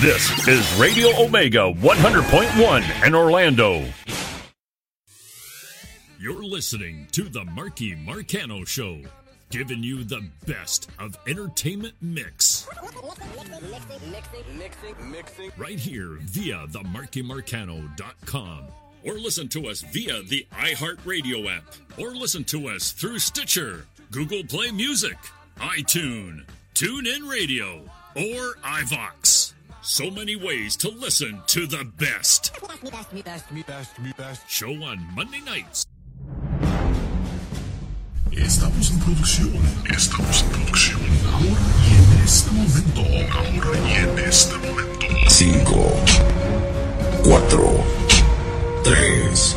This is Radio Omega 100.1 in Orlando. You're listening to the Marky Marcano Show, giving you the best of entertainment mix. Right here via the markymarcano.com. Or listen to us via the iHeartRadio app. Or listen to us through Stitcher, Google Play Music, iTunes, TuneIn Radio, or iVox. So many ways to listen to the best. Show on Monday nights. Estamos en producción, estamos en producción. Ahora y en este momento, ahora y en este momento. 5, 4, 3,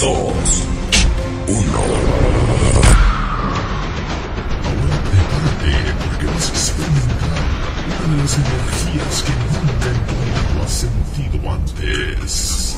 2, 1. Ahora prepárate porque vas a experimentar las energías que nunca en tu vida has sentido. Antes.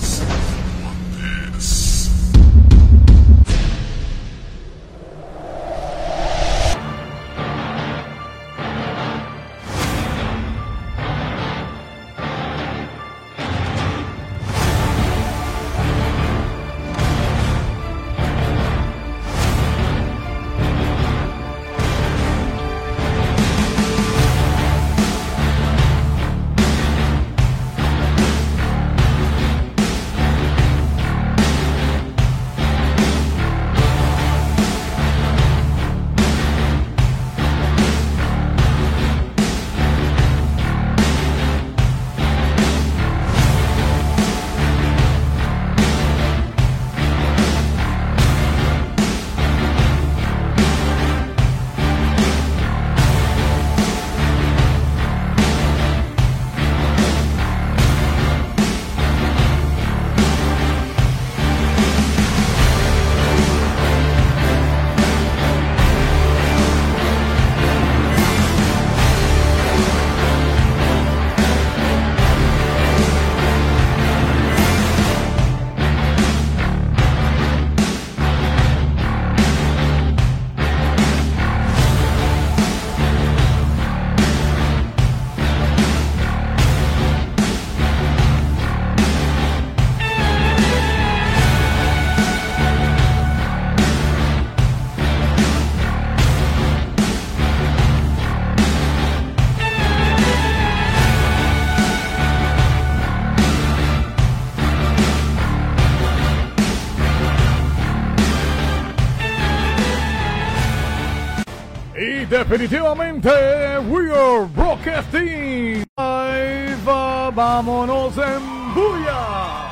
Definitivamente, we are broadcasting live. Vámonos en bulla.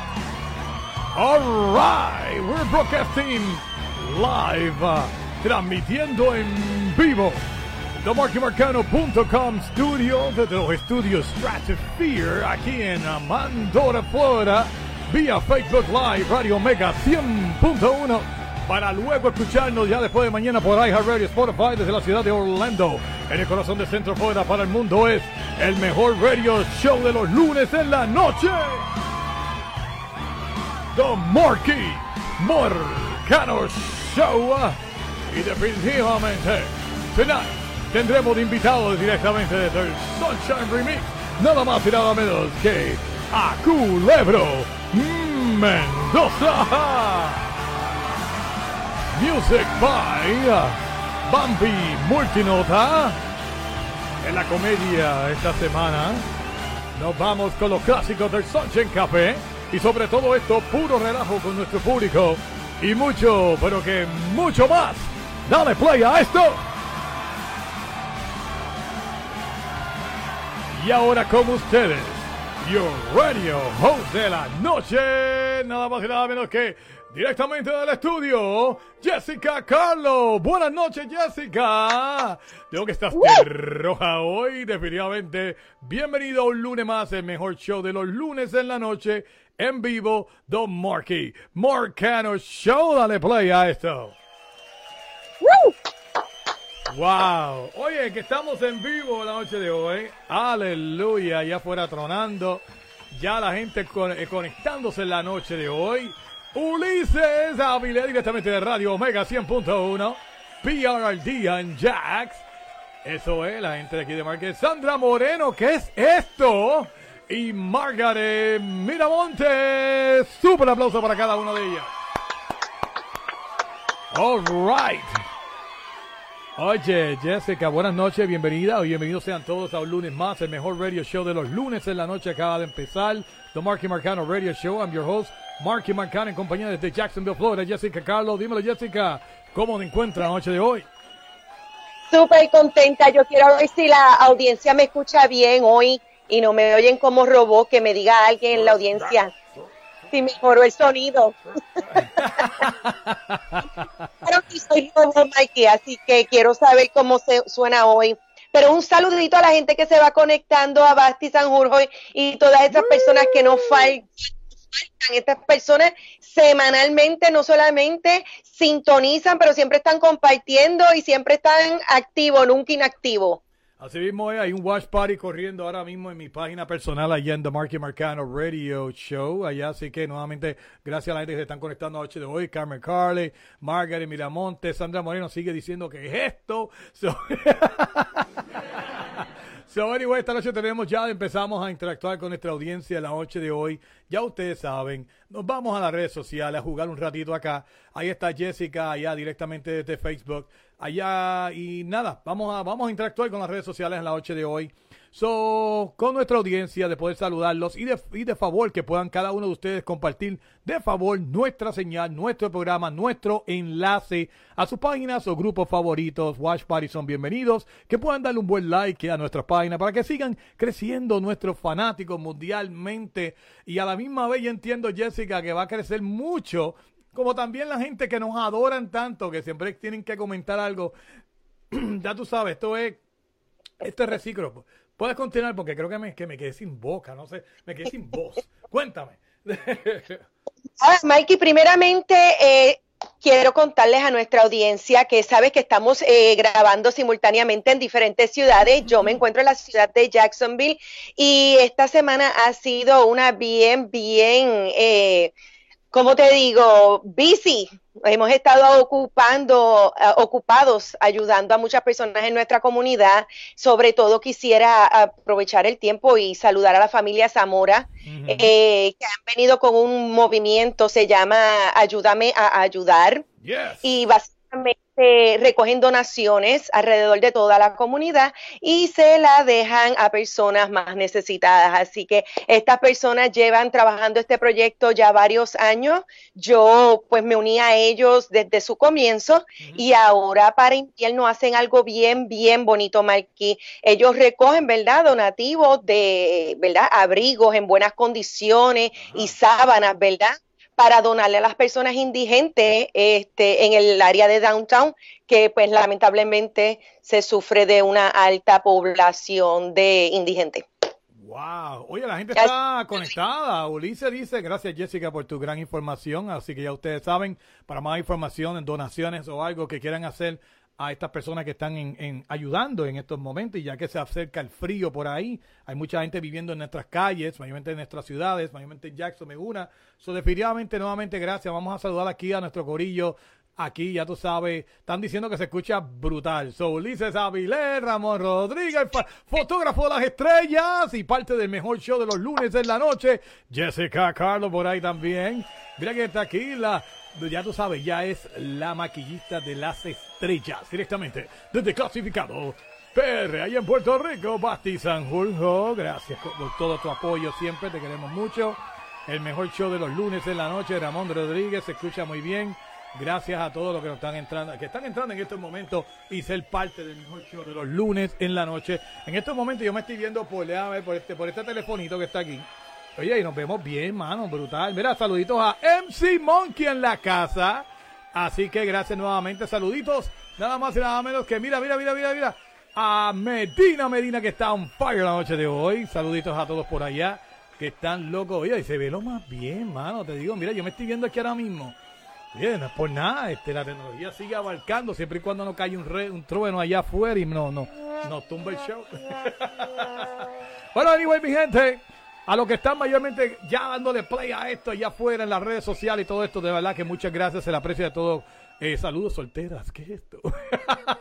All right, we're broadcasting live, uh, transmitiendo en vivo. TheMarkyMarcano.com Studio desde los estudios Stratosphere aquí en Amandora, Florida, vía Facebook Live, Radio Mega 100.1 para luego escucharnos ya después de mañana por iHeartRadio Spotify desde la ciudad de Orlando. En el corazón de Centro Florida para el mundo es el mejor radio show de los lunes en la noche. The Marky Marcano Show. Y definitivamente, tonight tendremos invitados directamente desde el Sunshine Remix. Nada más y nada menos que a Culebro Mendoza. Music by Bambi Multinota. En la comedia esta semana nos vamos con los clásicos del Sunshine Café y sobre todo esto puro relajo con nuestro público y mucho, pero que mucho más. Dale play a esto. Y ahora con ustedes, your radio host de la noche, nada más y nada menos que Directamente del estudio, Jessica Carlo. Buenas noches, Jessica. Tengo que estás de roja hoy, definitivamente. Bienvenido a un lunes más, el mejor show de los lunes en la noche, en vivo, The Marky Marcano Show. Dale play a esto. Wow. Oye, que estamos en vivo la noche de hoy. Aleluya, ya fuera tronando. Ya la gente con- eh, conectándose en la noche de hoy. Ulises Avilés directamente de Radio Omega 100.1. PRD and Jax. Eso es, la gente de aquí de Market. Sandra Moreno, ¿qué es esto? Y Margaret Miramonte. Super aplauso para cada una de ellas. All right. Oye, Jessica, buenas noches, bienvenida. Bienvenidos sean todos a un lunes más, el mejor radio show de los lunes en la noche acaba de empezar. The Marky Marcano Radio Show. I'm your host, Marky Marcano, en compañía desde Jacksonville, Florida. Jessica Carlos, dímelo, Jessica, ¿cómo te encuentras la noche de hoy? Súper contenta. Yo quiero ver si la audiencia me escucha bien hoy y no me oyen como robot, que me diga alguien en la audiencia si mejoró el sonido. Pero sí soy robot, Mikey, así que quiero saber cómo se suena hoy. Pero un saludito a la gente que se va conectando a Basti Sanjurjo y todas esas personas que no faltan. Estas personas semanalmente no solamente sintonizan, pero siempre están compartiendo y siempre están activos, nunca inactivos. Así mismo hay un watch party corriendo ahora mismo en mi página personal allá en The Marky Marcano Radio Show. Allá, así que nuevamente, gracias a la gente que se están conectando a noche de hoy. Carmen Carley, Margaret Miramonte, Sandra Moreno sigue diciendo que es esto. So, anyway, esta noche tenemos ya, empezamos a interactuar con nuestra audiencia la noche de hoy. Ya ustedes saben, nos vamos a las redes sociales a jugar un ratito acá. Ahí está Jessica, allá directamente desde Facebook. Allá, y nada, vamos a, vamos a interactuar con las redes sociales en la noche de hoy. So, con nuestra audiencia, de poder saludarlos y de, y de favor que puedan cada uno de ustedes compartir de favor nuestra señal, nuestro programa, nuestro enlace a sus páginas o grupos favoritos. Watch Party son bienvenidos. Que puedan darle un buen like a nuestra página para que sigan creciendo nuestros fanáticos mundialmente. Y a la misma vez yo entiendo, Jessica, que va a crecer mucho. Como también la gente que nos adoran tanto, que siempre tienen que comentar algo. ya tú sabes, esto es este reciclo. Puedes continuar porque creo que me, que me quedé sin boca, no sé, me quedé sin voz. Cuéntame. Ah, Mikey, primeramente eh, quiero contarles a nuestra audiencia que sabes que estamos eh, grabando simultáneamente en diferentes ciudades. Yo me encuentro en la ciudad de Jacksonville y esta semana ha sido una bien, bien, eh, ¿cómo te digo? Busy. Hemos estado ocupando, eh, ocupados, ayudando a muchas personas en nuestra comunidad. Sobre todo quisiera aprovechar el tiempo y saludar a la familia Zamora, eh, que han venido con un movimiento, se llama Ayúdame a ayudar Yes. y básicamente recogen donaciones alrededor de toda la comunidad y se la dejan a personas más necesitadas. Así que estas personas llevan trabajando este proyecto ya varios años. Yo pues me uní a ellos desde su comienzo y ahora para invierno hacen algo bien, bien bonito, Marquí. Ellos recogen, ¿verdad? Donativos de, ¿verdad? Abrigos en buenas condiciones y sábanas, ¿verdad? Para donarle a las personas indigentes este, en el área de downtown, que pues lamentablemente se sufre de una alta población de indigentes. Wow. Oye, la gente está conectada. Ulises dice, gracias Jessica por tu gran información. Así que ya ustedes saben, para más información, en donaciones o algo que quieran hacer a estas personas que están en, en- ayudando en estos momentos y ya que se acerca el frío por ahí, hay mucha gente viviendo en nuestras calles, mayormente en nuestras ciudades, mayormente en Jackson, Meguna. So, definitivamente, nuevamente, gracias. Vamos a saludar aquí a nuestro corillo. Aquí, ya tú sabes, están diciendo que se escucha brutal. So, Ulises Avilés, Ramón Rodríguez, fotógrafo de las estrellas y parte del mejor show de los lunes en la noche. Jessica Carlos por ahí también. Mira que está aquí la, ya tú sabes, ya es la maquillista de las estrellas, directamente desde clasificado. PR, ahí en Puerto Rico, Basti Sanjurjo, gracias por todo tu apoyo siempre, te queremos mucho. El mejor show de los lunes en la noche, Ramón Rodríguez, se escucha muy bien. Gracias a todos los que nos están entrando, que están entrando en estos momentos y ser parte del mejor show de los lunes en la noche. En estos momentos yo me estoy viendo por, por este, por este telefonito que está aquí. Oye, y nos vemos bien, mano, brutal. Mira, saluditos a MC Monkey en la casa. Así que gracias nuevamente, saluditos. Nada más y nada menos que, mira, mira, mira, mira, mira. A Medina, Medina, que está on fire la noche de hoy. Saluditos a todos por allá que están locos. Oye, y se ve lo más bien, mano. Te digo, mira, yo me estoy viendo aquí ahora mismo. Bien, no es por nada, este, la tecnología sigue abarcando siempre y cuando no cae un, re, un trueno allá afuera y no, no, no tumba el show. bueno, anyway, mi gente, a los que están mayormente ya dándole play a esto allá afuera en las redes sociales y todo esto, de verdad que muchas gracias, se le aprecia de todo. Eh, saludos solteras, ¿qué es esto?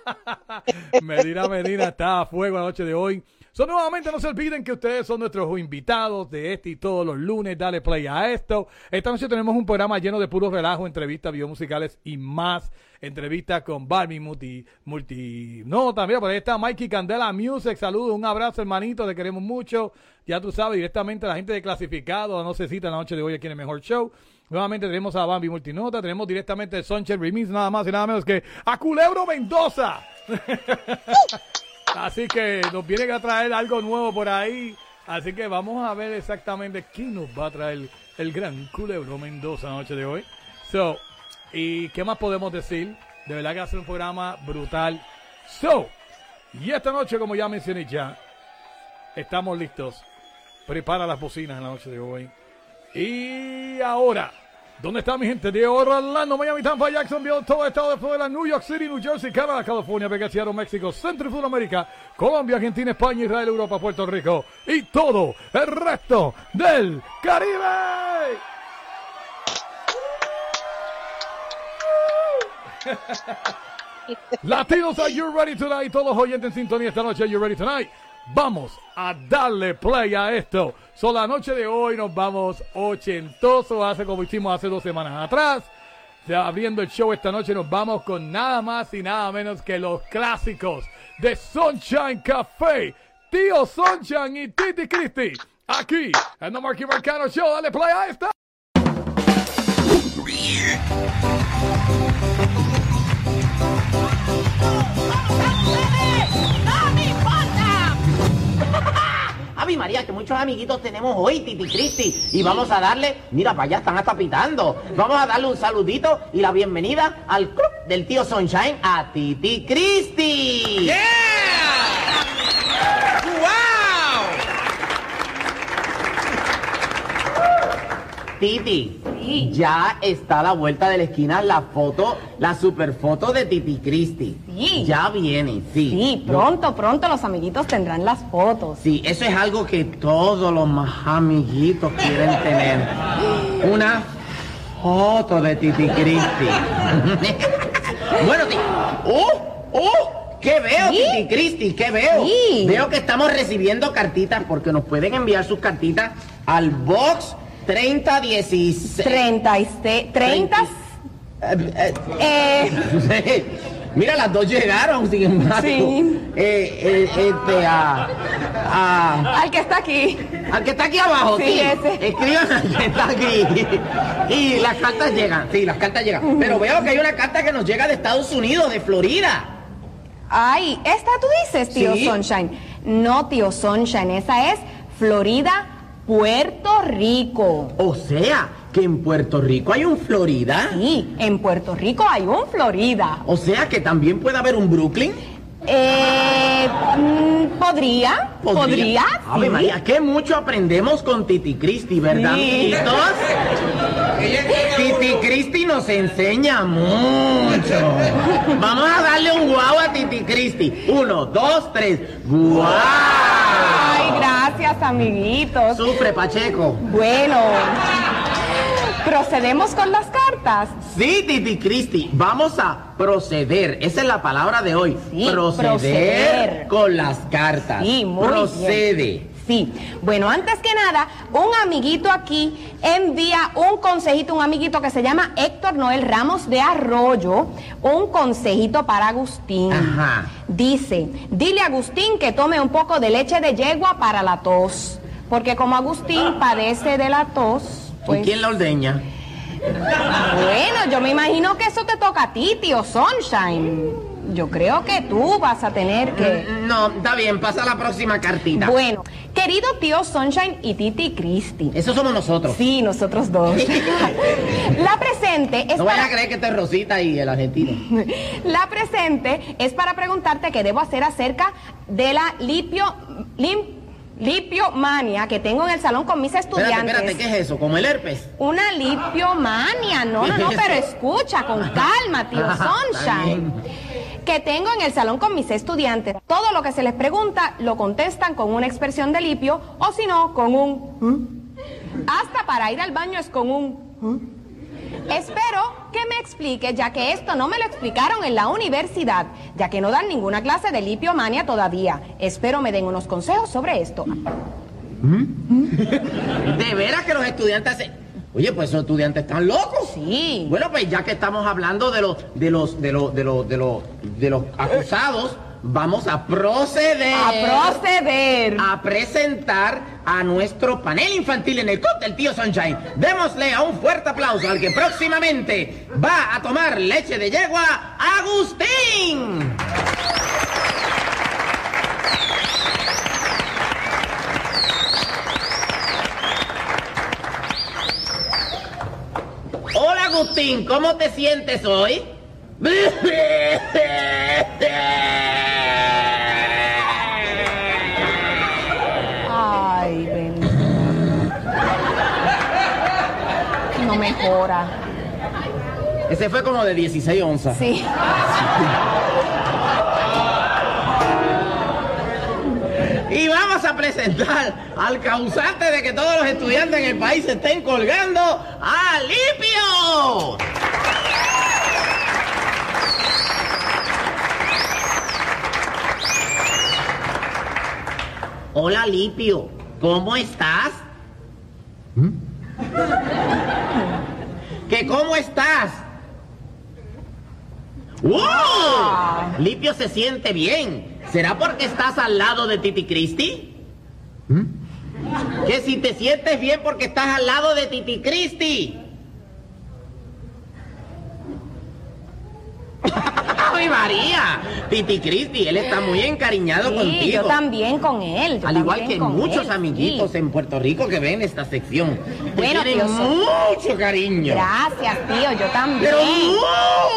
Medina Medina está a fuego la noche de hoy. So, nuevamente no se olviden que ustedes son nuestros invitados de este y todos los lunes. Dale play a esto. Esta noche tenemos un programa lleno de puro relajo, entrevistas biomusicales y más. Entrevistas con Barbie Multi, multi Nota. Mira, por ahí está Mikey Candela Music. Saludos, un abrazo, hermanito. Te queremos mucho. Ya tú sabes, directamente la gente de clasificado. No se cita la noche de hoy aquí en el mejor show. Nuevamente tenemos a Bambi Multinota, tenemos directamente Sunshine Remix, nada más y nada menos que a Culebro Mendoza. Así que nos vienen a traer algo nuevo por ahí. Así que vamos a ver exactamente quién nos va a traer el gran Culebro Mendoza la noche de hoy. So, ¿y qué más podemos decir? De verdad que ser un programa brutal. So, y esta noche, como ya mencioné ya, estamos listos. Prepara las bocinas en la noche de hoy. Y ahora, ¿dónde está mi gente de Orlando, Miami, Tampa, Jacksonville, todo el estado de Florida, New York City, New Jersey, Canadá, California, Vegas, Seattle, México, Centro y Sudamérica, Colombia, Argentina, España, Israel, Europa, Puerto Rico y todo el resto del Caribe? Latinos, are you ready tonight? Todos los oyentes en sintonía esta noche, are you ready tonight? Vamos a darle play a esto. So, la noche de hoy nos vamos ochentoso, hace como hicimos hace dos semanas atrás. Abriendo el show esta noche nos vamos con nada más y nada menos que los clásicos de Sunshine Café, Tío Sunshine y Titi Christie. Aquí en The Marky Marcano Show, dale play a esta. Ave María, que muchos amiguitos tenemos hoy, Titi Cristi. Y vamos a darle, mira, para allá están hasta pitando. Vamos a darle un saludito y la bienvenida al club del tío Sunshine a Titi Cristi. Titi, ya está a la vuelta de la esquina la foto, la super foto de Titi Cristi. Sí. Ya viene, sí. Sí, pronto, pronto los amiguitos tendrán las fotos. Sí, eso es algo que todos los más amiguitos quieren tener. Una foto de Titi Cristi. bueno, ti- ¡Oh! ¡Oh! ¿Qué veo, Sí. Titi Cristi? ¿Qué veo? Sí. Veo que estamos recibiendo cartitas porque nos pueden enviar sus cartitas al box 3016. 36, 30, Eh, eh, eh, Mira, las dos llegaron, sin embargo. Sí. Eh, eh, este, a, a, al que está aquí. al que está aquí abajo, Sí, sí. ese. Escriban al que está aquí. Y las cartas llegan, sí, las cartas llegan. Pero veo que hay una carta que nos llega de Estados Unidos, de Florida. Ay, esta tú dices, tío Sí. Sunshine. No, tío Sunshine, esa es Florida, Puerto Rico. O sea, que en Puerto Rico hay un Florida. Sí, en Puerto Rico hay un Florida. O sea, que también puede haber un Brooklyn. Eh, mm, ¿podría? ¿Podría? Ave sí. María, qué mucho aprendemos con Titi Cristi, ¿verdad, Sí. Titi Cristi nos enseña mucho. Vamos a darle un guau a Titi Cristi. Uno, dos, tres. ¡Guau! Amiguitos. Sufre, Pacheco. Bueno, procedemos con las cartas. Sí, Titi Cristi, vamos a proceder. Esa es la palabra de hoy. Sí, proceder, proceder. con las cartas. Sí, muy Procede. bien. Sí, bueno, antes que nada, un amiguito aquí envía un consejito, un amiguito que se llama Héctor Noel Ramos de Arroyo, un consejito para Agustín. Ajá. Dice, dile a Agustín que tome un poco de leche de yegua para la tos, porque como Agustín padece de la tos, pues... ¿Y quién la ordeña? Bueno, yo me imagino que eso te toca a ti, tío Sunshine. Yo creo que tú vas a tener que... No, está bien, pasa la próxima cartita. Bueno, querido tío Sunshine y Titi Christy. Eso somos nosotros. Sí, nosotros dos. la presente es No vayas para... a creer que te Rosita y el argentino. La presente es para preguntarte qué debo hacer acerca de la lipio... lim- lipiomania que tengo en el salón con mis Espérate, estudiantes. espérate, ¿qué es eso? ¿Como el herpes? Una lipiomania, no, no, no, pero escucha, con calma, tío Sunshine. Que tengo en el salón con mis estudiantes. Todo lo que se les pregunta lo contestan con una expresión de lipio o si no, con un... Hasta para ir al baño es con un... Espero que me explique, ya que esto no me lo explicaron en la universidad, ya que no dan ninguna clase de lipiomania todavía. Espero me den unos consejos sobre esto. ¿De veras que los estudiantes hacen...? Oye, pues esos estudiantes están locos. Sí. Bueno, pues ya que estamos hablando de los, de los, de los, de los, de los, de los acusados, vamos a proceder. A proceder. a presentar a nuestro panel infantil en el COP del tío Sunshine. Démosle a un fuerte aplauso al que próximamente va a tomar leche de yegua, Agustín. Hola Agustín, ¿cómo te sientes hoy? Ay, bendito. No mejora. Ese fue como de 16 onzas. Sí. Y vamos a presentar al causante de que todos los estudiantes en el país se estén colgando, a Lipio. Hola Lipio, ¿cómo estás? ¿Que cómo estás? ¡Wow! Lipio se siente bien. ¿Será porque estás al lado de Titi Cristi? Que si te sientes bien porque estás al lado de Titi Cristi. ¡Ay, María! Titi Cristi, él está muy encariñado Sí, contigo. yo también con él. yo Al igual que muchos él, amiguitos sí. en Puerto Rico que ven esta sección. Te Bueno, tienen tío, mucho cariño. Gracias, tío, yo también. Pero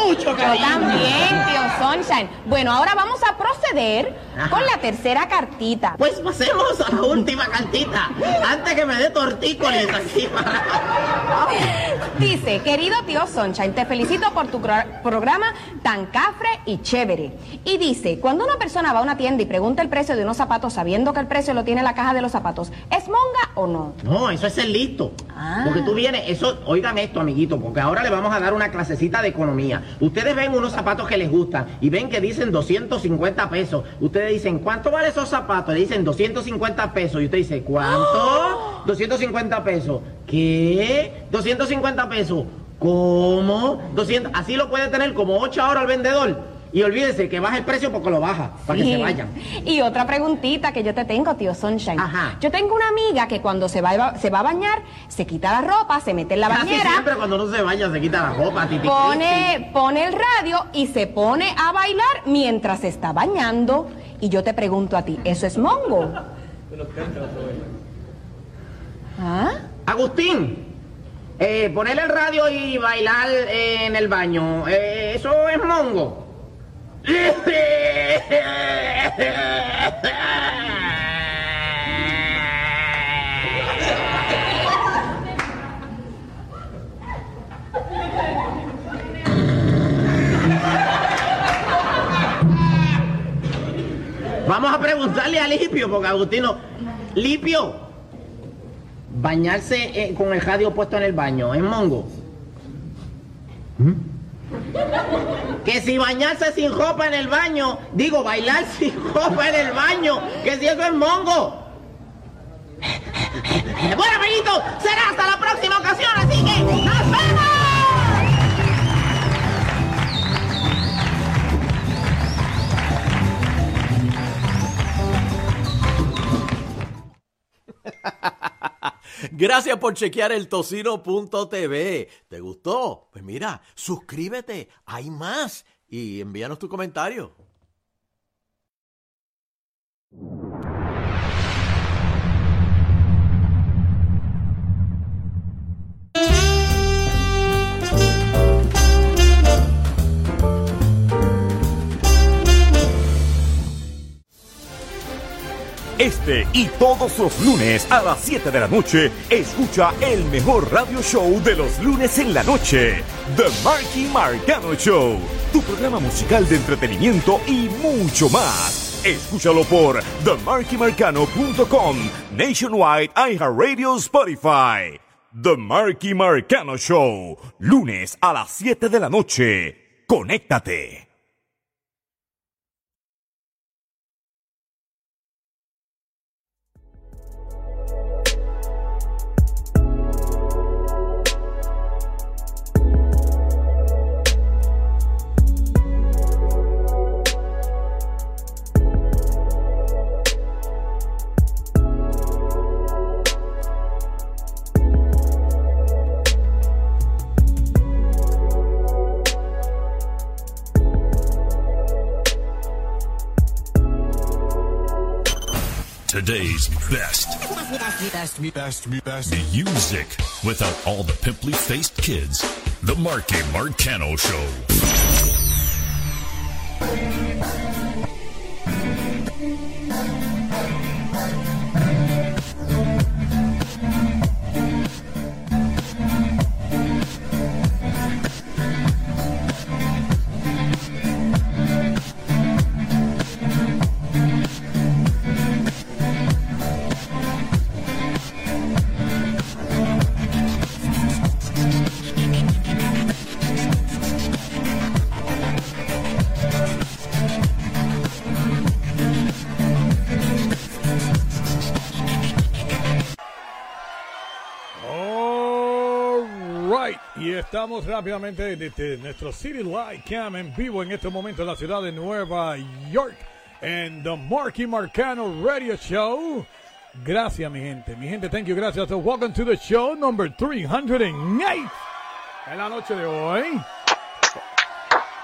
mucho Yo cariño. también, tío Sunshine. Bueno, ahora vamos a proceder Ajá. con la tercera cartita. Pues pasemos a la última cartita. Antes que me dé tortícolis encima. Dice, querido tío Sunshine, te felicito por tu programa tan cafre y chévere. Y dice, cuando una persona va a una tienda y pregunta el precio de unos zapatos sabiendo que el precio lo tiene la caja de los zapatos, ¿es monga o no? No, eso es ser listo. Ah. Porque tú vienes, eso, oigan esto, amiguito, porque ahora le vamos a dar una clasecita de economía. Ustedes ven unos zapatos que les gustan y ven que dicen 250 pesos. Ustedes dicen, ¿cuánto vale esos zapatos? Le dicen 250 pesos. Y usted dice, ¿cuánto? 250 pesos. ¿Qué? 250 pesos. ¿Cómo? 200. Así lo puede tener como 8 horas al vendedor. Y olvídese que baja el precio porque lo baja, para que se vayan. Y otra preguntita que yo te tengo, tío Sunshine. Ajá. Yo tengo una amiga que cuando se va, se va a bañar, se quita la ropa, se mete en la Casi bañera, siempre cuando uno se vaya se quita la ropa, titi. Pone, pone el radio y se pone a bailar mientras se está bañando. Y yo te pregunto a ti, ¿eso es mongo? ¿Ah? Agustín, eh, poner radio y bailar eh, en el baño, eh, ¿eso es mongo? Vamos a preguntarle a Lipio, porque Agustino... Lipio, bañarse eh, con el radio puesto en el baño, ¿es mongo? Que si bañarse sin ropa en el baño, digo, bailar sin ropa en el baño, que si eso es mongo. Bueno, amiguitos, será hasta la próxima ocasión, así que ¡nos vemos! Gracias por chequear el tocino.tv. ¿Te gustó? Pues mira, suscríbete. Hay más. y envíanos tu comentario. Este y todos los lunes a las 7 de la noche, escucha el mejor radio show de los lunes en la noche, The Marky Marcano Show, tu programa musical de entretenimiento y mucho más. Escúchalo por themarkymarcano.com, Nationwide iHeartRadio Spotify. The Marky Marcano Show, lunes a las 7 de la noche. Conéctate. Today's best best, me, best, me, best. music without all the pimply faced kids. The Marky Marcano Show. Estamos rápidamente desde nuestro City Light Cam en vivo en este momento en la ciudad de Nueva York en The Marky Marcano Radio Show. Gracias, mi gente. Mi gente, thank you. Gracias. So, welcome to the show number 308 en la noche de hoy.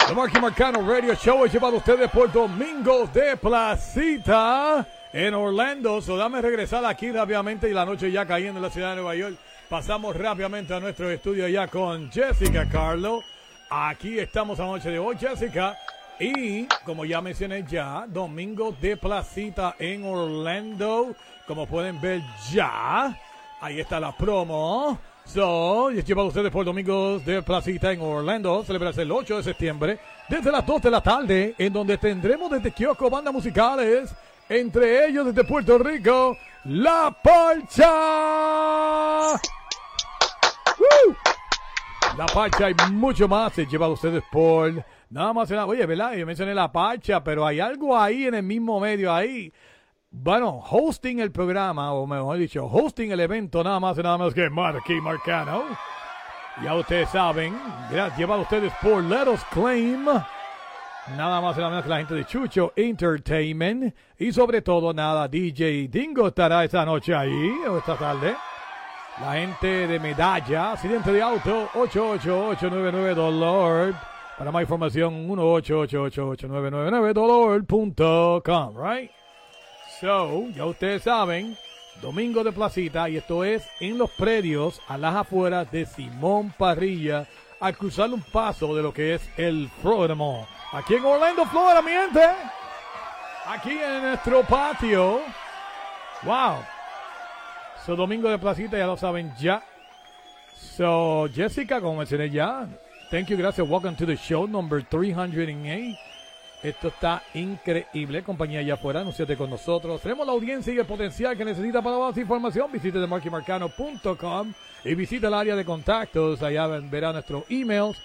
The Marky Marcano Radio Show es llevado a ustedes por Domingo de Placita en Orlando. So, dame regresar aquí rápidamente y la noche ya cayendo en la ciudad de Nueva York. Pasamos rápidamente a nuestro estudio ya con Jessica Carlo. Aquí estamos a noche de hoy, Jessica. Y como ya mencioné ya, Domingo de Placita en Orlando. Como pueden ver ya, ahí está la promo. So, es llevado a ustedes por Domingos de Placita en Orlando. Celebrarse el 8 de septiembre desde las 2 de la tarde, en donde tendremos desde kiosco bandas musicales, entre ellos desde Puerto Rico, La Parcha. La Parcha y mucho más es llevado a ustedes por nada más. nada- Oye, ¿verdad? Yo mencioné La Parcha, pero hay algo ahí en el mismo medio ahí. Bueno, hosting el programa, o mejor dicho, hosting el evento, nada más y nada menos que Marky Marcano. Ya ustedes saben, gra- llevado ustedes por Let Us Claim. Nada más y nada menos que la gente de Chucho Entertainment. Y sobre todo, nada, DJ Dingo estará esta noche ahí, o esta tarde. La gente de Medalla, accidente de auto, 88899 dolor. Para más información, 188889999dolor.com, right? So, ya ustedes saben, Domingo de Placita, y esto es en los predios a las afueras de Simón Parrilla, al cruzar un paso de lo que es el Florida Aquí en Orlando, Florida, mi gente. Aquí en nuestro patio. Wow. So, Domingo de Placita, ya lo saben ya. So, Jessica, como mencioné ya, thank you, gracias. Welcome to the show number 308. Esto está increíble, compañía allá afuera, anúnciate con nosotros. Tenemos la audiencia y el potencial que necesita para más información. Visite themarkymarcano.com y visita el área de contactos. Allá verá nuestros emails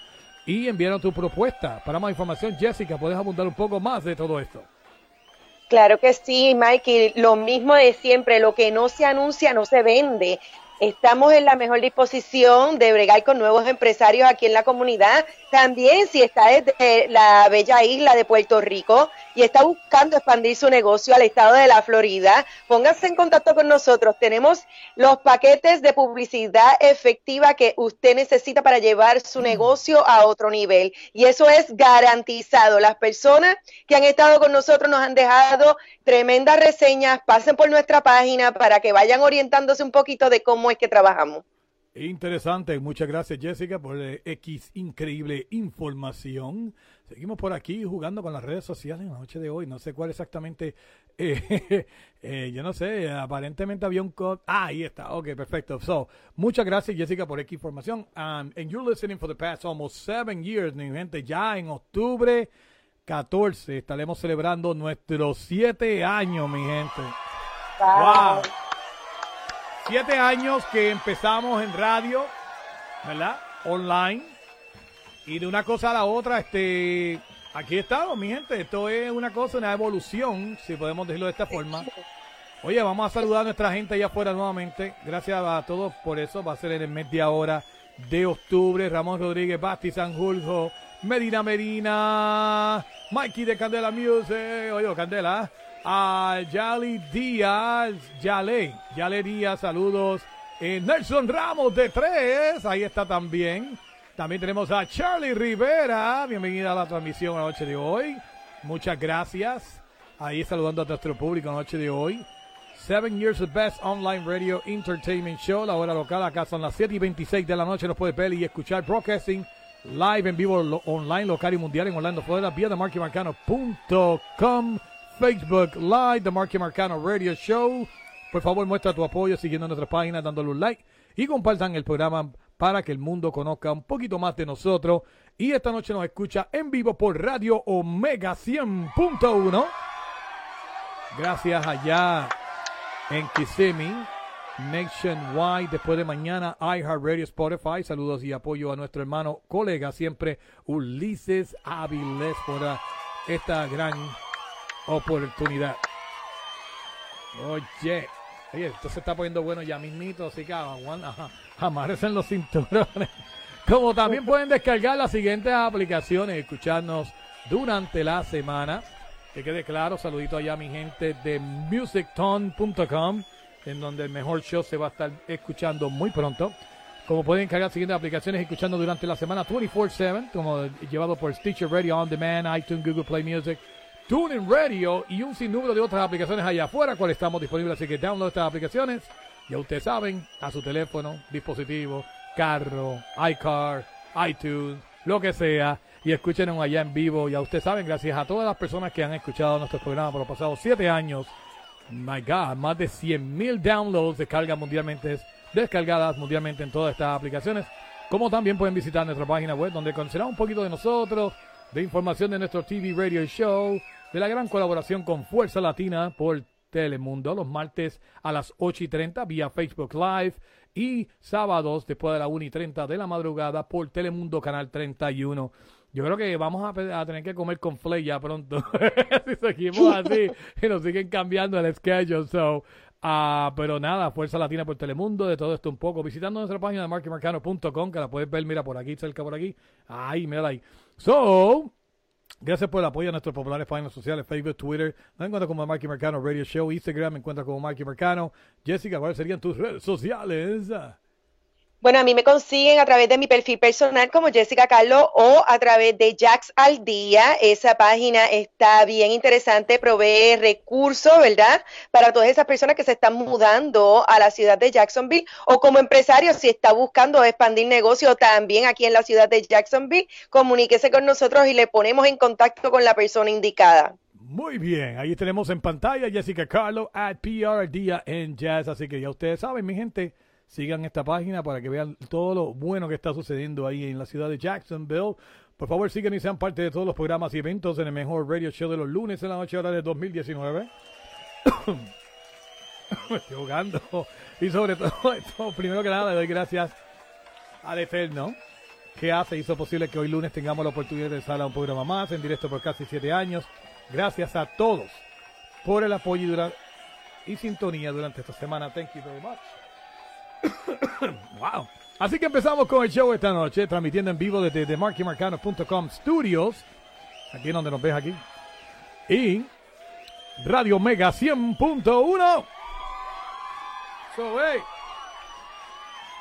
y enviaron tu propuesta. Para más información, Jessica, puedes abundar un poco más de todo esto. Claro que sí, Mikey. Lo mismo de siempre, lo que no se anuncia no se vende. Estamos en la mejor disposición de bregar con nuevos empresarios aquí en la comunidad. También si está desde la bella isla de Puerto Rico y está buscando expandir su negocio al estado de la Florida, póngase en contacto con nosotros. Tenemos los paquetes de publicidad efectiva que usted necesita para llevar su negocio a otro nivel. Y eso es garantizado. Las personas que han estado con nosotros nos han dejado tremendas reseñas. Pasen por nuestra página para que vayan orientándose un poquito de cómo es que trabajamos. Interesante, muchas gracias Jessica por eh, X increíble información. Seguimos por aquí jugando con las redes sociales en la noche de hoy. No sé cuál exactamente. Eh, eh, yo no sé, aparentemente había un code. Ah, ahí está. Ok, perfecto. So, muchas gracias Jessica por X información. Um, and you're listening for the past almost seven years, mi gente. Ya en octubre 14 estaremos celebrando nuestros siete años, mi gente. wow. Siete años que empezamos en radio, ¿verdad? Online. Y de una cosa a la otra, este, aquí estamos, mi gente. Esto es una cosa, una evolución, si podemos decirlo de esta forma. Oye, vamos a saludar a nuestra gente allá afuera nuevamente. Gracias a todos por eso. Va a ser en el media hora de octubre. Ramón Rodríguez, Basti Sanjurjo, Medina Medina, Mikey de Candela Music. Oye, Candela a Yali Díaz, Yale, Yale Díaz, saludos. Eh, Nelson Ramos de tres, ahí está también. También tenemos a Charlie Rivera, bienvenida a la transmisión la noche de hoy. Muchas gracias. Ahí saludando a nuestro público la noche de hoy. Seven Years of Best Online Radio Entertainment Show, la hora local, acá son las 7 y 26 de la noche, nos puede ver y escuchar broadcasting live en vivo online, local y mundial en Orlando, Florida, vía themarkymarcano.com. Facebook Live, The Marky Marcano Radio Show. Por favor, muestra tu apoyo siguiendo nuestra página, dándole un like y compartan el programa para que el mundo conozca un poquito más de nosotros. Y esta noche nos escucha en vivo por Radio Omega 100.1. Gracias allá en Kissimmee, Nationwide. Después de mañana, iHeartRadio, Spotify. Saludos y apoyo a nuestro hermano, colega siempre, Ulises Avilés, por esta gran oportunidad. Oye, oye, esto se está poniendo bueno ya mismito, así que en los cinturones. Como también pueden descargar las siguientes aplicaciones escucharnos durante la semana. Que quede claro, saludito allá mi gente de musicton.com, en donde el mejor show se va a estar escuchando muy pronto. Como pueden cargar siguientes aplicaciones escuchando durante la semana 24-7, como llevado por Stitcher Radio On Demand, iTunes, Google Play Music, TuneIn Radio y un sinnúmero de otras aplicaciones allá afuera, cuales estamos disponibles. Así que download estas aplicaciones. Ya ustedes saben, a su teléfono, dispositivo, carro, iCar, iTunes, lo que sea. Y escúchenos allá en vivo. Ya ustedes saben, gracias a todas las personas que han escuchado nuestro programa por los pasados siete años. My God, más de 100.000 downloads descargas mundialmente, descargadas mundialmente en todas estas aplicaciones. Como también pueden visitar nuestra página web donde conocerán un poquito de nosotros, de información de nuestro TV Radio Show, de la gran colaboración con Fuerza Latina por Telemundo los martes a las 8 y 30 vía Facebook Live y sábados después de la 1 y 30 de la madrugada por Telemundo Canal 31. Yo creo que vamos a, tener que comer con Flay ya pronto. si seguimos así y nos siguen cambiando el schedule. So, uh, pero nada, Fuerza Latina por Telemundo, de todo esto un poco. Visitando nuestra página de markymarcano.com, que la puedes ver, mira, por aquí, cerca por aquí. Ahí, mira ahí. So, Gracias por el apoyo a nuestros populares páginas sociales, Facebook, Twitter. Me encuentro como Marky Mercano Radio Show, Instagram me encuentro como Marky Mercano. Jessica, ¿cuáles serían tus redes sociales? Bueno, a mí me consiguen a través de mi perfil personal como Jessica Carlos o a través de Jax al Día. Esa página está bien interesante, provee recursos, ¿verdad? Para todas esas personas que se están mudando a la ciudad de Jacksonville o como empresario si está buscando expandir negocio también aquí en la ciudad de Jacksonville, comuníquese con nosotros y le ponemos en contacto con la persona indicada. Muy bien, ahí tenemos en pantalla Jessica Carlos at PR Día en Jazz, así que ya ustedes saben, mi gente sigan esta página para que vean todo lo bueno que está sucediendo ahí en la ciudad de Jacksonville. Por favor, sigan y sean parte de todos los programas y eventos en el mejor radio show de los lunes en la noche hora de 2019. Me estoy jugando. Y sobre todo esto, primero que nada, le doy gracias al Eterno que hace, hizo posible que hoy lunes tengamos la oportunidad de salir a un programa más en directo por casi siete años. Gracias a todos por el apoyo y, y sintonía durante esta semana. Thank you very much. wow. Así que empezamos con el show esta noche, transmitiendo en vivo desde TheMarkyMarcano.com Studios, aquí donde nos ves aquí, y Radio Mega 100.1. So, hey,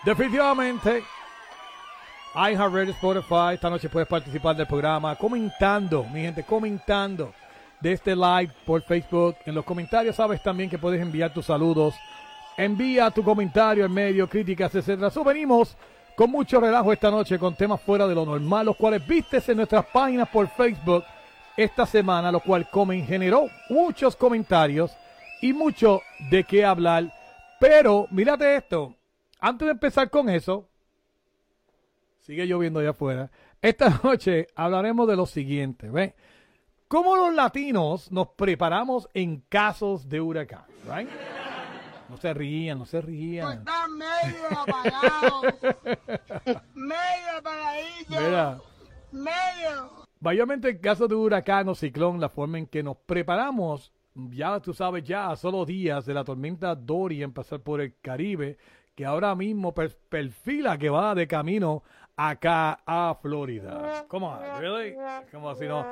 definitivamente, iHeartRadio Spotify, esta noche puedes participar del programa comentando, mi gente, comentando de este live por Facebook. En los comentarios sabes también que puedes enviar tus saludos Envía tu comentario en medio, críticas, etcétera. venimos con mucho relajo esta noche con temas fuera de lo normal, los cuales vistes en nuestras páginas por Facebook esta semana, lo cual comen, generó muchos comentarios y mucho de qué hablar. Pero mírate esto, antes de empezar con eso, sigue lloviendo allá afuera. Esta noche hablaremos de lo siguiente, ¿ves? ¿Cómo los latinos nos preparamos en casos de huracán? Right? No se rían, no se rían. Pues están medio apagados. medio apagadillos. Mira. Medio. Mayormente en caso de huracán o ciclón, la forma en que nos preparamos, ya tú sabes, ya a solo días de la tormenta Dorian pasar por el Caribe, que ahora mismo perfila que va de camino acá a Florida. ¿Cómo? ¿Really? Como si no.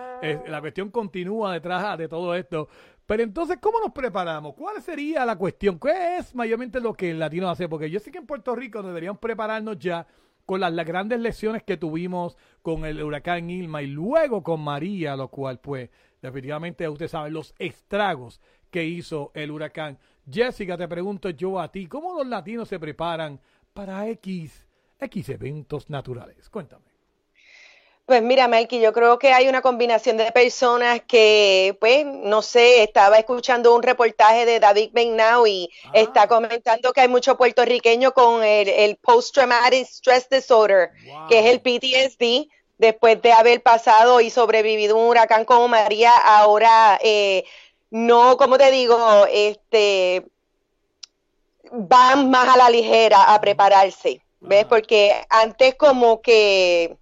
la cuestión continúa detrás de todo esto. Pero entonces, ¿cómo nos preparamos? ¿Cuál sería la cuestión? ¿Qué es mayormente lo que el latino hace? Porque yo sé que en Puerto Rico deberíamos prepararnos ya con las, grandes lesiones que tuvimos con el huracán Ilma y luego con María, lo cual pues definitivamente usted sabe los estragos que hizo el huracán. Jessica, te pregunto yo a ti, ¿cómo los latinos se preparan para X, X eventos naturales? Cuéntame. Pues mira, Mikey, yo creo que hay una combinación de personas que, pues, no sé, estaba escuchando un reportaje de David Benau y ah. está comentando que hay muchos puertorriqueños con el, Post-Traumatic Stress Disorder, que es el PTSD, después de haber pasado y sobrevivido un huracán como María, ahora eh, no, como te digo, este, van más a la ligera a prepararse, ¿ves? Porque antes como que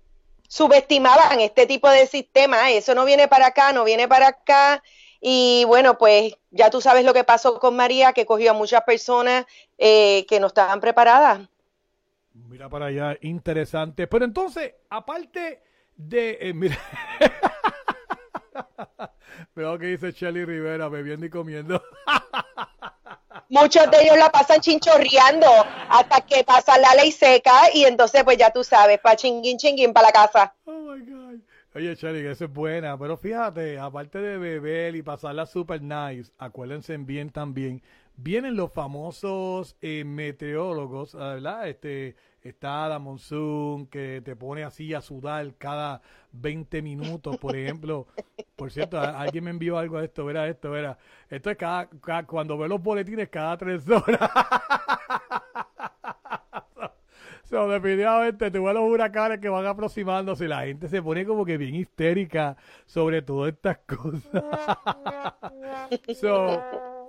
subestimaban este tipo de sistema, eso no viene para acá, no viene para acá. Y bueno, pues ya tú sabes lo que pasó con María, que cogió a muchas personas eh, que no estaban preparadas. Mira para allá, interesante. Pero entonces, aparte de... Eh, mira, veo que dice Shelly Rivera bebiendo y comiendo. muchos de ellos la pasan chinchorreando hasta que pasa la ley seca y entonces pues ya tú sabes, pa' chinguín chinguín para la casa. Oh my God. Oye, Shelly, eso es buena, pero fíjate, aparte de beber y pasarla super nice, acuérdense bien también, vienen los famosos eh, meteorólogos, ¿verdad? Este, está la monsoon que te pone así a sudar cada 20 minutos, por ejemplo. Por cierto, alguien me envió algo de esto, verá esto, verá. Esto es cada, cuando ve los boletines cada tres horas. so, definitivamente tuve los huracanes que van aproximándose y la gente se pone como que bien histérica sobre todas estas cosas. so,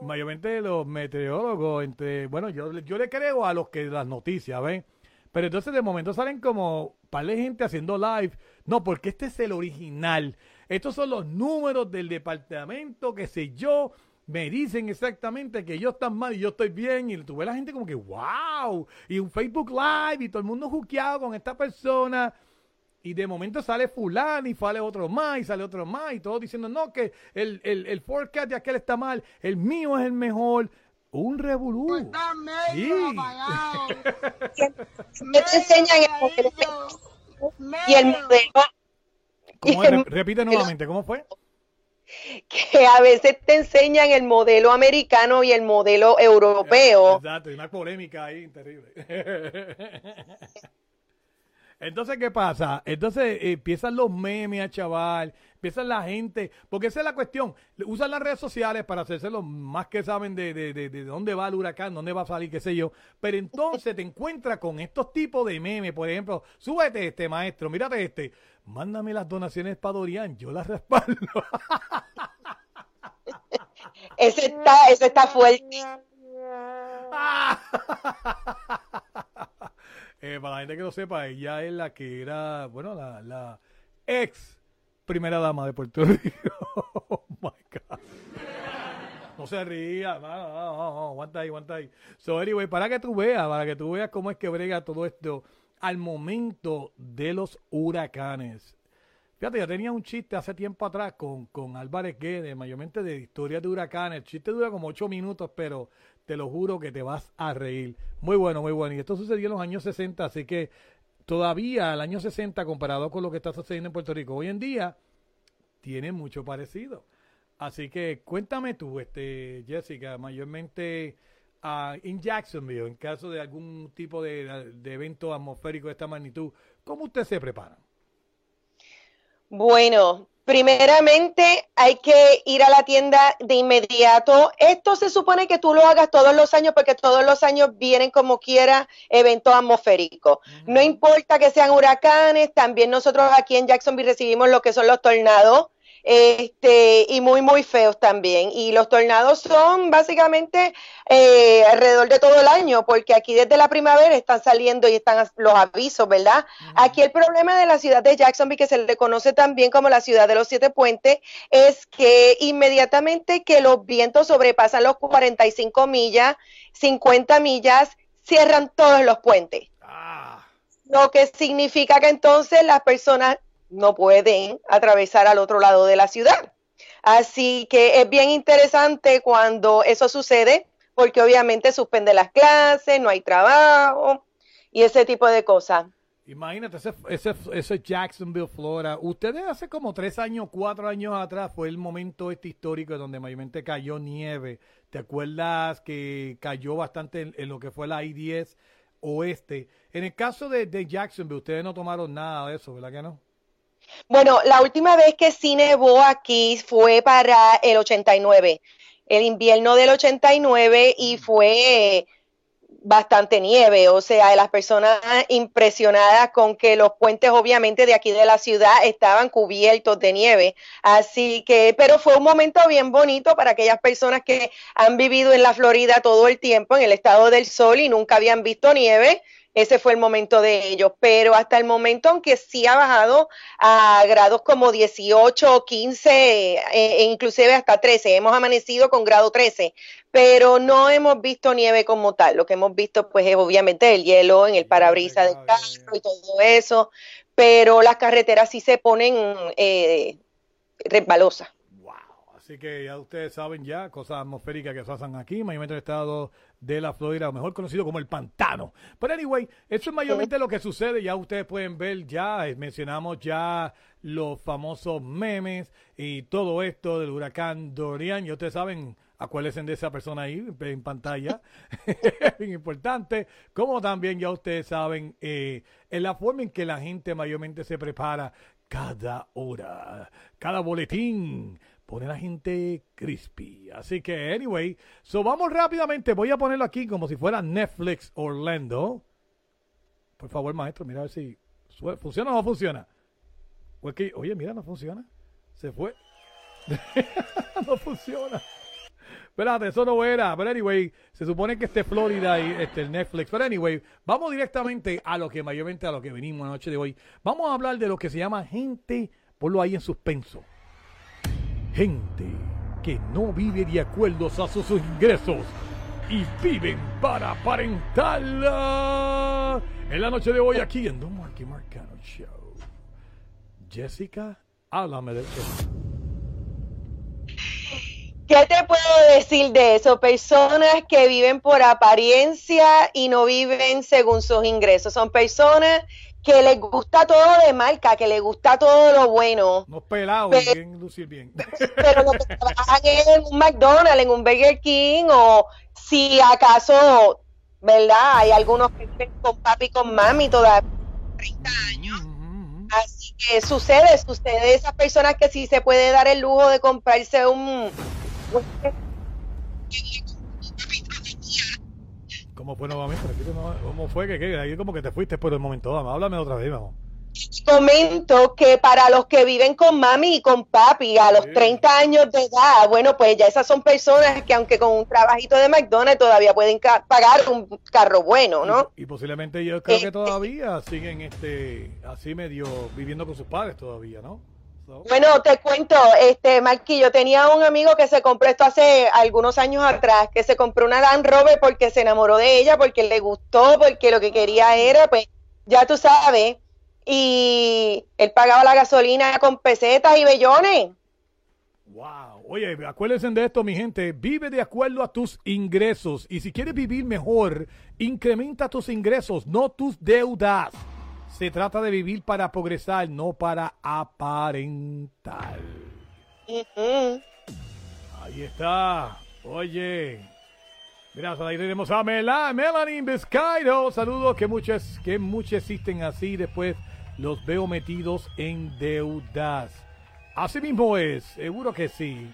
mayormente los meteorólogos, entre, bueno, yo, yo le creo a los que las noticias, ¿ven? Pero entonces de momento salen como par de gente haciendo live. No, porque este es el original. Estos son los números del departamento, qué sé yo. Me dicen exactamente que yo estoy mal y yo estoy bien. Y tuve la gente como que, wow. Y un Facebook Live y todo el mundo juqueado con esta persona. Y de momento sale fulano y sale otro más y sale otro más y todos diciendo, no, que el, el, el forecast de aquel está mal, el mío es el mejor un revolú. Pues está medio sí. apagado. te enseñan el modelo. Y el modelo. Repite nuevamente, ¿cómo fue? Que a veces te enseñan el modelo americano y el modelo europeo. Exacto, hay una polémica ahí terrible. Entonces, ¿qué pasa? Entonces eh, empiezan los memes, chaval, empiezan la gente, porque esa es la cuestión. Usan las redes sociales para hacerse los más que saben de, de, de, de, dónde va el huracán, dónde va a salir, qué sé yo. Pero entonces te encuentras con estos tipos de memes, por ejemplo, súbete este maestro, mírate este, mándame las donaciones para Dorian, yo las respaldo. ese está, ese está fuerte. Eh, para la gente que no sepa, ella es la que era, bueno, la, la ex primera dama de Puerto Rico. oh my God. No se ría, no, no, no, aguanta ahí, aguanta ahí. So, anyway, para que tú veas, para que tú veas cómo es que brega todo esto al momento de los huracanes. Fíjate, yo tenía un chiste hace tiempo atrás con, con Álvarez Guedes, mayormente de historias de huracanes. El chiste dura como ocho minutos, pero te lo juro que te vas a reír. Muy bueno, muy bueno. Y esto sucedió en los años 60, así que todavía el año 60 comparado con lo que está sucediendo en Puerto Rico hoy en día, tiene mucho parecido. Así que cuéntame tú, este, Jessica, mayormente uh, en Jacksonville, en caso de algún tipo de, de evento atmosférico de esta magnitud, ¿cómo usted se prepara? Bueno, primeramente hay que ir a la tienda de inmediato. Esto se supone que tú lo hagas todos los años porque todos los años vienen como quiera eventos atmosféricos. No importa que sean huracanes, también nosotros aquí en Jacksonville recibimos lo que son los tornados este, y muy, muy feos también. Y los tornados son básicamente eh, alrededor de todo el año, porque aquí desde la primavera están saliendo y están los avisos, ¿verdad? Aquí el problema de la ciudad de Jacksonville, que se le conoce también como la ciudad de los siete puentes, es que inmediatamente que los vientos sobrepasan los 45 millas, 50 millas, cierran todos los puentes. Ah. Lo que significa que entonces las personas no pueden atravesar al otro lado de la ciudad. Así que es bien interesante cuando eso sucede, porque obviamente suspende las clases, no hay trabajo y ese tipo de cosas. Imagínate, ese, ese, ese, Jacksonville, Florida. Ustedes hace como tres años, cuatro años atrás fue el momento este histórico donde mayormente cayó nieve. ¿Te acuerdas que cayó bastante en, lo que fue la I-10 oeste? En el caso de, de Jacksonville, ustedes no tomaron nada de eso, ¿verdad que no? Bueno, la última vez que sí nevó aquí fue para el 89, el invierno del 89 y fue bastante nieve, o sea, las personas impresionadas con que los puentes obviamente de aquí de la ciudad estaban cubiertos de nieve. Así que, pero fue un momento bien bonito para aquellas personas que han vivido en la Florida todo el tiempo, en el estado del sol y nunca habían visto nieve ese fue el momento de ellos. Pero hasta el momento, aunque sí ha bajado a grados como 18, 15 e, e inclusive hasta 13, hemos amanecido con grado 13, pero no hemos visto nieve como tal. Lo que hemos visto, pues, es obviamente el hielo en el parabrisas del carro y todo eso, pero las carreteras sí se ponen eh, resbalosas. Así que ya ustedes saben ya, cosas atmosféricas que se hacen aquí, mayormente en el estado de la Florida, mejor conocido como el pantano. Pero anyway, eso es mayormente lo que sucede, ya ustedes pueden ver ya, eh, mencionamos ya los famosos memes y todo esto del huracán Dorian, y ustedes saben, acuérdense de esa persona ahí en pantalla, bien importante, como también ya ustedes saben, eh, en la forma en que la gente mayormente se prepara cada hora, cada boletín pone la gente crispy. Así que, anyway, so vamos rápidamente. Voy a ponerlo aquí como si fuera Netflix Orlando. Por favor, maestro, mira a ver si funciona o no funciona. oye, mira, no funciona. Se fue. no funciona. Espérate, eso no era. Pero anyway, se supone que esté Florida y este, Netflix. Pero anyway, vamos directamente a lo que mayormente a lo que venimos la noche de hoy. Vamos a hablar de lo que se llama gente, ponlo ahí en suspenso gente que no vive de acuerdo a sus ingresos y viven para aparentarla. En la noche de hoy aquí en Don Marky Marcano Show. Jessica, háblame de eso. ¿Qué te puedo decir de eso? Personas que viven por apariencia y no viven según sus ingresos. Son personas que les gusta todo de marca, que les gusta todo lo bueno. No pelados, pero, bien lucir bien. Pero lo que trabajan en un McDonald's, en un Burger King, o si acaso, ¿verdad? Hay algunos que viven con papi y con mami todavía 30 años. Así que sucede, sucede esas personas que sí se puede dar el lujo de comprarse un ¿Cómo fue nuevamente? ¿Cómo fue que, que ahí como que te fuiste por el momento? Vamos, háblame otra vez, vamos. Comento que para los que viven con mami y con papi a los 30 años de edad, bueno, pues ya esas son personas que aunque con un trabajito de McDonald's todavía pueden pagar un carro bueno, ¿no? Y, posiblemente yo creo que este todavía siguen este así medio viviendo con sus padres todavía, ¿no? Bueno, te cuento, este, Marquis, yo tenía un amigo que se compró esto hace algunos años atrás, que se compró una Land Rover porque se enamoró de ella, porque le gustó, porque lo que quería era, pues, ya tú sabes, y él pagaba la gasolina con pesetas y bellones. Wow. Oye, acuérdense de esto, mi gente. Vive de acuerdo a tus ingresos. Y si quieres vivir mejor, incrementa tus ingresos, no tus deudas. Se trata de vivir para progresar, no para aparentar. Ahí está. Oye. Mira, ahí tenemos a Melanie Vizcairo. Saludos, que muchas, que muchos existen así. Después los veo metidos en deudas. Así mismo es, seguro que sí.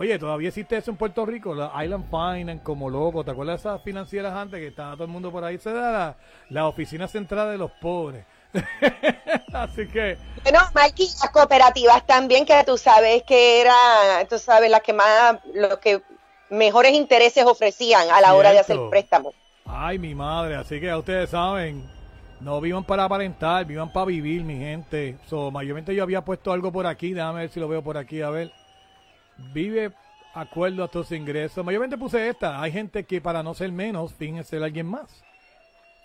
Oye, todavía existe eso en Puerto Rico, la Island Finance como loco. ¿Te acuerdas de esas financieras antes que estaba todo el mundo por ahí? Se da la, oficina central de los pobres. Así que. Bueno, Mikey, las cooperativas también, que tú sabes que era, tú sabes, las que más, los que mejores intereses ofrecían a la hora de hacer préstamo. Ay, mi madre, así que ya ustedes saben, no vivan para aparentar, vivan para vivir, mi gente. So, mayormente yo había puesto algo por aquí, déjame ver si lo veo por aquí, a ver vive acuerdo a tus ingresos. Mayormente puse esta. Hay gente que para no ser menos finge ser alguien más.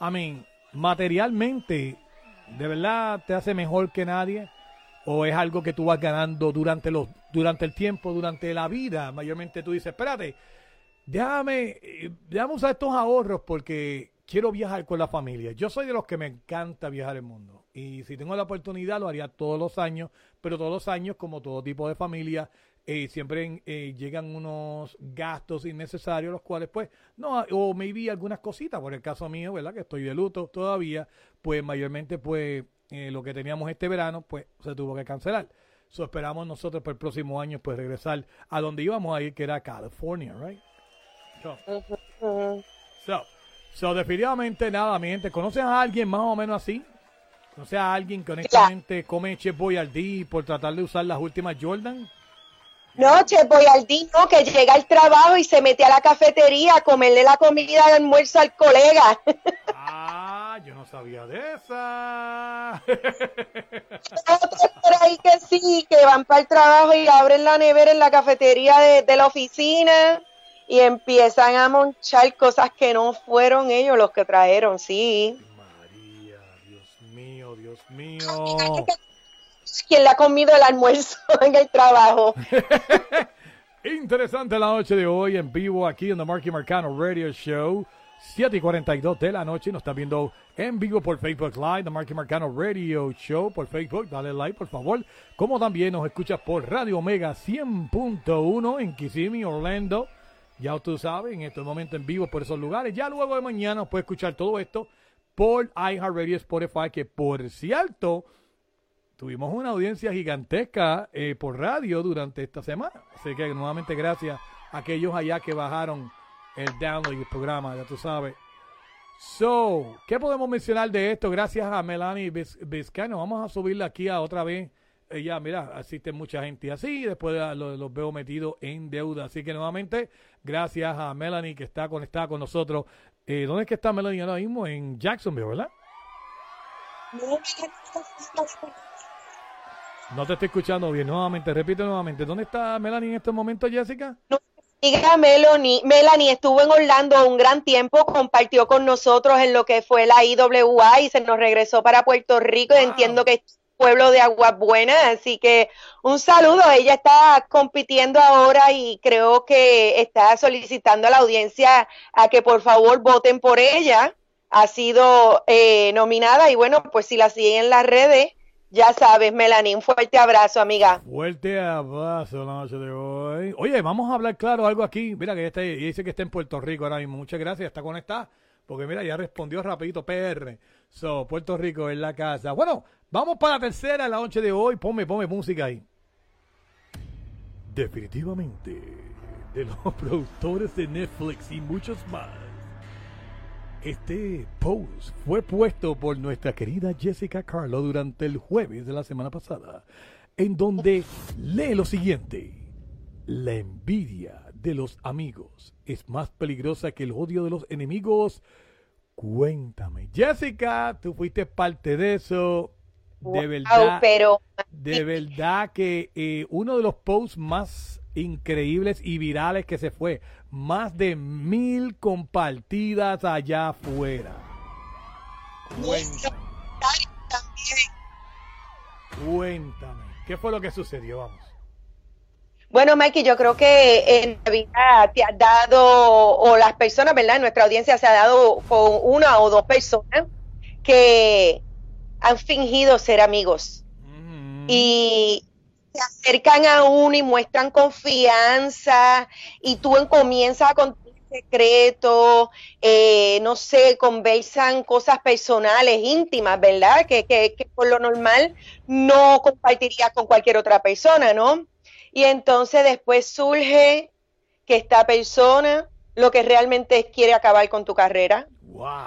I mean, materialmente, ¿de verdad te hace mejor que nadie? ¿O es algo que tú vas ganando durante, los, durante el tiempo, durante la vida? Mayormente tú dices, espérate, déjame, déjame usar estos ahorros porque quiero viajar con la familia. Yo soy de los que me encanta viajar el mundo. Y si tengo la oportunidad, lo haría todos los años. Pero todos los años, como todo tipo de familia, eh, siempre eh, llegan unos gastos innecesarios, los cuales pues, no, o maybe algunas cositas, por el caso mío, ¿verdad? Que estoy de luto todavía, pues mayormente pues eh, lo que teníamos este verano pues se tuvo que cancelar. So esperamos nosotros por el próximo año pues regresar a donde íbamos a ir, que era California, right? So, so, definitivamente nada, mi gente, ¿conoces a alguien más o menos así? ¿Conoces a alguien que honestamente come Chef Boyardee por tratar de usar las últimas Jordan? Noche, voy al dino que llega al trabajo y se mete a la cafetería a comerle la comida de almuerzo al colega. Ah, yo no sabía de esa. Otros por ahí que sí, que van para el trabajo y abren la nevera en la cafetería de, la oficina y empiezan a monchar cosas que no fueron ellos los que trajeron, sí. María, Dios mío, Dios mío quien le ha comido el almuerzo en el trabajo. Interesante la noche de hoy en vivo aquí en The Marky Marcano Radio Show. 7 y 42 de la noche. Nos está viendo en vivo por Facebook Live, The Marky Marcano Radio Show por Facebook. Dale like, por favor. Como también nos escuchas por Radio Omega 100.1 en Kissimmee, Orlando. Ya tú sabes, en este momento en vivo por esos lugares. Ya luego de mañana puedes escuchar todo esto por iHeartRadio Spotify, que por cierto tuvimos una audiencia gigantesca eh, por radio durante esta semana. Así que nuevamente gracias a aquellos allá que bajaron el download y el programa, ya tú sabes. So, ¿qué podemos mencionar de esto? Gracias a Melanie Vizcano. Vamos a subirla aquí a otra vez. Ella, mira, asiste mucha gente así, después los, veo metidos en deuda. Así que nuevamente, gracias a Melanie que está conectada con nosotros. Eh, ¿Dónde es que está Melanie ahora mismo? En Jacksonville, ¿verdad? No te estoy escuchando bien. Nuevamente, repite nuevamente. ¿Dónde está Melanie en este momento, Jessica? No, diga Melanie. Melanie estuvo en Orlando un gran tiempo, compartió con nosotros en lo que fue la IWA y se nos regresó para Puerto Rico. Entiendo que es pueblo de Aguas Buenas, así que un saludo. Ella está compitiendo ahora y creo que está solicitando a la audiencia a que por favor voten por ella. Ha sido eh, nominada y bueno, pues si la siguen en las redes ya sabes, Melanie, un fuerte abrazo, amiga. Fuerte abrazo la noche de hoy. Oye, vamos a hablar claro algo aquí. Mira que está, dice que está en Puerto Rico ahora mismo. Muchas gracias, está conectada. Porque mira, ya respondió rapidito PR. So, Puerto Rico en la casa. Bueno, vamos para la tercera la noche de hoy. Ponme, ponme música ahí. Definitivamente, de los productores de Netflix y muchos más este post fue puesto por nuestra querida Jessica Carlo durante el jueves de la semana pasada, en donde lee lo siguiente. La envidia de los amigos es más peligrosa que el odio de los enemigos. Cuéntame, Jessica, tú fuiste parte de eso. de verdad, pero... de verdad que eh, uno de los posts más increíbles y virales que se fue, más de mil compartidas allá afuera. Cuéntame. Cuéntame, ¿qué fue lo que sucedió? Vamos. Bueno, Mikey, yo creo que en Navidad te has dado, o las personas, ¿verdad? En nuestra audiencia se ha dado con una o dos personas que han fingido ser amigos. Mm. Y se acercan a uno y muestran confianza y tú comienzas a contar secreto, eh, no sé, conversan cosas personales, íntimas, ¿verdad? Que, que, que por lo normal no compartirías con cualquier otra persona, ¿no? Y entonces después surge que esta persona lo que realmente es, quiere acabar con tu carrera.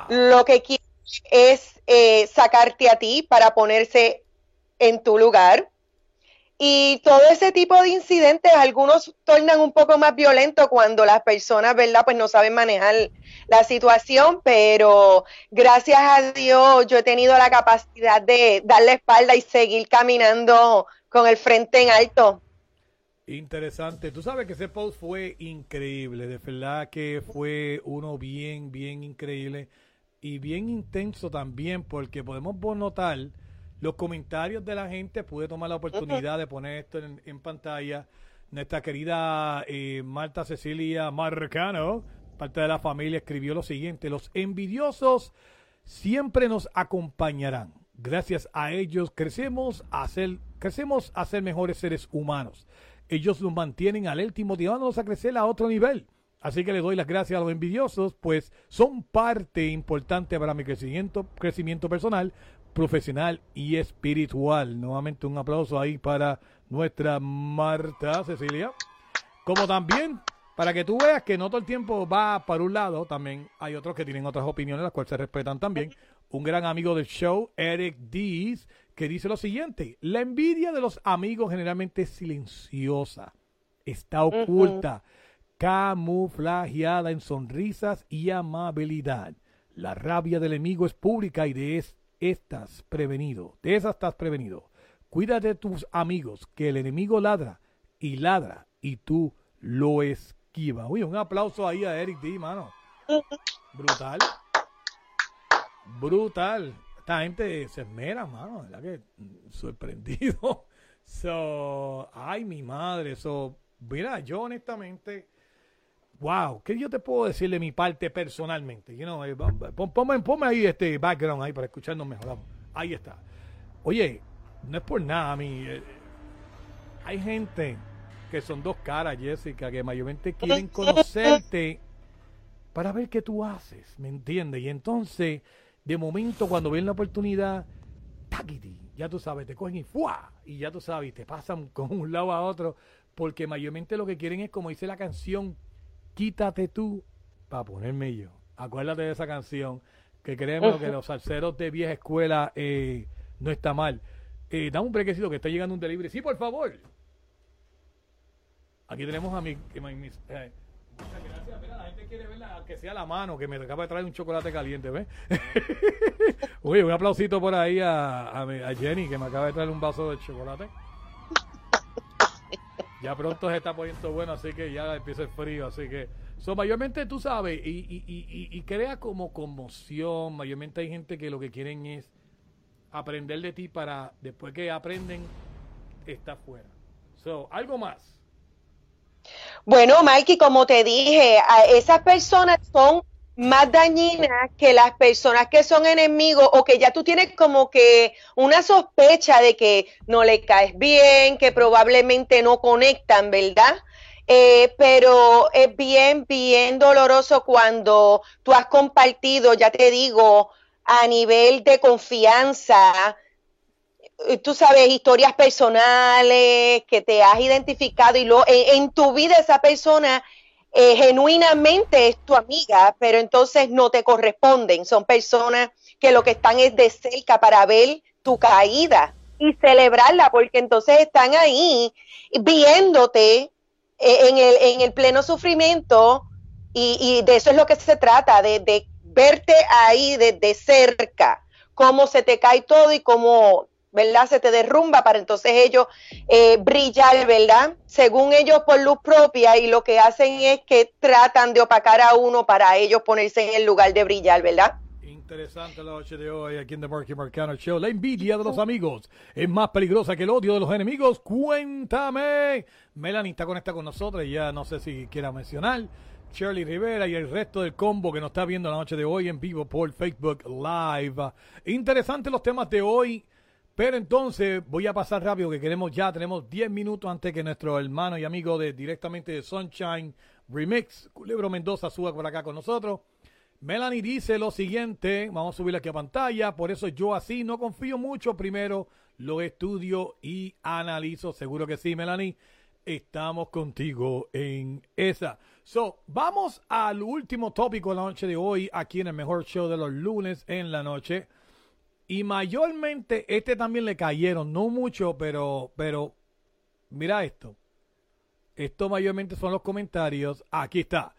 Lo que quiere es eh, sacarte a ti para ponerse en tu lugar. Y todo ese tipo de incidentes, algunos tornan un poco más violentos cuando las personas, ¿verdad? Pues no saben manejar la situación, pero gracias a Dios yo he tenido la capacidad de darle espalda y seguir caminando con el frente en alto. Interesante. Tú sabes que ese post fue increíble. De verdad que fue uno bien, bien increíble y bien intenso también porque podemos notar los comentarios de la gente. Pude tomar la oportunidad de poner esto en, pantalla. Nuestra querida eh, Marta Cecilia Marcano, parte de la familia, escribió lo siguiente. Los envidiosos siempre nos acompañarán. Gracias a ellos crecemos a ser, crecemos a ser mejores seres humanos ellos nos mantienen alerta y motivándonos a crecer a otro nivel. Así que le doy las gracias a los envidiosos, pues son parte importante para mi crecimiento, crecimiento personal, profesional y espiritual. Nuevamente un aplauso ahí para nuestra Marta Cecilia. Como también para que tú veas que no todo el tiempo va para un lado, también hay otros que tienen otras opiniones, las cuales se respetan también. Un gran amigo del show, Eric Dees, que dice lo siguiente, la envidia de los amigos generalmente es silenciosa, está oculta, camuflajeada en sonrisas y amabilidad. La rabia del enemigo es pública y de estas prevenido, de esas estás prevenido. Cuídate de tus amigos, que el enemigo ladra y ladra y tú lo esquivas. Uy, un aplauso ahí a Eric D, mano. Brutal. Brutal esta gente se esmera, mano, ¿verdad que sorprendido? So, ay, mi madre, so, mira, yo honestamente, wow, ¿qué yo te puedo decir de mi parte personalmente? You know, eh, ponme, ahí este background ahí para escucharnos mejor. Ahí está. Oye, no es por nada, a mí, eh, hay gente que son dos caras, Jessica, que mayormente quieren conocerte para ver qué tú haces, ¿me entiendes? Y entonces de momento cuando ven la oportunidad, ya tú sabes, te cogen y ¡fua! Y ya tú sabes, te pasan con un lado a otro, porque mayormente lo que quieren es, como dice la canción, quítate tú para ponerme yo. Acuérdate de esa canción, que creemos que los salseros de vieja escuela eh, no está mal. Eh, dame un brequecito que está llegando un delivery. Sí, por favor. Aquí tenemos a mi... Eh, Muchas gracias. Mira, la gente quiere ver que sea la mano, que me acaba de traer un chocolate caliente, ¿ves? Oye, un aplausito por ahí a, a, Jenny, que me acaba de traer un vaso de chocolate. Ya pronto se está poniendo bueno, así que ya empieza el frío, así que... So, mayormente tú sabes, y, y, y, crea como conmoción, mayormente hay gente que lo que quieren es aprender de ti para, después que aprenden, está fuera. So, algo más. Bueno, Mikey, como te dije, esas personas son más dañinas que las personas que son enemigos o que ya tú tienes como que una sospecha de que no le caes bien, que probablemente no conectan, ¿verdad? Eh, pero es bien, bien doloroso cuando tú has compartido, ya te digo, a nivel de confianza, eh, tú sabes, historias personales que te has identificado y lo, en, tu vida esa persona eh, genuinamente es tu amiga, pero entonces no te corresponden. Son personas que lo que están es de cerca para ver tu caída y celebrarla, porque entonces están ahí viéndote eh, en el, en el pleno sufrimiento y, y, de eso es lo que se trata, de, de verte ahí desde cerca, cómo se te cae todo y cómo ¿verdad? Se te derrumba para entonces ellos eh, brillar, ¿verdad? Según ellos por luz propia y lo que hacen es que tratan de opacar a uno para ellos ponerse en el lugar de brillar, ¿verdad? Interesante la noche de hoy aquí en The Marky Marcano Show. La envidia de los amigos es más peligrosa que el odio de los enemigos. Cuéntame. Melanie está conectada con nosotros. Ya no sé si quiera mencionar. Shirley Rivera y el resto del combo que nos está viendo la noche de hoy en vivo por Facebook Live. Interesantes los temas de hoy. Pero entonces voy a pasar rápido que queremos ya, tenemos 10 minutos antes que nuestro hermano y amigo de directamente de Sunshine Remix, Culebro Mendoza, suba por acá con nosotros. Melanie dice lo siguiente, vamos a subir aquí a pantalla, por eso yo así no confío mucho, primero lo estudio y analizo, seguro que sí, Melanie, estamos contigo en esa. So, vamos al último tópico de la noche de hoy, aquí en el mejor show de los lunes en la noche. Y mayormente, este también le cayeron, no mucho, pero, pero, mira esto. Esto mayormente son los comentarios. Aquí está.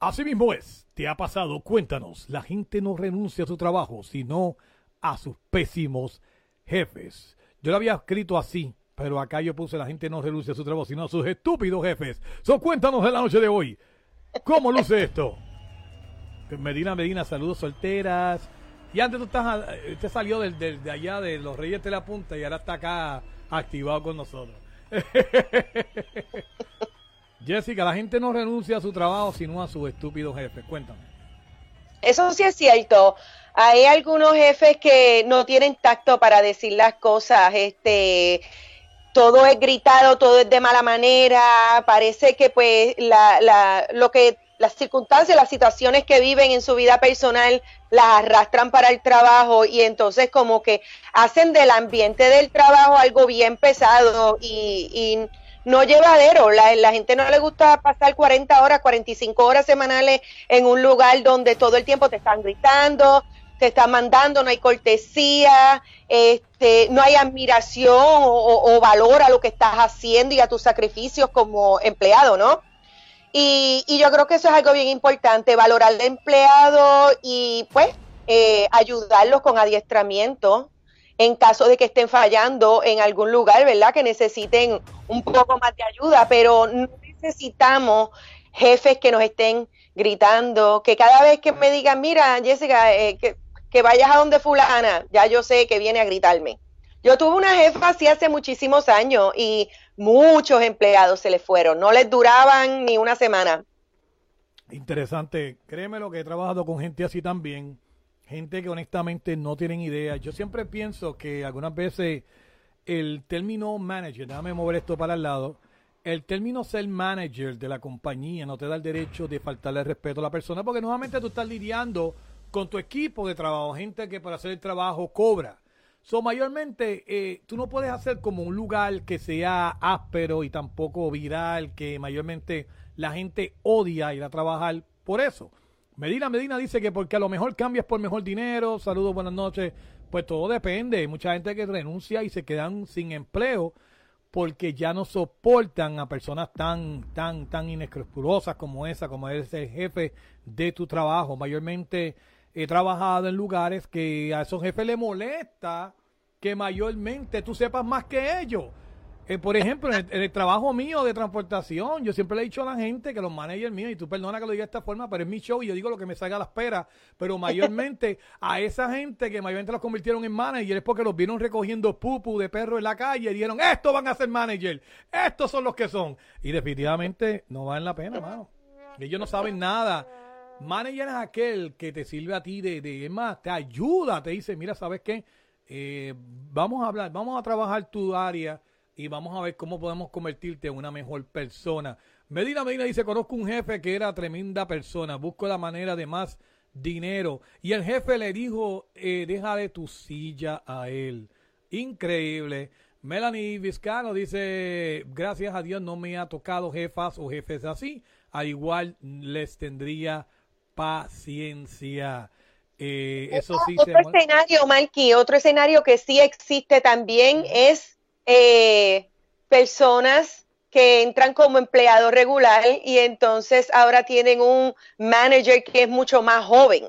Así mismo es. ¿Te ha pasado? Cuéntanos. La gente no renuncia a su trabajo, sino a sus pésimos jefes. Yo lo había escrito así, pero acá yo puse la gente no renuncia a su trabajo, sino a sus estúpidos jefes. So, cuéntanos de la noche de hoy. ¿Cómo luce esto? Medina, Medina, saludos solteras. Y antes tú estás, usted salió del, de allá de los Reyes de la Punta y ahora está acá activado con nosotros. Jessica, la gente no renuncia a su trabajo sino a sus estúpidos jefes. Cuéntame. Eso sí es cierto. Hay algunos jefes que no tienen tacto para decir las cosas. Este, todo es gritado, todo es de mala manera. Parece que pues la, la, lo que las circunstancias, las situaciones que viven en su vida personal las arrastran para el trabajo y entonces como que hacen del ambiente del trabajo algo bien pesado y, y no llevadero. La, gente no le gusta pasar 40 horas, 45 horas semanales en un lugar donde todo el tiempo te están gritando, te están mandando, no hay cortesía, este, no hay admiración o, o valor a lo que estás haciendo y a tus sacrificios como empleado, ¿no? Y, y, yo creo que eso es algo bien importante, valorar al empleado y pues eh, ayudarlos con adiestramiento en caso de que estén fallando en algún lugar, ¿verdad? Que necesiten un poco más de ayuda, pero no necesitamos jefes que nos estén gritando, que cada vez que me digan, mira, Jessica, eh, que, que vayas a donde fulana, ya yo sé que viene a gritarme. Yo tuve una jefa así hace muchísimos años y muchos empleados se les fueron, no les duraban ni una semana. Interesante, créeme lo que he trabajado con gente así también, gente que honestamente no tienen idea. Yo siempre pienso que algunas veces el término manager, déjame mover esto para el lado, el término ser manager de la compañía no te da el derecho de faltarle respeto a la persona porque nuevamente tú estás lidiando con tu equipo de trabajo, gente que para hacer el trabajo cobra. So, mayormente, eh, tú no puedes hacer como un lugar que sea áspero y tampoco viral, que mayormente la gente odia ir a trabajar por eso. Medina Medina dice que porque a lo mejor cambias por mejor dinero, saludos, buenas noches, pues todo depende. Hay mucha gente que renuncia y se quedan sin empleo porque ya no soportan a personas tan, tan, tan inescrupulosas como esa, como eres el jefe de tu trabajo. Mayormente he trabajado en lugares que a esos jefes les molesta que mayormente tú sepas más que ellos. Eh, por ejemplo, en el, trabajo mío de transportación, yo siempre le he dicho a la gente que los managers míos, y tú perdona que lo diga de esta forma, pero es mi show y yo digo lo que me salga a la espera, pero mayormente a esa gente que mayormente los convirtieron en managers es porque los vieron recogiendo pupu de perro en la calle y dijeron, estos van a ser managers, estos son los que son. Y definitivamente no valen la pena, mano. Ellos no saben nada Manager es aquel que te sirve a ti de, de más, te ayuda, te dice, mira, ¿sabes qué? Eh, vamos a hablar, vamos a trabajar tu área y vamos a ver cómo podemos convertirte en una mejor persona. Medina Medina dice, conozco un jefe que era tremenda persona, busco la manera de más dinero. Y el jefe le dijo, eh, déjale tu silla a él. Increíble. Melanie Vizcano dice, gracias a Dios no me ha tocado jefas o jefes así. Al igual les tendría paciencia. Eh, eso sí otro escenario, Mikey, otro escenario que sí existe también es eh, personas que entran como empleado regular y entonces ahora tienen un manager que es mucho más joven.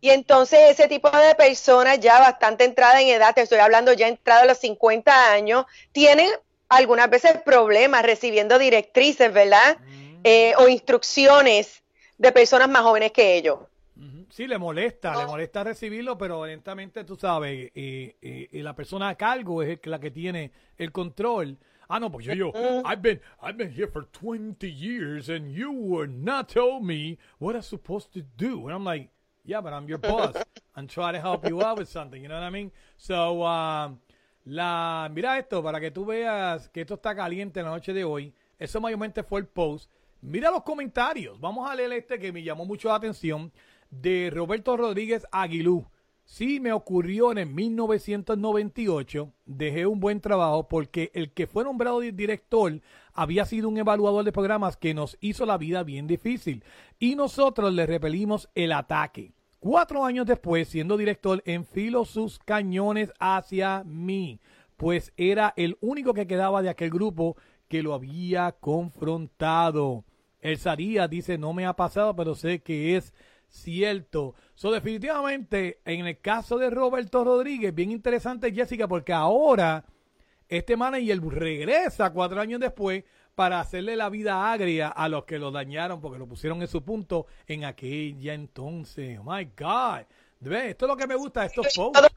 Y entonces ese tipo de personas ya bastante entrada en edad, te estoy hablando ya entrada a los 50 años, tienen algunas veces problemas recibiendo directrices, ¿verdad? Eh, o instrucciones de personas más jóvenes que ellos. Sí, le molesta, le molesta recibirlo, pero lentamente tú sabes, y, y, la persona a cargo es la que tiene el control. Ah, no, pues yo, yo, I've been, I've been here for 20 years and you were not told me what I'm supposed to do. And I'm like, yeah, but I'm your boss. I'm trying to help you out with something, you know what I mean? So, um, la, mira esto, para que tú veas que esto está caliente en la noche de hoy. Eso mayormente fue el post. Mira los comentarios. Vamos a leer este que me llamó mucho la atención de Roberto Rodríguez Aguilú. Sí me ocurrió en el 1998, dejé un buen trabajo porque el que fue nombrado director había sido un evaluador de programas que nos hizo la vida bien difícil y nosotros le repelimos el ataque. Cuatro años después, siendo director, enfilo sus cañones hacia mí, pues era el único que quedaba de aquel grupo que lo había confrontado. El Saría dice, no me ha pasado, pero sé que es cierto. So, definitivamente, en el caso de Roberto Rodríguez, bien interesante, Jessica, porque ahora este manager regresa cuatro años después para hacerle la vida agria a los que lo dañaron porque lo pusieron en su punto en aquella entonces. Oh my God. Esto es lo que me gusta de estos posts.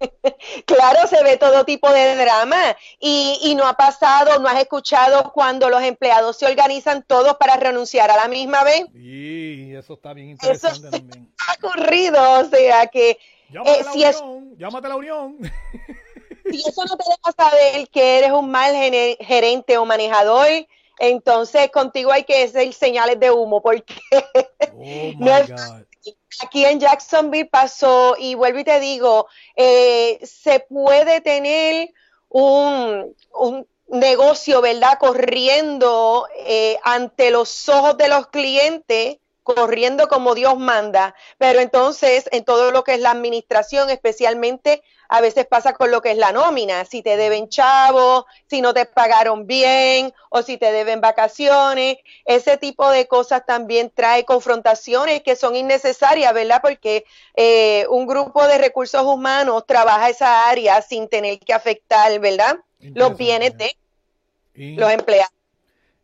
Claro, se ve todo tipo de drama y, y, no ha pasado, no has escuchado cuando los empleados se organizan todos para renunciar a la misma vez. Sí, eso está bien interesante también. Ha ocurrido, o sea que llámate, eh, la, si unión, llámate la unión. Si eso no te deja saber que eres un mal gerente o manejador, entonces contigo hay que hacer señales de humo porque oh no es aquí en Jacksonville pasó, y vuelvo y te digo, eh, se puede tener un, un negocio, ¿verdad? Corriendo eh, ante los ojos de los clientes corriendo como Dios manda, pero entonces en todo lo que es la administración, especialmente a veces pasa con lo que es la nómina, si te deben chavos, si no te pagaron bien o si te deben vacaciones, ese tipo de cosas también trae confrontaciones que son innecesarias, ¿verdad? Porque eh, un grupo de recursos humanos trabaja esa área sin tener que afectar, ¿verdad? Los bienes de los empleados.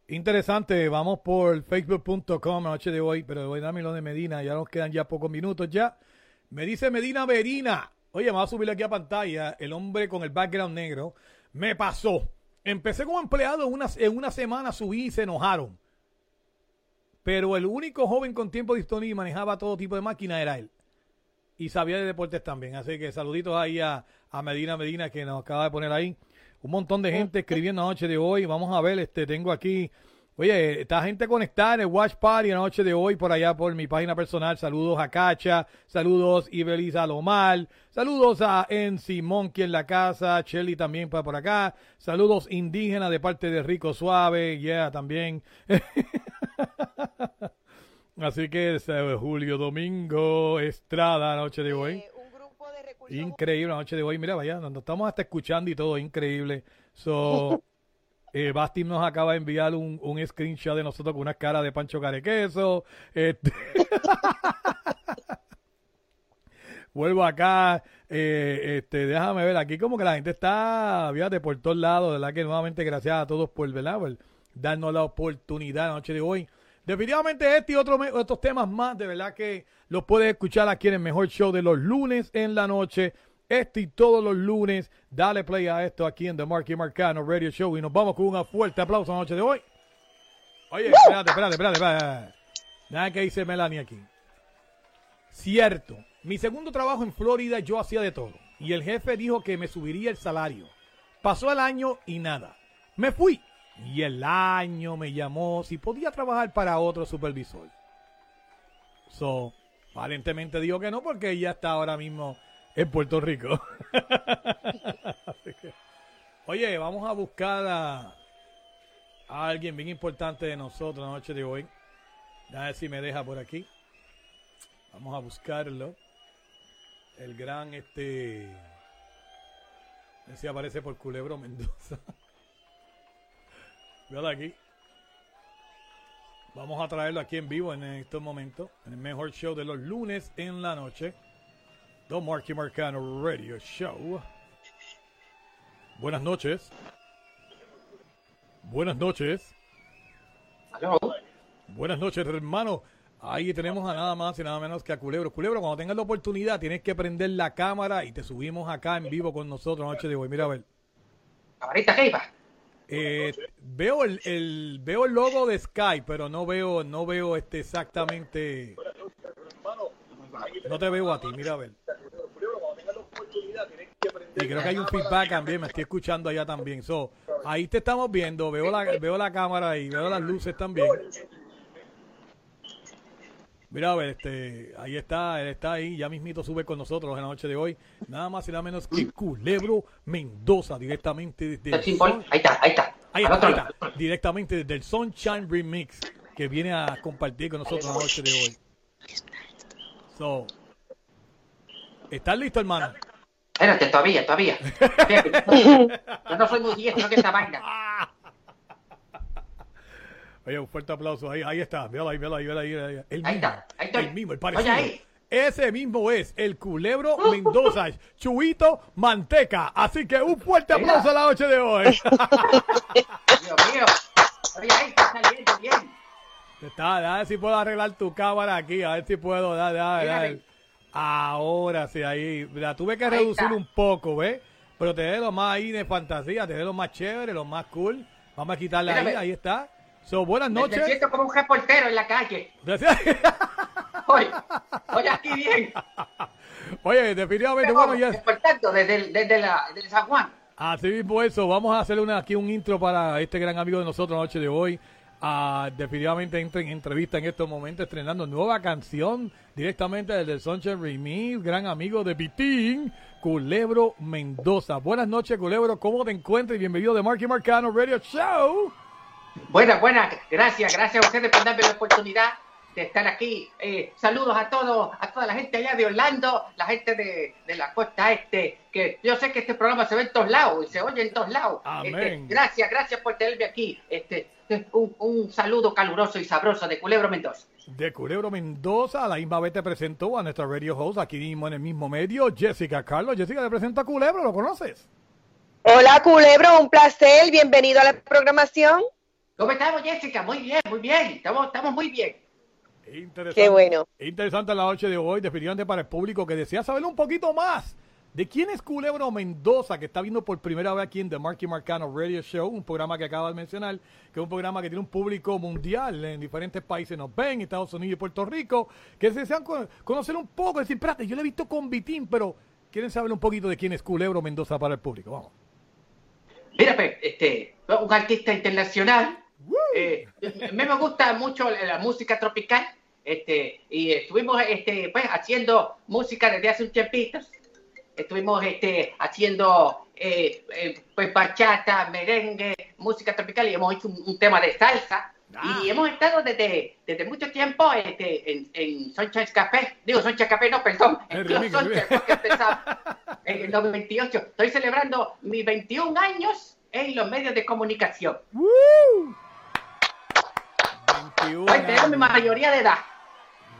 Interesante, vamos por facebook.com noche de hoy, pero voy a darme lo de Medina, ya nos quedan ya pocos minutos ya. Me dice Medina Verina, oye, me va a subir aquí a pantalla, el hombre con el background negro, me pasó. Empecé como empleado, en una, en una semana subí y se enojaron. Pero el único joven con tiempo disponible y manejaba todo tipo de máquina era él. Y sabía de deportes también. Así que saluditos ahí a, a Medina Medina que nos acaba de poner ahí un montón de gente escribiendo la noche de hoy. Vamos a ver, este, tengo aquí, oye, está gente conectada en el Watch Party la noche de hoy por allá por mi página personal. Saludos a Cacha, saludos Ibeliza Lomar, saludos a Enzi Monkey en la casa, Shelly también para por acá, saludos indígenas de parte de Rico Suave, yeah, también. Así que Julio Domingo Estrada, noche de hoy. Increíble la noche de hoy. Mira, vaya, nos estamos hasta escuchando y todo, increíble. So, eh, Basti nos acaba de enviar un, un screenshot de nosotros con una cara de Pancho Carequeso. Este... Vuelvo acá, eh, este, déjame ver, aquí como que la gente está, fíjate, por todos lados, ¿verdad? Que nuevamente gracias a todos por, ¿verdad? Por darnos la oportunidad la noche de hoy. Definitivamente este y otros estos temas más, de verdad que los puedes escuchar aquí en el mejor show de los lunes en la noche. Este y todos los lunes. Dale play a esto aquí en The Marky Marcano Radio Show. Y nos vamos con un fuerte aplauso la noche de hoy. Oye, espérate, espérate, espérate. espérate. Nada que dice Melanie aquí. Cierto. Mi segundo trabajo en Florida yo hacía de todo. Y el jefe dijo que me subiría el salario. Pasó el año y nada. Me fui. Y el año me llamó si podía trabajar para otro supervisor. So, aparentemente dijo que no porque ella está ahora mismo en Puerto Rico. oye, vamos a buscar a, alguien bien importante de nosotros la noche de hoy. A ver si me deja por aquí. Vamos a buscarlo. El gran este. Si aparece por Culebro Mendoza. aquí. Vamos a traerlo aquí en vivo en estos momentos, en el mejor show de los lunes en la noche. The Marky Marcano Radio Show. Buenas noches. Buenas noches. Buenas noches, hermano. Ahí tenemos a nada más y nada menos que a Culebro. Culebro, cuando tengas la oportunidad, tienes que prender la cámara y te subimos acá en vivo con nosotros noche de hoy. Mira a ver. Camarita. Eh, veo el, veo el logo de Sky, pero no veo no veo este exactamente. No te veo a ti, mira a ver. Y creo que hay un feedback también, me estoy escuchando allá también. So, ahí te estamos viendo, veo la, veo la cámara y veo las luces también. Mira, a ver, este, ahí está, él está ahí, ya mismito sube con nosotros en la noche de hoy. Nada más y nada menos que Culebro Mendoza, directamente desde... El ahí está, ahí está. Ahí está, ahí está, directamente desde el Sunshine Remix, que viene a compartir con nosotros en la noche de hoy. So, ¿Estás listo, hermano? Espérate, todavía, todavía. Yo no soy muy diestro que esta vaina. Oye, un fuerte aplauso. Ahí, ahí está. Míralo ahí, míralo ahí, míralo ahí. ahí. El ahí mismo, está, ahí estoy. El mismo, el parecido. Oye, ahí. Ese mismo es el culebro Mendoza, Chuito Manteca. Así que un fuerte aplauso a la noche de hoy. Dios mío. Oye, ahí está saliendo bien. Está, a ver si puedo arreglar tu cámara aquí, a ver si puedo, da, da, da. Ahora sí, ahí. La tuve que Ahí reducir está. un poco, ¿ves? Pero te dé lo más ahí de fantasía, te dé lo más chévere, lo más cool. Vamos a quitarle ahí, ahí está. So, buenas Me, me noches. siento como un reportero en la calle. Oye, oye, aquí bien. Oye, definitivamente, bueno, ya. Reportando desde, desde, la, desde San Juan. Así mismo eso, vamos a hacerle una, aquí un intro para este gran amigo de nosotros la noche de hoy. Ah, definitivamente entra en entrevista en estos momentos estrenando nueva canción directamente desde el Sunshine Remix, gran amigo de Pitín, Culebro Mendoza. Buenas noches, Culebro, ¿cómo te encuentras? Y bienvenido de Marky Marcano Radio Show. Buenas, buenas, gracias, gracias a ustedes por darme la oportunidad de estar aquí. Eh, saludos a todos, a toda la gente allá de Orlando, la gente de, de la costa este, que yo sé que este programa se ve en todos lados y se oye en todos lados. Amén. Este, gracias, gracias por tenerme aquí. Este, un, un saludo caluroso y sabroso de Culebro Mendoza. De Culebro Mendoza, la misma vez te presentó a nuestra radio host aquí mismo en el mismo medio, Jessica Carlos. Jessica te presenta a Culebro, ¿lo conoces? Hola, Culebro, un placer. Bienvenido a la programación. ¿Cómo estamos, Jessica? Muy bien, muy bien. Estamos, estamos muy bien. Interesante. Qué bueno. Interesante la noche de hoy, definitivamente para el público que desea saber un poquito más de quién es Culebro Mendoza, que está viendo por primera vez aquí en The Marky Marcano Radio Show, un programa que acaba de mencionar, que es un programa que tiene un público mundial en diferentes países, nos ven, Estados Unidos y Puerto Rico, que desean con- conocer un poco, decir, espérate, yo le he visto con Vitín, pero quieren saber un poquito de quién es Culebro Mendoza para el público. Vamos. Mira, pues, este, un artista internacional. Eh, me gusta mucho la música tropical. Este, y estuvimos este, pues, haciendo música desde hace un tiempito. Estuvimos este, haciendo eh, eh, pues, bachata, merengue, música tropical y hemos hecho un, un tema de salsa. Y hemos estado desde, desde mucho tiempo este, en, en Sunshine Café. Digo, Sunshine Café, no, perdón. En El Club Sunshine, porque empezamos en el 98. Estoy celebrando mis 21 años en los medios de comunicación. 21 Hoy tengo mi mayoría de edad.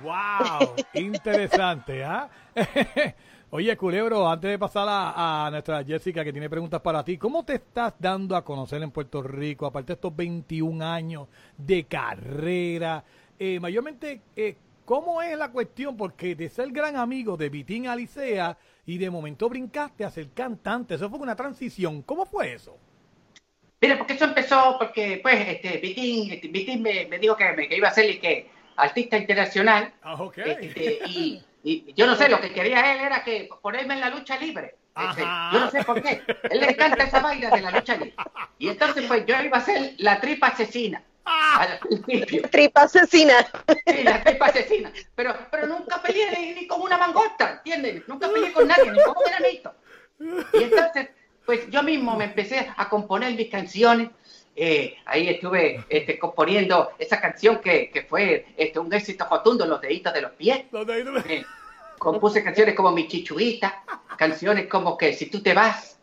¡Wow! Interesante, ¿ah? Oye, Culebro, antes de pasar a, a nuestra Jessica que tiene preguntas para ti, ¿cómo te estás dando a conocer en Puerto Rico, aparte de estos 21 años de carrera? Eh, mayormente, eh, ¿cómo es la cuestión? Porque de ser gran amigo de Vitín Alicea y de momento brincaste a ser cantante, eso fue una transición. ¿Cómo fue eso? Mira, porque eso empezó porque, pues, este, Vitín, este, Vitín me, me dijo que, me- que iba a ser y que artista internacional. Ah, ok. Este, y, y yo no sé, lo que quería él era que ponerme en la lucha libre. Este, yo no sé por qué. Él le encanta esa vaina de la lucha libre. Y entonces, pues, yo iba a ser la tripa asesina. Al principio. Tripa asesina. Sí, la tripa asesina. Pero, pero nunca peleé ni, con una mangota, ¿entiendes? Nunca peleé con nadie, ni con un granito. Y entonces, pues yo mismo me empecé a componer mis canciones. Eh, ahí estuve este, componiendo esa canción que, que fue este, un éxito rotundo, Los deditos de los pies. Eh, compuse canciones como Mi Chichuita, canciones como que Si tú te vas,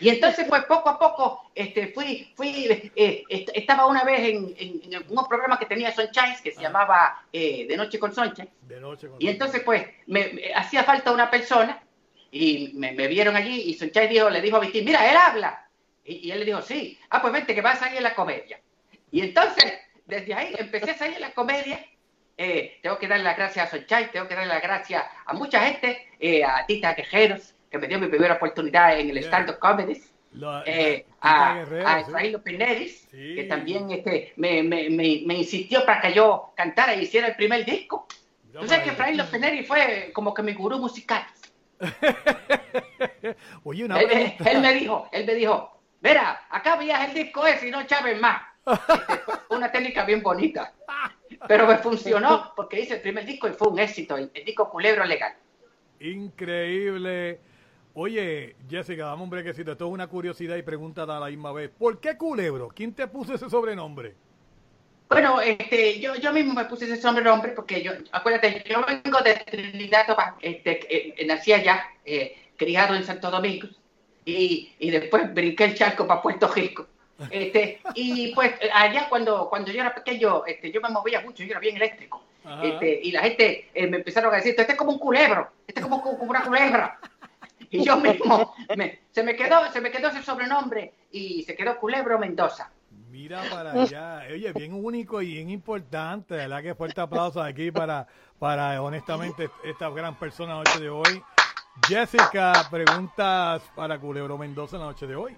Y entonces, pues poco a poco, este, fui, fui, eh, est- estaba una vez en, en, en un programa que tenía Sunshine, que se llamaba eh, De Noche con Sunshine. De noche con Y entonces, pues, me, me hacía falta una persona y me, me vieron allí y Sunshine dijo, le dijo a Vitín, mira, él habla. Y, y él le dijo, sí, ah, pues vente, que vas a salir en la comedia. Y entonces, desde ahí empecé a salir en la comedia. Eh, tengo que darle las gracias a Sunshine, tengo que darle las gracias a mucha gente, eh, a Tita Quejeros, que me dio mi primera oportunidad en el stand-up comedy. La- Eh, a, Guerrero, a sí. Efraín López Neris, Sí. que también este, me, me, me, me insistió para que yo cantara y hiciera el primer disco. Mira Tú sabes que. Efraín López Neris fue como que mi gurú musical. Oye, una Él, pregunta. él me dijo, él me dijo, mira, acá veías el disco ese y no chaves más. Este, una técnica bien bonita. Pero me funcionó porque hice el primer disco y fue un éxito, el, el disco Culebro Legal. Increíble. Oye, Jessica, dame un brequecito. Esto es una curiosidad y pregunta a la misma vez. ¿Por qué Culebro? ¿Quién te puso ese sobrenombre? Bueno, este, yo, yo mismo me puse ese sobrenombre porque yo, acuérdate, yo vengo de Trinidad, Tobago, este, eh, nací allá, eh, criado en Santo Domingo, y, y después brinqué el charco para Puerto Rico. Este, y pues allá cuando, cuando yo era pequeño, este, yo me movía mucho, yo era bien eléctrico. Este, y la gente eh, me empezaron a decir, este es como un culebro, este es como, como una culebra. Y yo mismo, me- se, me quedó, se me quedó ese sobrenombre y se quedó Culebro Mendoza. Mira para allá. Oye, bien único y bien importante. ¿Verdad que fuerte aplauso aquí para, para honestamente, esta gran persona la noche de hoy? Jessica, preguntas para Culebro Mendoza la noche de hoy.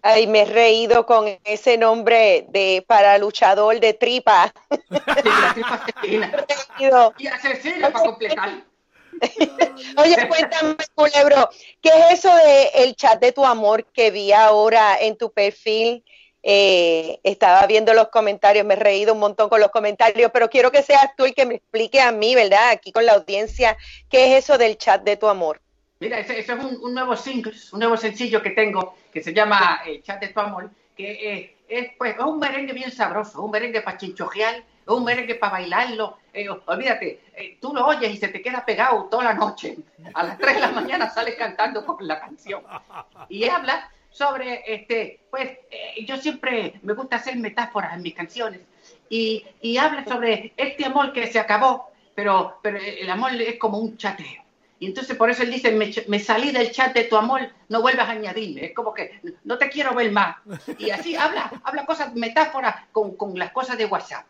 Ay, me he reído con ese nombre de para luchador de tripa. Sí, la tripa asesina. Reído. Y asesina para completar. Oye, cuéntame, Culebro, ¿qué es eso de el chat de tu amor que vi ahora en tu perfil? Eh, estaba viendo los comentarios, me he reído un montón con los comentarios, pero quiero que seas tú el que me explique a mí, ¿verdad? Aquí con la audiencia, ¿qué es eso del chat de tu amor? Mira, ese, ese es un, nuevo single, un nuevo sencillo que tengo que se llama El Chat de tu Amor, que eh, es pues es un merengue bien sabroso, un merengue para chinchojear, un merengue para bailarlo. Eh, olvídate, eh, tú lo oyes y se te queda pegado toda la noche. A las 3 de la mañana sales cantando con la canción. Y habla sobre, este, pues, eh, yo siempre me gusta hacer metáforas en mis canciones. Y, y habla sobre este amor que se acabó, pero, pero el amor es como un chateo. Y entonces por eso él dice, me, me salí del chat de tu amor, no vuelvas a añadirme. Es como que no te quiero ver más. Y así habla, habla cosas, metáforas con, con las cosas de WhatsApp.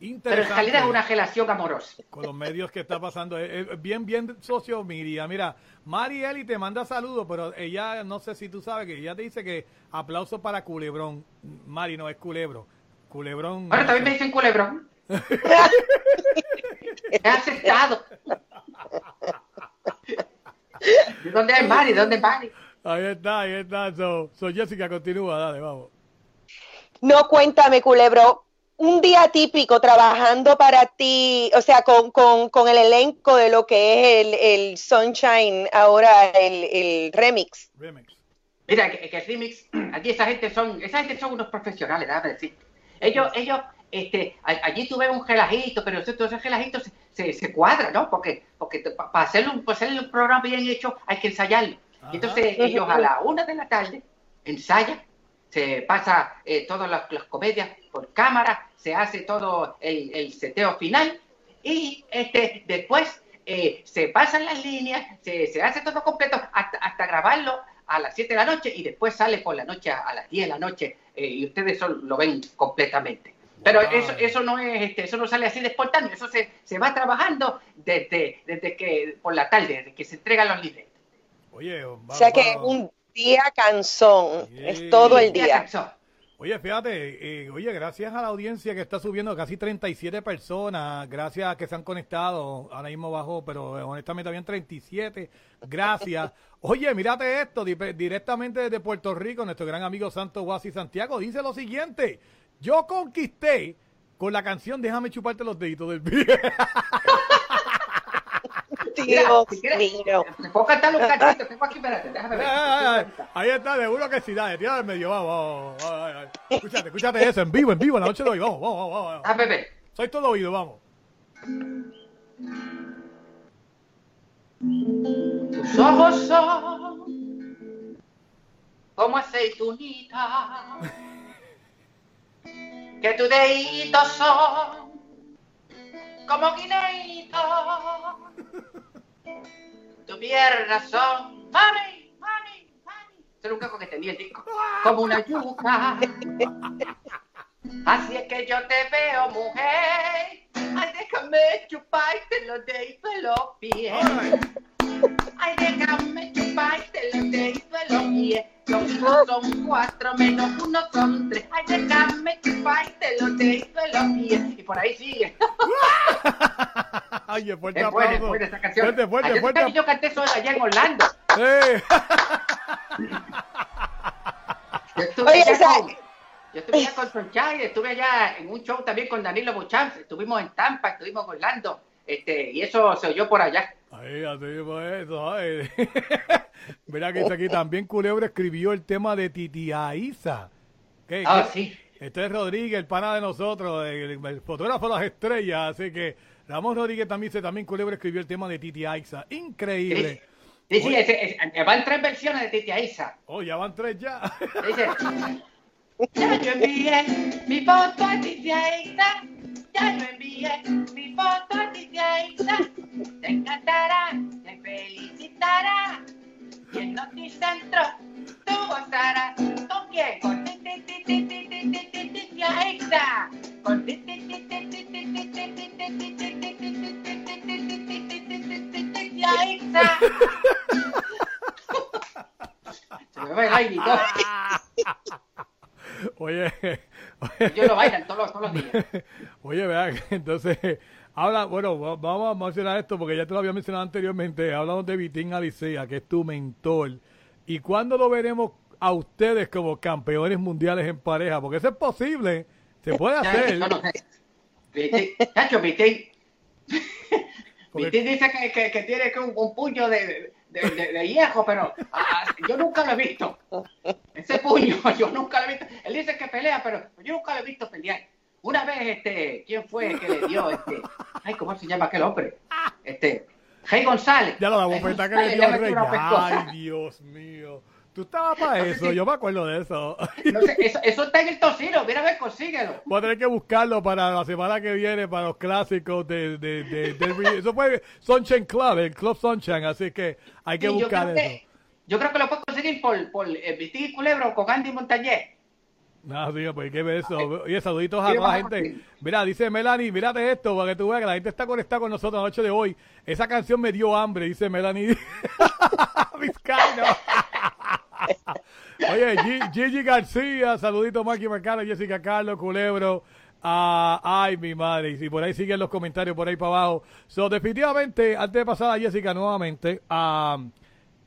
Pero realidad es una relación amorosa. Con los medios que está pasando. Es, es bien, bien socio, Miria. Mira, Mari Eli te manda saludos, pero ella, no sé si tú sabes, que ella te dice que aplauso para Culebrón. Mari no es Culebro. Culebrón. Ahora también me dicen culebrón. He aceptado. ¿De dónde es Mari? ¿De dónde es Mari? Ahí está, ahí está. So, so Jessica, continúa, dale, vamos. No, cuéntame, Culebro, un día típico trabajando para ti, o sea, con, con, con el elenco de lo que es el, el Sunshine, ahora el, el remix. Remix. Mira, que, que el remix, aquí esa gente son, esa gente son unos profesionales, déjame decir. Ellos, ellos, este, allí tú ves un relajito, pero ese- todo ese relajito se, se, se cuadra, ¿no? Porque, porque para hacer un, para hacer un programa bien hecho hay que ensayarlo. Y entonces ellos a la una de la tarde ensayan, se pasa eh, todas las, las comedias por cámara, se hace todo el, el seteo final y este después eh, se pasan las líneas, se, se hace todo completo hasta, hasta grabarlo a las 7 de la noche y después sale por la noche a, a las 10 de la noche eh, y ustedes eso lo ven completamente. Pero Wow. eso, eso no es, este, eso no sale así de espontáneo, eso se, se va trabajando desde, desde que, por la tarde, desde que se entregan los libretos. Oye, O sea que va- un día canzón, Sí. es todo el día. Oye, fíjate, eh, oye, gracias a la audiencia que está subiendo casi 37 personas, gracias a que se han conectado, ahora mismo bajó, pero eh, honestamente habían 37, gracias. Oye, mírate esto, di- directamente desde Puerto Rico, nuestro gran amigo Santo Guasi Santiago dice lo siguiente, yo conquisté con la canción Déjame chuparte los deditos del pie. Dios si quieres, mío. te puedo cantar un cachito, tengo aquí, espérate, déjame ver. Ahí está, seguro que sí, dale, tira del medio, vamos, vamos, vamos, vamos, vamos. Escúchate, escúchate eso, en vivo, en vivo, en la noche de hoy, vamos, vamos, vamos. vamos. Ver. Soy todo oído, vamos. Tus ojos son como aceitunita. Que tus deditos son como guineitos. Tus piernas son, mami, mami, mami. Ese era un caco que tenía el disco. Como una yuca. Así es que yo te veo, mujer. Ay, déjame chuparte los deditos de los pies. Ay, déjame chuparte los deditos de los pies. Los uno son cuatro, menos uno son tres. Ay, déjame chuparte los deditos de los pies. Y por ahí sigue. Ay, fuerte Es buena, es buena esa canción. Fuerte, fuerte, Ayer fuerte. Yo canté eso allá en Orlando. Eh. Yo estuve, Oye, allá con, yo estuve allá con Sonchai, estuve allá en un show también con Danilo Buchan, estuvimos en Tampa, estuvimos en Orlando, este, y eso se oyó por allá. Ahí, así fue eso. ay. Mira que dice aquí también Culebra escribió el tema de Titia Isa. ¿Qué- Ah, qué? sí. Este es Rodríguez, el pana de nosotros, el, el fotógrafo de las estrellas. Así que Ramón Rodríguez también dice, también Culebra escribió el tema de Titi Aiza. Increíble. Sí, sí, ese- van tres versiones de Titi Isa. Oh, ya van tres ya. Dice, ya yo envié mi foto a Titi Isa, ya yo envié mi foto a Isa, te encantará, te felicitará, y en Noticentro tú gozarás. ¿Con quién? Con Titi Titi Titi Titi Titi Isa, con Titi Titi Titi Titi Titi Titi Titi Titi Titi Titi Titi Isa. Se me va el aire y todo. Oye, Yo lo bailan todos los, todos los días. Oye, vean, entonces, habla, bueno, va- vamos a mencionar esto porque ya te lo había mencionado anteriormente. Hablamos de Vitín Alicea, que es tu mentor. ¿Y cuándo lo veremos a ustedes como campeones mundiales en pareja? Porque eso es posible, se puede hacer. no. Vitín, Vitín. Porque- Vitín dice que, que, que tiene que un, un puño de, de, de- de hierro, pero ah, yo nunca lo he visto. Ese puño, yo nunca lo he visto. Él dice que pelea, pero yo nunca lo he visto pelear. Una vez, este, ¿quién fue que le dio este? Ay, ¿cómo se llama aquel hombre? Este, Rey González. Ya lo la que le dio rey. Ay, Dios mío. Tú estabas para eso, yo me acuerdo de eso. No sé, eso, eso está en el tocino, mira a ver, consíguelo. Voy a tener que buscarlo para la semana que viene, para los clásicos de, de, de, re- Eso fue Sunshine Club, el Club Sunshine, así que hay que Sí, yo, buscar creo eso. que, yo creo que lo puedes conseguir por, por eh, y Culebro con Andy Montañez. No, tío, pues hay que ver eso. Oye, saluditos a toda la gente. Mira, dice Melanie, mírate esto para que tú veas que la gente está conectada con nosotros la noche de hoy. Esa canción me dio hambre, dice Melanie. Vizcaíno. Oye, Gi- Gigi García, saludito Mikey Mercado, Jessica Carlos, Culebro. Ah, ay, mi madre. Y si por ahí siguen los comentarios por ahí para abajo. So, definitivamente, antes de pasar a Jessica nuevamente, ah,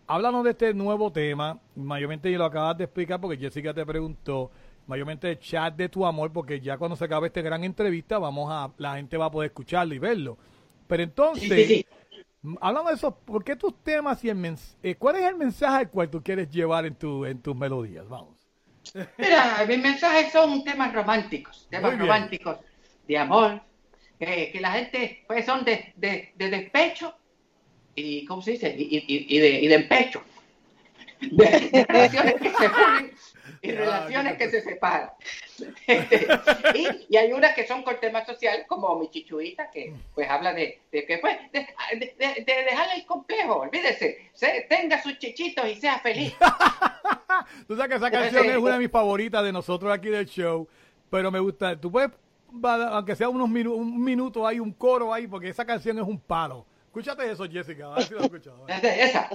háblanos de este nuevo tema. Mayormente lo acabas de explicar porque Jessica te preguntó. Mayormente el chat de tu amor, porque ya cuando se acabe esta gran entrevista, vamos a, la gente va a poder escucharlo y verlo. Pero entonces, Sí, sí, m- háblame de eso, ¿por qué tus temas y el mens- eh, cuál es el mensaje al cual tú quieres llevar en tu, en tus melodías? Vamos. Mira, mis mensajes son temas románticos, temas románticos de amor, que, que la gente pues son de, de, de despecho y, ¿cómo se dice? Y, y- y de, y de empecho. De, de relaciones que se unen y Ya, relaciones que se separan. Este, y, y hay unas que son con temas sociales, como mi chichuita, que pues habla de, de que pues, de, de, de- de dejarle el complejo, olvídese, se- tenga sus chichitos y sea feliz. Tú sabes que esa canción es una de mis favoritas de nosotros aquí del show, pero me gusta, tú puedes, aunque sea unos minu- un minuto ahí, un coro ahí, porque esa canción es un palo. Escúchate eso, Jessica, a ver si lo escuchado. Esa.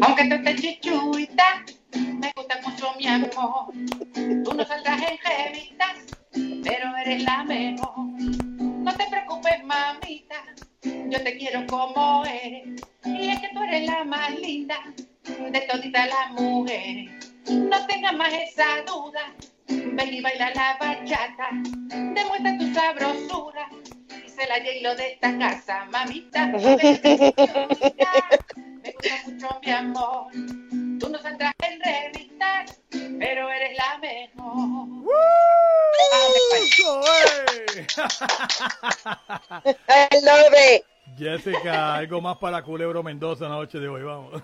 Aunque tú estés chichuita, me gusta mucho mi amor. Tú no saldrás en revistas, pero eres la mejor. No te preocupes, mamita, yo te quiero como eres. Y es que tú eres la más linda de toditas las mujeres. No tengas más esa duda, ven y baila la bachata. Demuestra tu sabrosura y se la hielo de esta casa, mamita. Me gusta mucho mi amor. Tú no saldrás en revistas, pero eres la mejor. ¡Eso, eh! I love it. Jessica, algo más para Culebro Mendoza en la noche de hoy, vamos.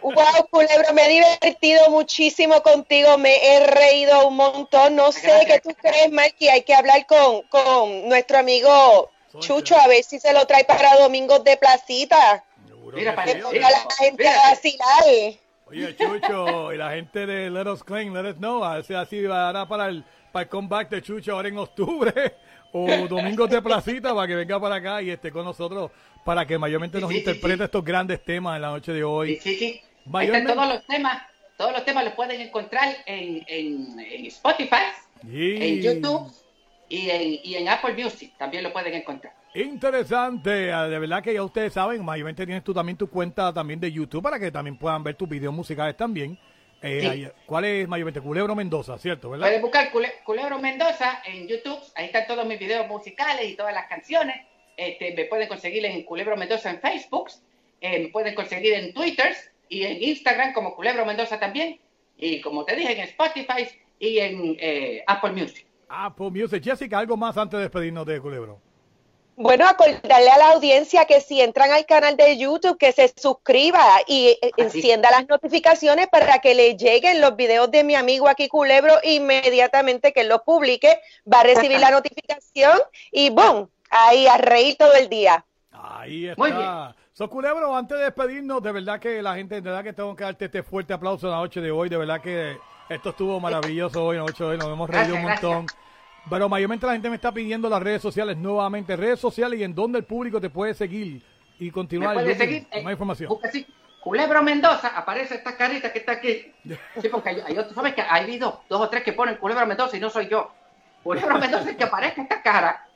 Wow, Culebro, me he divertido muchísimo contigo, me he reído un montón. No sé qué tú crees, Marky, hay que hablar con, con nuestro amigo Chucho a ver si se lo trae para domingos de placita. Mira, para Que la gente a vacilar. Oye, Chucho, y la gente de Let Us Claim, Let Us Know, sea, así hará para el, para el comeback de Chucho ahora en octubre o domingos de placita para que venga para acá y esté con nosotros para que mayormente nos sí, interprete sí. estos grandes temas en la noche de hoy. Sí, sí. Ahí están Mayormente- todos los temas. Todos los temas los pueden encontrar en, en, en Spotify, Sí. en YouTube y en, y en Apple Music. También lo pueden encontrar. Interesante, ah, de verdad que ya ustedes saben, mayormente tienes tú también tu cuenta también de YouTube para que también puedan ver tus videos musicales también. Eh, Sí. ¿Cuál es mayormente? Culebro Mendoza, ¿cierto? ¿Verdad? Pueden buscar Cule- Culebro Mendoza en YouTube. Ahí están todos mis videos musicales y todas las canciones. Este, me pueden conseguir en Culebro Mendoza en Facebook. eh, me pueden conseguir en Twitter y en Instagram como Culebro Mendoza también. Y como te dije, en Spotify y en eh, Apple Music. Apple Music. Jessica, algo más antes de despedirnos de Culebro. Bueno, acordarle a la audiencia que si entran al canal de YouTube, que se suscriba y eh, encienda las notificaciones para que le lleguen los videos de mi amigo aquí Culebro inmediatamente que los publique, va a recibir la notificación y ¡boom! Ahí a reír todo el día. Ahí está. Muy bien. So, Culebro, antes de despedirnos, de verdad que la gente, de verdad que tengo que darte este fuerte aplauso en la noche de hoy. De verdad que esto estuvo maravilloso hoy, en la noche de hoy. Nos hemos reído un Gracias, montón. Pero mayormente la gente me está pidiendo las redes sociales nuevamente, redes sociales y en donde el público te puede seguir y continuar. pueden Lucy, seguir. eh, Más información. Culebro Mendoza, aparece esta carita que está aquí. Sí, porque hay, hay otros, ¿sabes que Hay habido dos o tres que ponen Culebro Mendoza y no soy yo. Culebro Mendoza es que aparezca esta cara.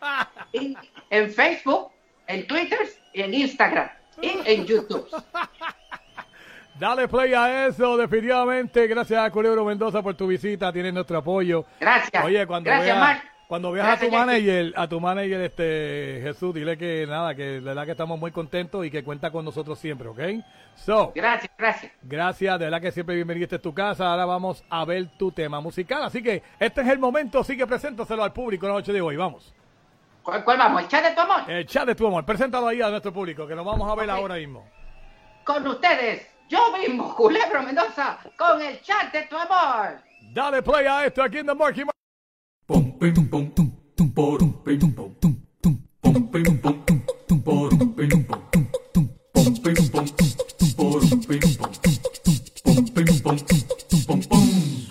Y en Facebook, en Twitter y en Instagram. Y en YouTube. Dale play a eso, definitivamente. Gracias a Culebro Mendoza por tu visita, tienes nuestro apoyo. Gracias. Oye, cuando Gracias, veas, cuando veas Gracias, a tu Jackie. manager, a tu manager, este Jesús, dile que nada, que de verdad que estamos muy contentos y que cuenta con nosotros siempre, ¿ok? So, Gracias, gracias. gracias, de verdad que siempre bienvenido. Esta es tu casa. Ahora vamos a ver tu tema musical. Así que este es el momento, así que preséntaselo al público la noche de hoy. Vamos. ¿Cuál, cuál vamos? ¿El chat de tu amor? El chat de tu amor. Preséntalo ahí a nuestro público, que nos vamos a ver ahora mismo. Con ustedes, yo mismo, Culebro Mendoza, con el chat de tu amor. Dale play a esto aquí en The Marky Mark.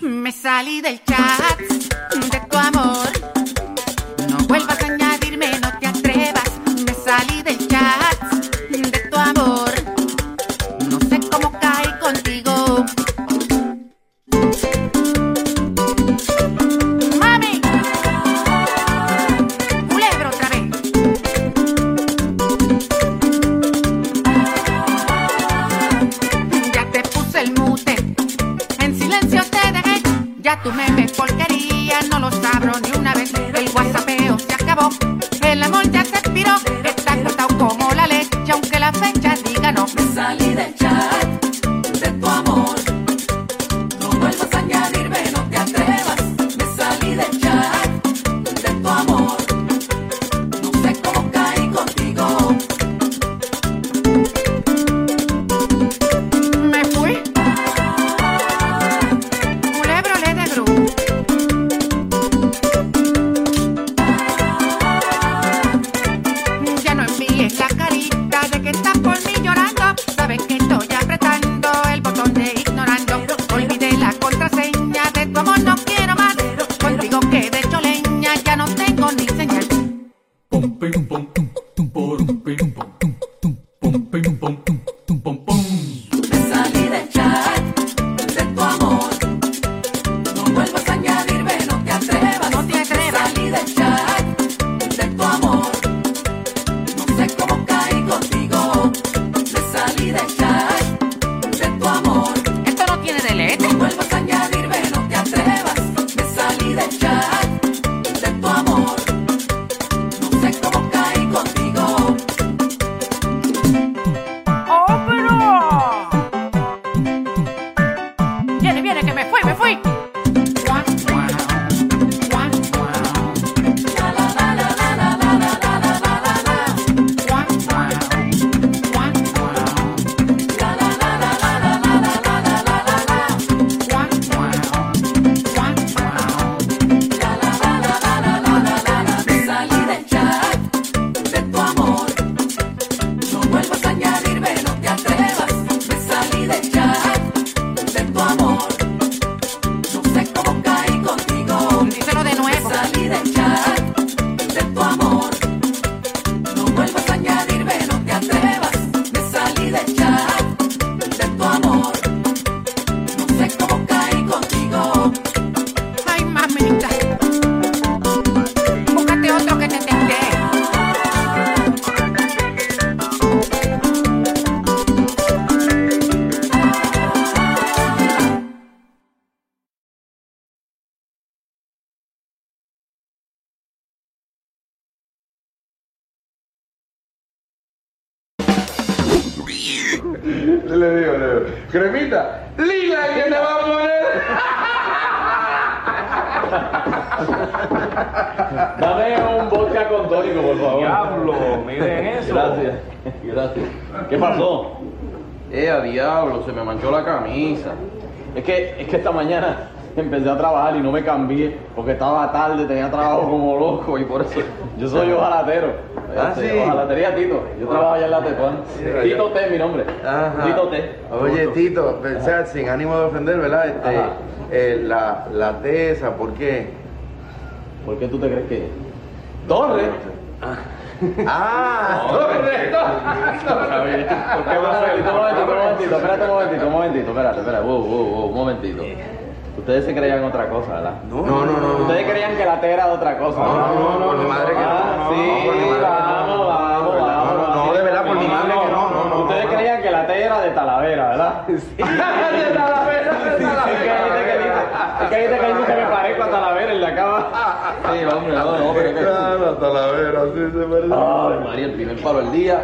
Me salí del chat nombre. Ajá. Tito T. Oye, Tito, o sea, sin ánimo de ofender, ¿verdad? Este, eh, la, la tesa, ¿por qué? ¿Por qué tú te crees que? Torre. Ah, un momentito, espérate un momentito, un momentito, espérate, espérate, wow, wow, wow, un momentito. Ustedes se creían otra cosa, ¿verdad? No, no, no, no. Ustedes creían que la T era de otra cosa. No, no, no, por mi madre que no, Ah, sí, vamos, vamos, vamos. No, no, de verdad, por mi madre que no, Ustedes no. creían que la T era de Talavera, ¿verdad? Sí. de Talavera, de Talavera. Es que dice que dice que dice que me parezco a Talavera y le acaba. Sí, hombre, no, no, pero que. Claro, Talavera, sí, se parece. Ay, María, el primer palo del día.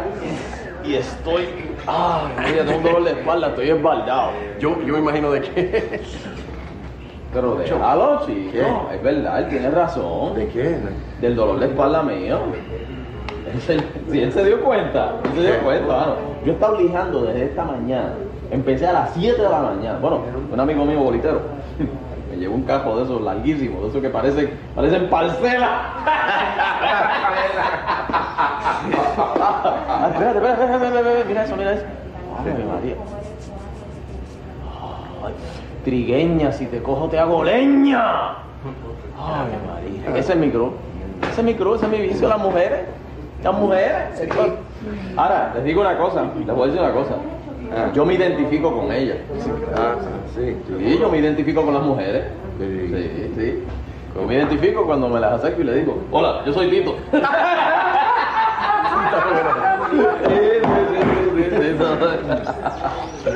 Y estoy. Ay, María, tengo un dolor de espalda, estoy esbaldado. Yo, yo me imagino de qué. Pero déjalo, chico. Es verdad, él tiene razón. ¿De qué? Del dolor de espalda mío. Si él se dio cuenta, él se dio cuenta, mano. Yo estaba lijando desde esta mañana. Empecé a las 7 de la mañana. Bueno, un amigo mío bolitero. Me llevó un cajo de esos larguísimos, de esos que parecen, parecen parcelas. Ah, espérate, espérate, espérate, espérate, espérate, mira eso, mira eso. Ay, María. Ay, trigueña, si te cojo te hago leña. Ay, María. Ese es mi cruz. Ese es mi cruz, ese es mi vicio, las mujeres. Las mujeres. Ahora, les digo una cosa, les voy a decir una cosa. Yo me identifico con ellas. Ah, sí. Sí, yo me identifico con las mujeres. Sí, sí. Yo me identifico cuando me las acerco y le digo, hola, yo soy Tito.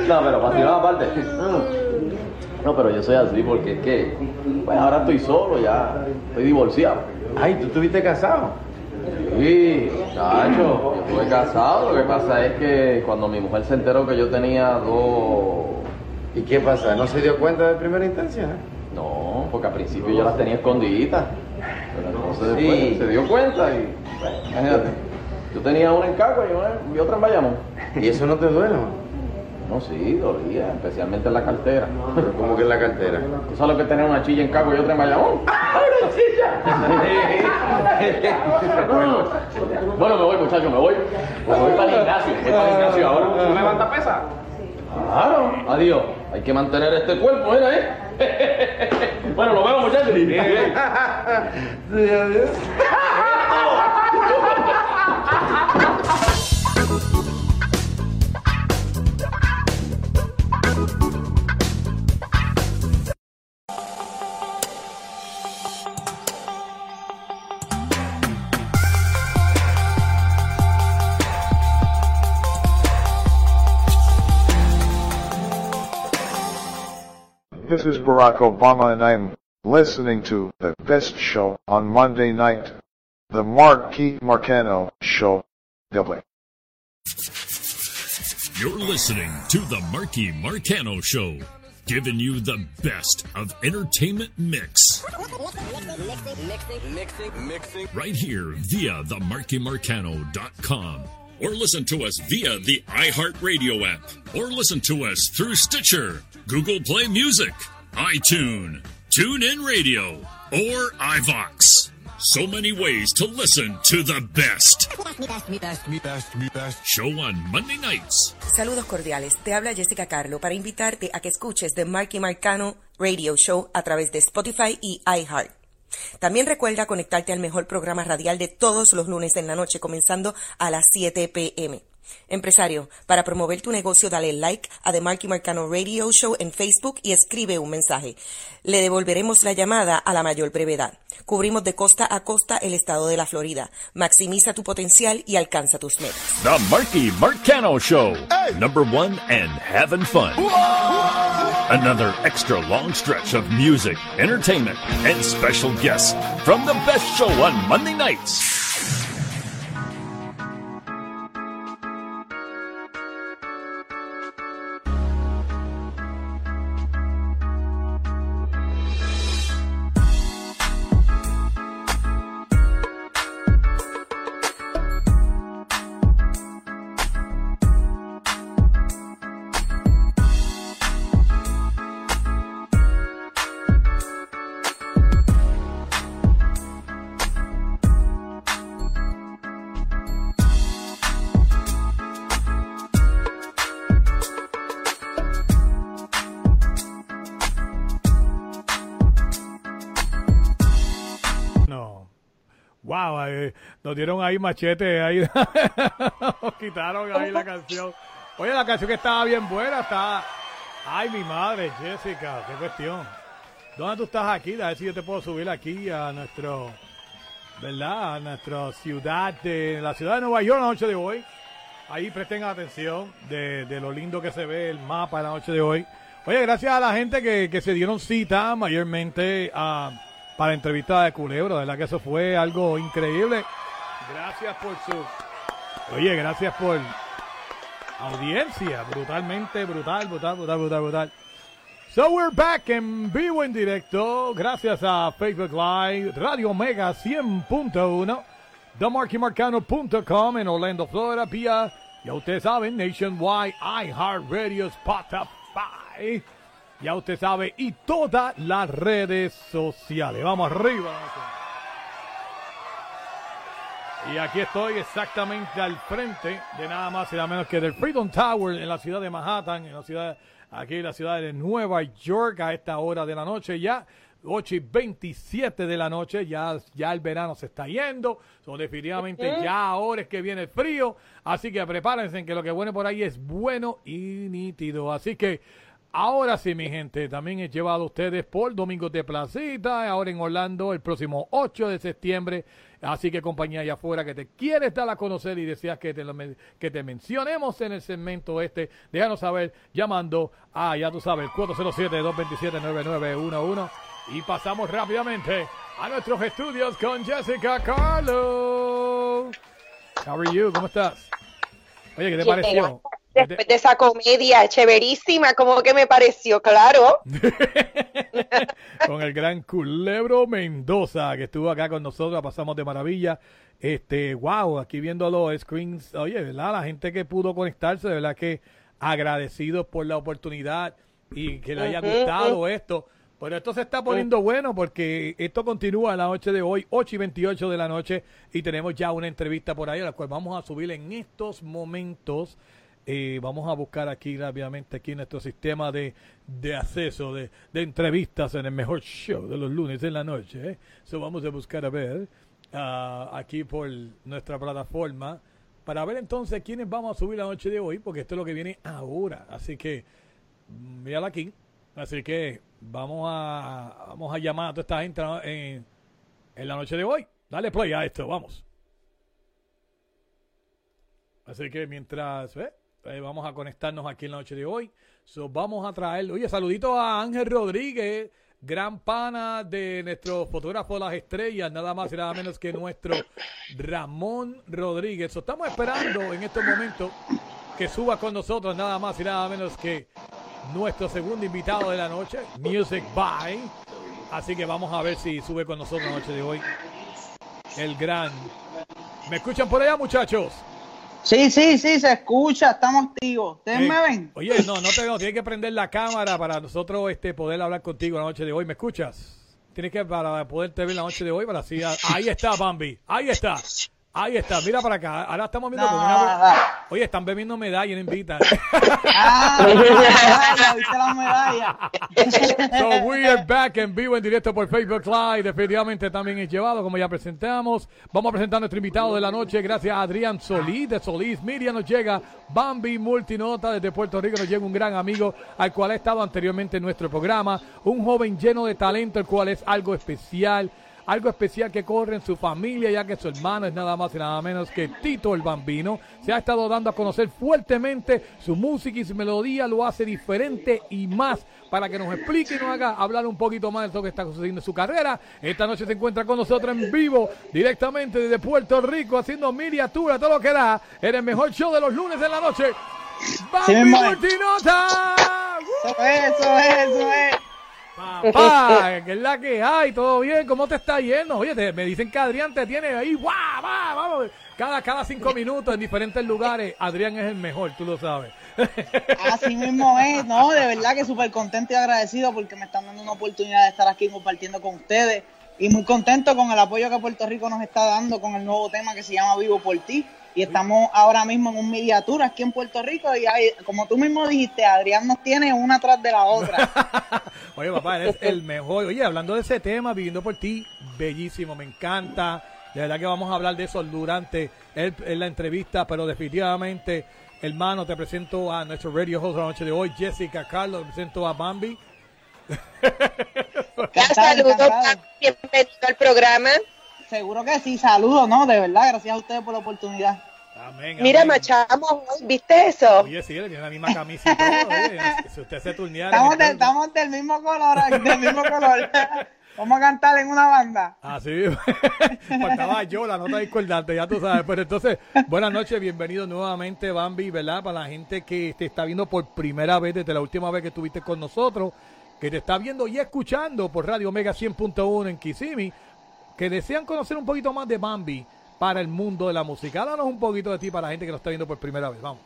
No. Pero vacilón aparte. No, pero yo soy así porque es que, pues ahora estoy solo ya, estoy divorciado. Ay, ¿tú estuviste casado? Sí, chacho, yo estuve casado, lo que pasa es que cuando mi mujer se enteró que yo tenía dos... ¿Y qué pasa? ¿No se dio cuenta de primera instancia? No, porque al principio yo las tenía escondiditas. Pero entonces Sí. después se dio cuenta y, bueno, imagínate. Yo tenía una en Cagua y, una- y otra en Bayamón. ¿Y eso no te duele, man? No, sí, dolía, especialmente en la cartera. Pero ¿Cómo que en la cartera? ¿Tú sabes lo que tener una chilla en Cagua y otra en Bayamón? ¡Una chilla! bueno, me voy, muchachos, me voy. Me voy para el gimnasio. Voy para el gimnasio ahora. ¿Tú levanta pesa? Claro, adiós. Hay que mantener este cuerpo, mira, ¿eh? bueno, nos vemos, muchachos. Sí, adiós. This is Barack Obama and I'm listening to the best show on Monday night. The Marquis Marcano Show. You're listening to the Marky Marcano Show, giving you the best of entertainment mix. Right here via the markymarcano.com. Or listen to us via the iHeartRadio app. Or listen to us through Stitcher, Google Play Music, iTunes, TuneIn Radio, or iVox. So many ways to listen to the best. Show on Monday nights. Saludos cordiales, te habla Jessica Carlo para invitarte a que escuches The Marky Marcano Radio Show a través de Spotify y iHeart. También recuerda conectarte al mejor programa radial de todos los lunes en la noche, comenzando a las 7 pm. Empresario, para promover tu negocio, dale like a The Marky Marcano Radio Show en Facebook y escribe un mensaje. Le devolveremos la llamada a la mayor brevedad. Cubrimos de costa a costa el estado de la Florida. Maximiza tu potencial y alcanza tus metas. The Marky Marcano Show. Number one and having fun. Another extra long stretch of music, entertainment, and special guests from the best show on Monday nights. Nos dieron ahí machete, ahí nos quitaron ahí la canción. Oye, la canción que estaba bien buena, está... Ay, mi madre, Jessica, qué cuestión. ¿Dónde tú estás aquí? A ver si yo te puedo subir aquí a nuestro, ¿verdad? A nuestra ciudad, de la ciudad de Nueva York la noche de hoy. Ahí presten atención de, de lo lindo que se ve el mapa la noche de hoy. Oye, gracias a la gente que, que se dieron cita mayormente a, para entrevista de Culebro. De verdad que eso fue algo increíble. Gracias por su... Oye, gracias por audiencia. Brutalmente, brutal, brutal, brutal, brutal, brutal. So we're back en vivo en directo. Gracias a Facebook Live, Radio Mega 100.1, TheMarkyMarcano.com en Orlando, Florida, vía, ya ustedes saben, Nationwide, iHeartRadio, Spotify. Ya usted sabe, y todas las redes sociales. Vamos arriba. Y aquí estoy exactamente al frente de nada más y nada menos que del Freedom Tower en la ciudad de Manhattan, en la ciudad, aquí en la ciudad de Nueva York a esta hora de la noche ya. 8 y 27 de la noche, ya, ya el verano se está yendo, so, definitivamente ya ahora es que viene el frío, así que prepárense que lo que viene por ahí es bueno y nítido, así que Ahora sí, mi gente, también he llevado a ustedes por Domingos de Placita, ahora en Orlando, el próximo 8 de septiembre. Así que compañía allá afuera que te quieres dar a conocer y deseas que te, que te mencionemos en el segmento este, déjanos saber llamando a, ya tú sabes, 407-227-9911. Y pasamos rápidamente a nuestros estudios con Jessica Carlo. How are you? ¿Cómo estás? Oye, ¿qué te pareció? Después de esa comedia chéverísima, como que me pareció, claro. con el gran Culebro Mendoza que estuvo acá con nosotros, la pasamos de maravilla. Este, wow, aquí viendo los screens, oye, ¿verdad? La gente que pudo conectarse, de verdad que agradecidos por la oportunidad y que le haya gustado esto. Pero esto se está poniendo bueno porque esto continúa la noche de hoy, 8 y 28 de la noche, y tenemos ya una entrevista por ahí, a la cual vamos a subir en estos momentos. Eh, vamos a buscar aquí rápidamente aquí nuestro sistema de, de acceso de, de entrevistas en el mejor show de los lunes en la noche. ¿eh? So vamos a buscar a ver ah, aquí por nuestra plataforma para ver entonces quiénes vamos a subir la noche de hoy, porque esto es lo que viene ahora. Así que mírala aquí. Así que vamos a vamos a llamar a toda esta gente en, la noche de hoy. Dale play a esto, vamos. Así que mientras. Eh, vamos a conectarnos aquí en la noche de hoy. Vamos a traer, oye, saludito a Ángel Rodríguez, gran pana de nuestro fotógrafo de las estrellas, nada más y nada menos que nuestro Ramón Rodríguez. Estamos esperando en estos momentos que suba con nosotros nada más y nada menos que nuestro segundo invitado de la noche, Music By. Así que vamos a ver si sube con nosotros la noche de hoy. El gran. ¿Me escuchan por allá, muchachos? Sí, sí, sí, se escucha, estamos activos. ¿Ustedes Eh, me ven? Oye, no, no te veo. Tienes que prender la cámara para nosotros este, poder hablar contigo la noche de hoy. ¿Me escuchas? Tienes que para poderte ver la noche de hoy para así. Ahí está, Bambi. Ahí está. Ahí está. Mira para acá. Ahora estamos viendo como una. Oye, están bebiendo medalla y no invitan. Ah, ¿viste la medalla? So we are back en vivo, en directo por Facebook Live. Definitivamente también es llevado, como ya presentamos. Vamos a presentar a nuestro invitado de la noche. Gracias a Adrián Solís de Solís. Miriam nos llega Bambi Multinota desde Puerto Rico. Nos llega un gran amigo al cual ha estado anteriormente en nuestro programa. Un joven lleno de talento, el cual es algo especial. Algo especial que corre en su familia, ya que su hermano es nada más y nada menos que Tito el Bambino. Se ha estado dando a conocer fuertemente su música y su melodía, lo hace diferente y más para que nos explique y nos haga hablar un poquito más de lo que está sucediendo en su carrera. Esta noche se encuentra con nosotros en vivo, directamente desde Puerto Rico, haciendo miniatura, todo lo que da, en el mejor show de los lunes de la noche. ¡Bambi. Multinota! Eso es, eso es, eso es. Papá, que es la que hay, todo bien, ¿cómo te está yendo? Oye, te- me dicen que Adrián te tiene ahí, guau, va, vamos, cada, cada cinco minutos en diferentes lugares, Adrián es el mejor, tú lo sabes. Así mismo es, no, de verdad que súper contento y agradecido porque me están dando una oportunidad de estar aquí compartiendo con ustedes y muy contento con el apoyo que Puerto Rico nos está dando con el nuevo tema que se llama Vivo por ti y estamos ahora mismo en un mediatura aquí en Puerto Rico y hay, como tú mismo dijiste, Adrián nos tiene una tras de la otra. Oye, papá, eres el mejor. Oye, hablando de ese tema, viviendo por ti, bellísimo, me encanta. De verdad que vamos a hablar de eso durante el- en la entrevista, pero definitivamente, hermano, te presento a nuestro radio host de la noche de hoy, Jessica Carlos, te presento a Bambi. Saludos, bienvenido al programa. Seguro que sí, saludos, ¿no? De verdad, gracias a ustedes por la oportunidad. Amén, Mira, amén. machamos hoy, ¿viste eso? Oye, sí, le tiene la misma camisa y todo. oye, si usted se turneara. Estamos, de- del mismo color, del mismo color. Vamos a cantar en una banda. Así faltaba yo, la nota discordante, ya tú sabes. Pero entonces, buenas noches, bienvenido nuevamente, Bambi, ¿verdad? Para la gente que te está viendo por primera vez desde la última vez que estuviste con nosotros, que te está viendo y escuchando por Radio Omega 100.1 en Kissimmee, que desean conocer un poquito más de Bambi para el mundo de la música. Háblanos un poquito de ti para la gente que lo está viendo por primera vez, vamos.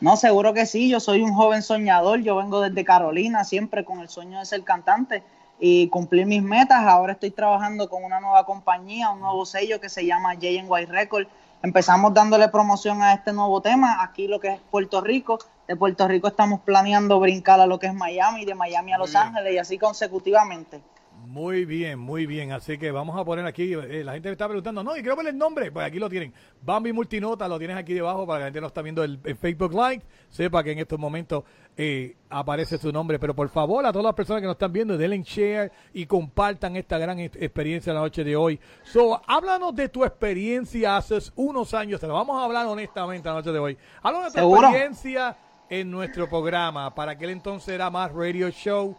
No, seguro que sí. Yo soy un joven soñador. Yo vengo desde Carolina, siempre con el sueño de ser cantante y cumplir mis metas. Ahora estoy trabajando con una nueva compañía, un nuevo sello que se llama White Record. Empezamos dándole promoción a este nuevo tema, aquí lo que es Puerto Rico. De Puerto Rico estamos planeando brincar a lo que es Miami, de Miami a Los Ángeles y así consecutivamente. Muy bien, muy bien. Así que vamos a poner aquí, eh, la gente me está preguntando, no, y quiero ver el nombre, pues aquí lo tienen. Bambi Multinota, lo tienes aquí debajo para que la gente no está viendo el, el Facebook Live, sepa que en estos momentos eh, aparece su nombre. Pero por favor, a todas las personas que nos están viendo, denle share y compartan esta gran ex- experiencia la noche de hoy. So, háblanos de tu experiencia hace unos años, te lo vamos a hablar honestamente la noche de hoy. Háblanos de tu experiencia en nuestro programa. Para aquel entonces era más Radio Show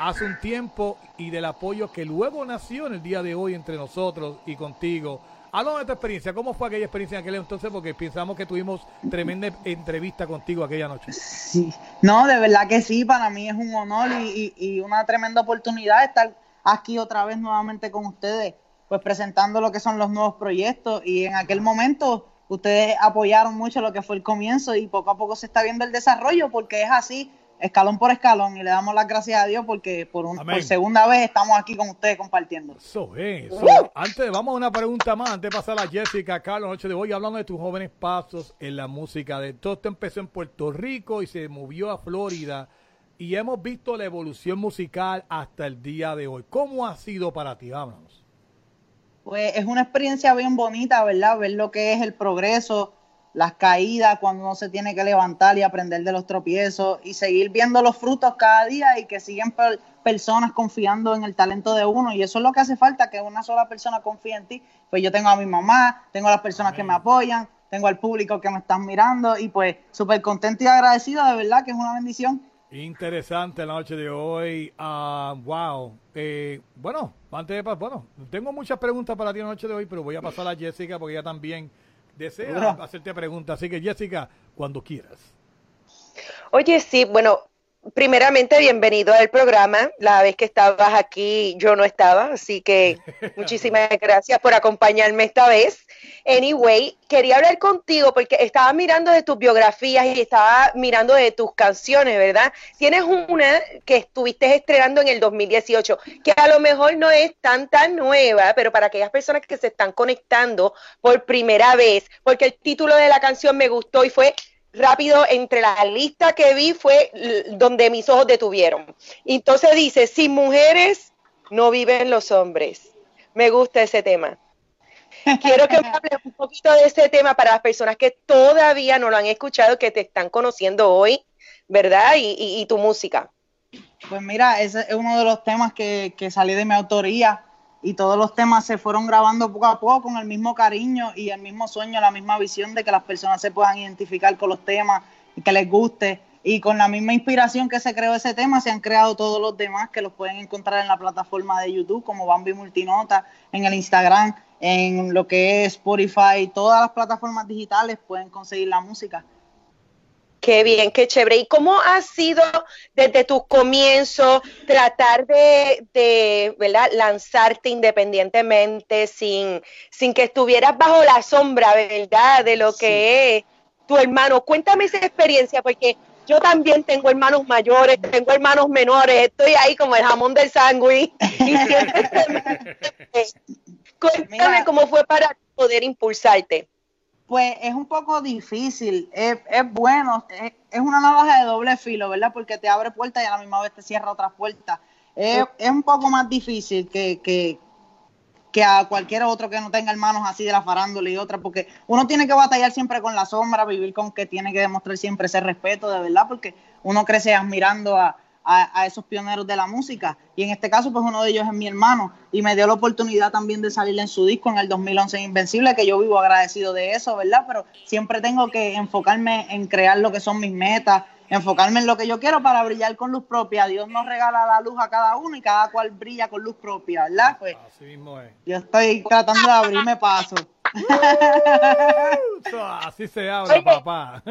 hace un tiempo y del apoyo que luego nació en el día de hoy entre nosotros y contigo. Háblanos de tu experiencia. ¿Cómo fue aquella experiencia en aquel entonces? Porque pensamos que tuvimos tremenda entrevista contigo aquella noche. Sí, no, de verdad que sí, para mí es un honor y- y una tremenda oportunidad estar aquí otra vez nuevamente con ustedes, pues presentando lo que son los nuevos proyectos y en aquel momento ustedes apoyaron mucho lo que fue el comienzo y poco a poco se está viendo el desarrollo porque es así, escalón por escalón y le damos las gracias a Dios porque por, un- por segunda vez estamos aquí con ustedes compartiendo. Eso es. So, antes, vamos a una pregunta más. Antes de pasar a Jessica, Carlos, noche de hoy, hablando de tus jóvenes pasos en la música. De todo esto empezó en Puerto Rico y se movió a Florida. Y hemos visto la evolución musical hasta el día de hoy. ¿Cómo ha sido para ti? Háblanos. Pues es una experiencia bien bonita, ¿verdad? Ver lo que es el progreso, las caídas, cuando uno se tiene que levantar y aprender de los tropiezos y seguir viendo los frutos cada día y que siguen per- personas confiando en el talento de uno. Y eso es lo que hace falta, que una sola persona confíe en ti. Pues yo tengo a mi mamá, tengo a las personas que me apoyan, tengo al público que me están mirando y pues súper contento y agradecido, de verdad que es una bendición. Interesante la noche de hoy. Ah, wow. Eh, bueno, antes de pasar, bueno, tengo muchas preguntas para ti la noche de hoy, pero voy a pasar a Jessica porque ella también desea hacerte preguntas. Así que Jessica, cuando quieras. Oye, sí, bueno, primeramente bienvenido al programa. La vez que estabas aquí yo no estaba, así que muchísimas gracias por acompañarme esta vez. Anyway, quería hablar contigo porque estaba mirando de tus biografías y estaba mirando de tus canciones, ¿verdad? Tienes una que estuviste estrenando en el 2018, que a lo mejor no es tan tan nueva, pero para aquellas personas que se están conectando por primera vez, porque el título de la canción me gustó y fue rápido entre la lista que vi fue donde mis ojos detuvieron. Entonces dice, sin mujeres no viven los hombres. Me gusta ese tema. Quiero que me hables un poquito de ese tema para las personas que todavía no lo han escuchado, que te están conociendo hoy, ¿verdad? Y, tu música. Pues mira, ese es uno de los temas que, que salió de mi autoría y todos los temas se fueron grabando poco a poco con el mismo cariño y el mismo sueño, la misma visión de que las personas se puedan identificar con los temas y que les guste. Y con la misma inspiración que se creó ese tema, se han creado todos los demás que los pueden encontrar en la plataforma de YouTube, como Bambi Multinota, en el Instagram, en lo que es Spotify, todas las plataformas digitales pueden conseguir la música. Qué bien, qué chévere. ¿Y cómo ha sido desde tus comienzos tratar de, de, ¿verdad? lanzarte independientemente sin, sin que estuvieras bajo la sombra, ¿verdad? De lo que es tu hermano. Cuéntame esa experiencia, porque yo también tengo hermanos mayores, tengo hermanos menores, estoy ahí como el jamón del sándwich. Y siempre Cuéntame cómo fue para poder impulsarte. Pues es un poco difícil, es, es bueno, es, es una navaja de doble filo, ¿verdad? Porque te abre puertas y a la misma vez te cierra otras puertas. Es, es un poco más difícil que, que, que a cualquier otro que no tenga hermanos así de la farándula y otra, porque uno tiene que batallar siempre con la sombra, vivir con que tiene que demostrar siempre ese respeto, de verdad, porque uno crece admirando a, a, esos pioneros de la música. Y en este caso, pues uno de ellos es mi hermano y me dio la oportunidad también de salir en su disco en el 2011 Invencible, que yo vivo agradecido de eso, ¿verdad? Pero siempre tengo que enfocarme en crear lo que son mis metas, enfocarme en lo que yo quiero para brillar con luz propia. Dios nos regala la luz a cada uno y cada cual brilla con luz propia, ¿verdad? Pues Así mismo es. yo estoy tratando de abrirme paso. Así se habla, papá.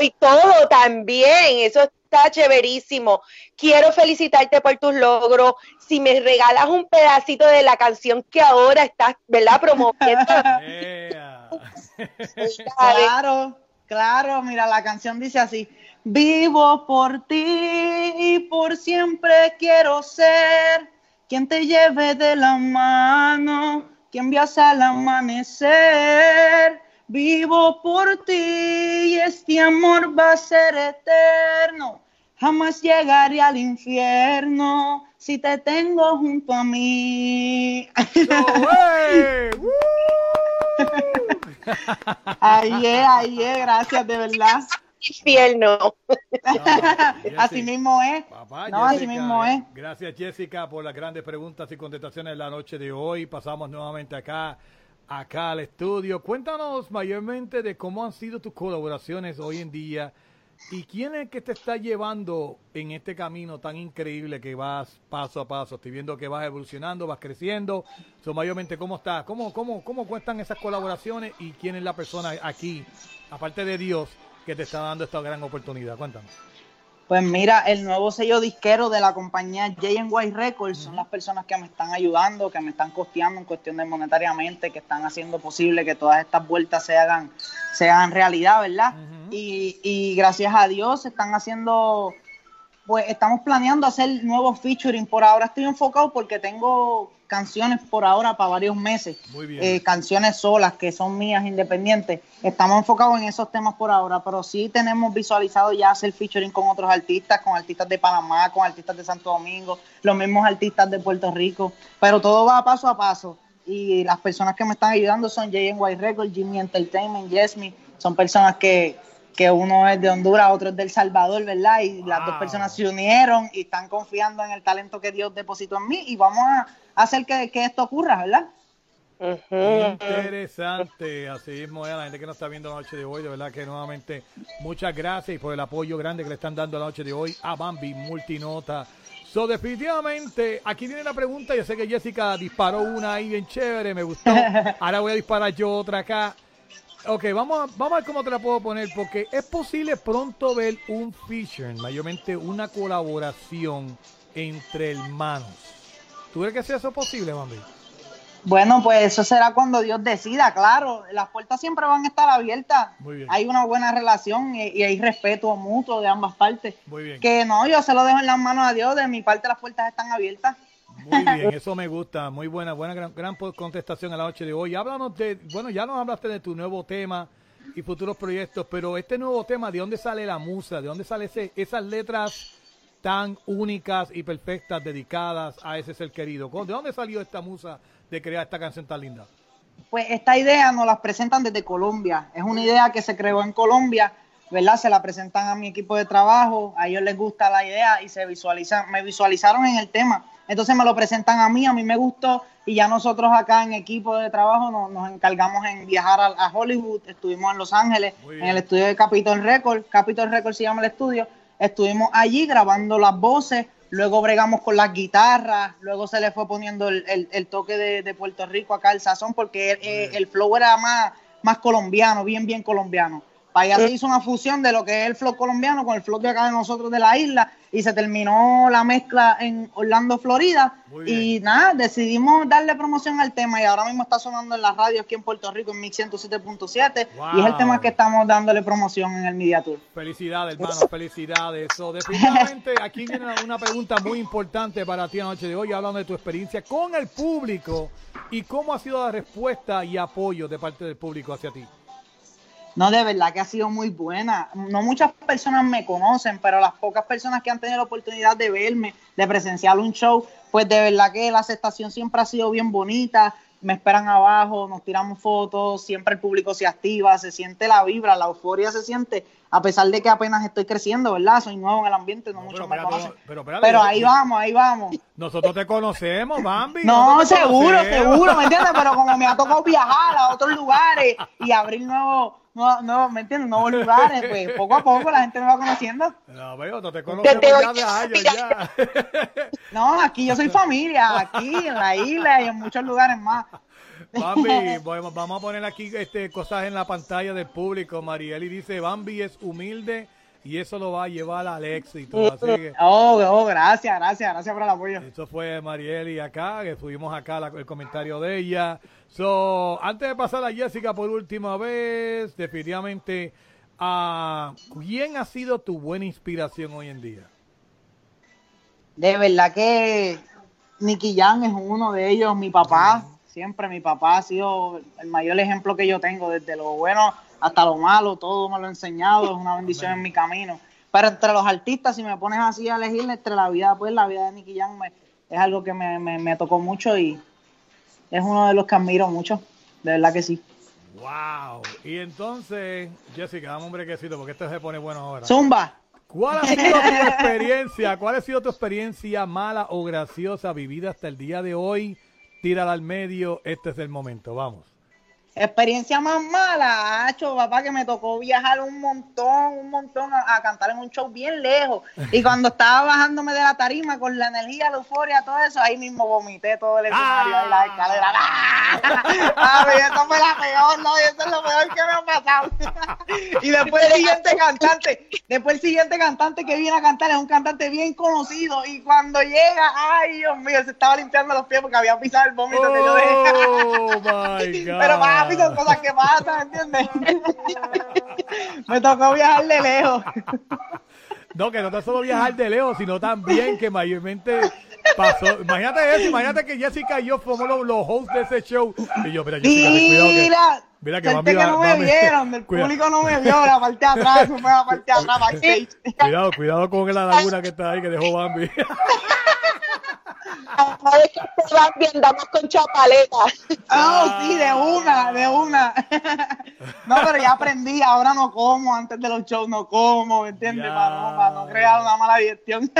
y todo también, eso está chéverísimo. Quiero felicitarte por tus logros. Si me regalas un pedacito de la canción que ahora estás, ¿verdad? Promoviendo. claro, claro, mira, la canción dice así. Vivo por ti y por siempre quiero ser quien te lleve de la mano, quien viaje al amanecer. Vivo por ti y este amor va a ser eterno. Jamás llegaré al infierno si te tengo junto a mí. Ay, eh, ay, eh, gracias, de verdad. Infierno. así mismo es. Papá, no, así mismo es. Gracias, Jessica, por las grandes preguntas y contestaciones de la noche de hoy. Pasamos nuevamente acá, acá al estudio. Cuéntanos mayormente de cómo han sido tus colaboraciones hoy en día y quién es que te está llevando en este camino tan increíble que vas paso a paso. Estoy viendo que vas evolucionando, vas creciendo. So, mayormente, ¿cómo estás? ¿Cómo, cómo, ¿Cómo cuentan esas colaboraciones y quién es la persona aquí, aparte de Dios, que te está dando esta gran oportunidad? Cuéntanos. Pues mira, el nuevo sello disquero de la compañía J&Y Records son las personas que me están ayudando, que me están costeando en cuestión de monetariamente, que están haciendo posible que todas estas vueltas se hagan, se hagan realidad, ¿verdad? y, y gracias a Dios están haciendo, pues estamos planeando hacer nuevos featuring. Por ahora estoy enfocado porque tengo canciones por ahora para varios meses, Muy bien. eh, canciones solas que son mías independientes. Estamos enfocados en esos temas por ahora, pero sí tenemos visualizado ya hacer featuring con otros artistas, con artistas de Panamá, con artistas de Santo Domingo, los mismos artistas de Puerto Rico, pero todo va paso a paso. Y las personas que me están ayudando son J&Y Records, Jimmy Entertainment, Yesmi, son personas que, que uno es de Honduras, otro es de El Salvador, ¿verdad? Y las dos personas se unieron y están confiando en el talento que Dios depositó en mí y vamos a hacer que, que esto ocurra, ¿verdad? Interesante, así mismo es a la gente que nos está viendo la noche de hoy, de verdad que nuevamente muchas gracias y por el apoyo grande que le están dando la noche de hoy a Bambi Multinota. So, definitivamente, aquí viene la pregunta, yo sé que Jessica disparó una ahí bien chévere, me gustó, ahora voy a disparar yo otra acá. Ok, vamos a, vamos a ver cómo te la puedo poner, porque es posible pronto ver un feature, mayormente una colaboración entre hermanos. ¿Tú crees que sea eso posible, Bambi? Bueno, pues eso será cuando Dios decida, claro. Las puertas siempre van a estar abiertas. Muy bien. Hay una buena relación y, y hay respeto mutuo de ambas partes. Muy bien. Que no, yo se lo dejo en las manos a Dios. De mi parte, las puertas están abiertas. Muy bien, eso me gusta. Muy buena, buena, gran, gran contestación a la noche de hoy. Háblanos de, bueno, ya nos hablaste de tu nuevo tema y futuros proyectos, pero este nuevo tema, ¿de dónde sale la musa? ¿De dónde salen esas letras tan únicas y perfectas dedicadas a ese ser querido? ¿De dónde salió esta musa de crear esta canción tan linda? Pues esta idea nos la presentan desde Colombia. Es una idea que se creó en Colombia, ¿verdad? Se la presentan a mi equipo de trabajo, a ellos les gusta la idea y se visualizan, me visualizaron en el tema. Entonces me lo presentan a mí, a mí me gustó y ya nosotros acá en equipo de trabajo nos, nos encargamos en viajar a, a, Hollywood, estuvimos en Los Ángeles, en el estudio de Capitol Records, Capitol Records se llama el estudio, estuvimos allí grabando las voces, luego bregamos con las guitarras, luego se le fue poniendo el, el, el toque de, de, Puerto Rico acá, el sazón, porque el, el, el flow era más, más colombiano, bien, bien colombiano. Para allá se hizo una fusión de lo que es el flow colombiano con el flow de acá de nosotros de la isla y se terminó la mezcla en Orlando, Florida. Y nada, decidimos darle promoción al tema y ahora mismo está sonando en la radio aquí en Puerto Rico en Mix 107.7 Wow. y es el tema que estamos dándole promoción en el Media Tour. Felicidades, hermano, felicidades. So, definitivamente, aquí viene una- pregunta muy importante para ti la noche de hoy, hablando de tu experiencia con el público y cómo ha sido la respuesta y apoyo de parte del público hacia ti. No, de verdad que ha sido muy buena. No muchas personas me conocen, pero las pocas personas que han tenido la oportunidad de verme, de presenciar un show, pues de verdad que la aceptación siempre ha sido bien bonita. Me esperan abajo, nos tiramos fotos, siempre el público se activa, se siente la vibra, la euforia se siente, a pesar de que apenas estoy creciendo, ¿verdad? Soy nuevo en el ambiente, no me conocen. pero Pero, espérate, ahí yo- vamos, ahí vamos. Nosotros te conocemos, Bambi. No, seguro, conocemos. seguro, ¿me entiendes? Pero como me ha tocado viajar a otros lugares y abrir nuevos, nuevos, nuevos, ¿me entiendes? Nuevos lugares, pues poco a poco la gente me va conociendo. No, veo, no te conocemos Desde ya de años ya. No, aquí yo soy familia, aquí en la isla y en muchos lugares más. Bambi, vamos a poner aquí este, cosas en la pantalla del público. Marieli dice, Bambi es humilde y eso lo va a llevar al éxito. Así que Oh, oh, gracias, gracias, gracias por el apoyo. eso fue Marieli acá, que subimos acá la- el comentario de ella. So, antes de pasar a Jessica por última vez, definitivamente, ah, ¿quién ha sido tu buena inspiración hoy en día? De verdad que Nicky Jam es uno de ellos, mi papá, siempre mi papá ha sido el mayor ejemplo que yo tengo, desde lo bueno hasta lo malo, todo me lo ha enseñado, es una bendición en mi camino. Pero entre los artistas, si me pones así a elegir entre la vida, pues la vida de Nicky Jam me- es algo que me, me, me tocó mucho y es uno de los que admiro mucho, de verdad que sí. Wow. Y entonces, Jessica, dame un brequecito porque esto se pone bueno ahora. Zumba. ¿Cuál ha sido tu experiencia? ¿Cuál ha sido tu experiencia mala o graciosa vivida hasta el día de hoy? Tírala al medio, este es el momento, vamos. Experiencia más mala, Hacho, papá, que me tocó viajar un montón, un montón a, a cantar en un show bien lejos. Y cuando estaba bajándome de la tarima con la energía, la euforia, todo eso, ahí mismo vomité todo el escenario, ahí la escalera. ¡Ah! Ay, eso fue la peor, no, y eso es lo peor que me y después el siguiente cantante, después el siguiente cantante que viene a cantar es un cantante bien conocido. Y cuando llega, ay, Dios mío, se estaba limpiando los pies porque había pisado el vómito que yo dejé. Oh my God. Pero papi, son cosas que pasan, ¿entiendes? Me tocó viajar de lejos. No, que no tan solo viajar de lejos, sino también que mayormente pasó. Imagínate eso, imagínate que Jessica y yo fuimos los, los hosts de ese show. Y yo, mira, Jessica, ten cuidado que. Mira, Mira que Bambi que va- no me Bambi- vieron, el Cuida- público no me vio, la parte de atrás, la parte de atrás, backstage. Cuidado, cuidado con la laguna que está ahí que dejó Bambi. Sabes que este Bambi andamos con chapaleta. Oh, sí, de una, de una. No, pero ya aprendí, ahora no como, antes de los shows no como, ¿me entiendes? Para, no, para no crear una mala digestión.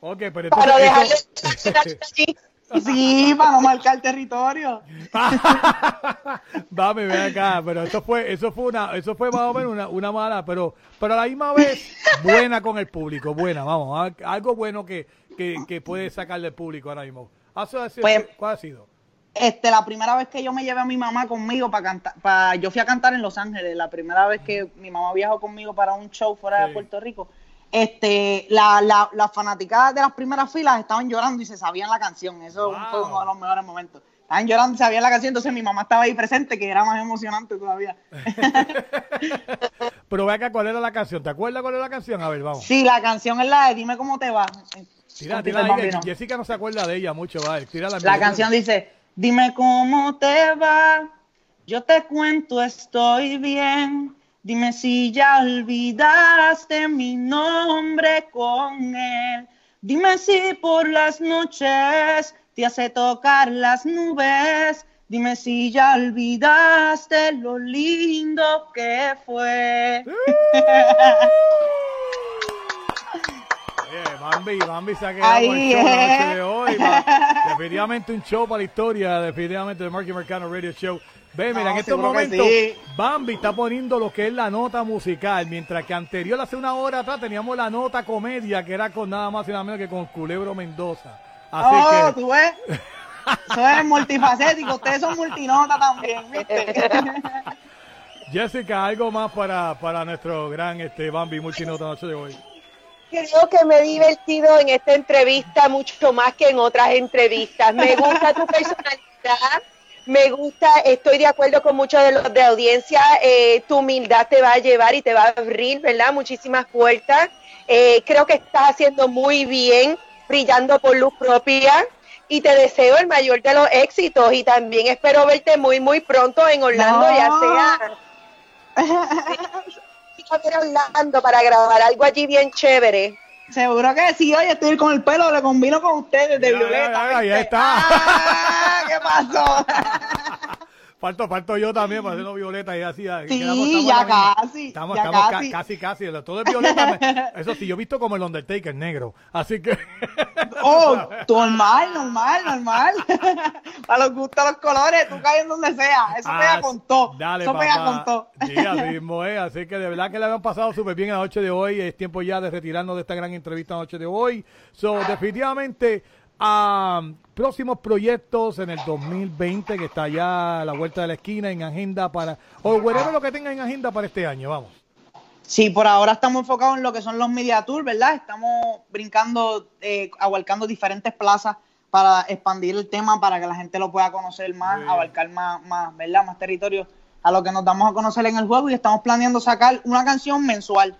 Ok, pero Para entonces. dejarle- eso- Sí, para no marcar territorio. Dame, ven acá, pero eso fue, eso fue una, eso fue más o menos una, una mala, pero, pero a la misma vez buena con el público, buena, vamos, al- algo bueno que, que, que puede sacar del público ahora mismo. ¿Eso ha sido- Pues- ¿Cuál ha sido? Este, la primera vez que yo me llevé a mi mamá conmigo para cantar, para, yo fui a cantar en Los Ángeles, la primera vez que mi mamá viajó conmigo para un show fuera de Puerto Rico, este, la, la, las fanaticadas de las primeras filas estaban llorando y se sabían la canción, eso fue uno de los mejores momentos. Estaban llorando y sabían la canción, entonces mi mamá estaba ahí presente, que era más emocionante todavía. Pero ve acá, ¿cuál era la canción? ¿Te acuerdas cuál era la canción? A ver, vamos. Sí, la canción es la de Dime cómo te va. Tira, tira ahí. Jessica no se acuerda de ella mucho, va. Tira la La canción dice, dime cómo te va, yo te cuento estoy bien, dime si ya olvidaste mi nombre con él, dime si por las noches te hace tocar las nubes, dime si ya olvidaste lo lindo que fue. Bambi, Bambi se ha quedado Ahí, el show la noche de hoy. va. Definitivamente un show para la historia, definitivamente el Marky Mercano Radio Show. Ve, mira, No, en estos momentos sí. Bambi está poniendo lo que es la nota musical, mientras que anterior, hace una hora atrás, teníamos la nota comedia, que era con nada más y nada menos que con Culebro Mendoza. Así oh, que... tú ves. Eso es multifacético, ustedes son multinota también, ¿viste? Jessica, algo más para, para nuestro gran este Bambi multinota noche de hoy. Creo que me he divertido en esta entrevista mucho más que en otras entrevistas. Me gusta tu personalidad, me gusta, estoy de acuerdo con muchos de los de audiencia, eh, tu humildad te va a llevar y te va a abrir, ¿verdad? Muchísimas puertas. Eh, creo que estás haciendo muy bien, brillando por luz propia. Y te deseo el mayor de los éxitos y también espero verte muy, muy pronto en Orlando, No. ya sea Estoy Orlando para grabar algo allí bien chévere. Seguro que sí, oye, estoy con el pelo, le combino con ustedes de Ya, violeta. ya, ahí está. Ah, ¿Qué pasó? Falto, falto yo también para hacerlo violeta y así. Sí, quedamos- ya casi, Estamos, ya estamos ca- casi. casi, casi. Todo es violeta. me- eso sí, yo he visto como el Undertaker negro. Así que. Oh, normal, normal, normal. A los gustos los colores, tú caes donde sea. Eso Ah, pega con todo. Dale, Eso pega papá. con todo. Sí, así mismo es. Así que de verdad que le habían pasado súper bien la noche de hoy. Es tiempo ya de retirarnos de esta gran entrevista la noche de hoy. So, definitivamente, ah, próximos proyectos en el 2020, que está ya a la vuelta de la esquina en agenda para. O whatever lo que tengan en agenda para este año. Vamos. Sí, por ahora estamos enfocados en lo que son los media tours, ¿verdad? Estamos brincando, eh, abarcando diferentes plazas para expandir el tema, para que la gente lo pueda conocer más, abarcar más, más, ¿verdad? Más territorio a lo que nos damos a conocer en el juego y estamos planeando sacar una canción mensual.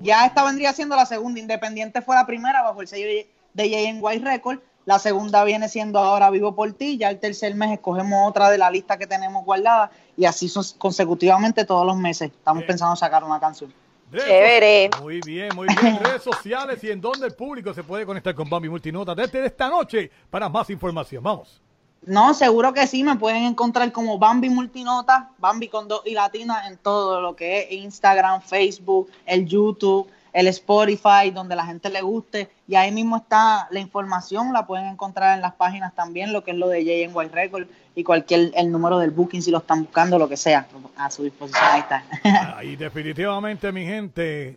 Ya esta vendría siendo la segunda, Independiente fue la primera bajo el sello de JNY Record, la segunda viene siendo ahora Vivo por ti, ya el tercer mes escogemos otra de la lista que tenemos guardada y así son consecutivamente todos los meses. Estamos pensando sacar una canción. Chévere. Muy bien, muy bien. Redes sociales y en donde el público se puede conectar con Bambi Multinota desde esta noche para más información. Vamos. No, seguro que sí, me pueden encontrar como Bambi Multinota, Bambi con dos y latina en todo lo que es Instagram, Facebook, el YouTube, el Spotify, donde la gente le guste. Y ahí mismo está la información, la pueden encontrar en las páginas también, lo que es lo de JNY Record y cualquier el número del booking si lo están buscando, lo que sea, a su disposición. Ahí está. Y definitivamente, mi gente,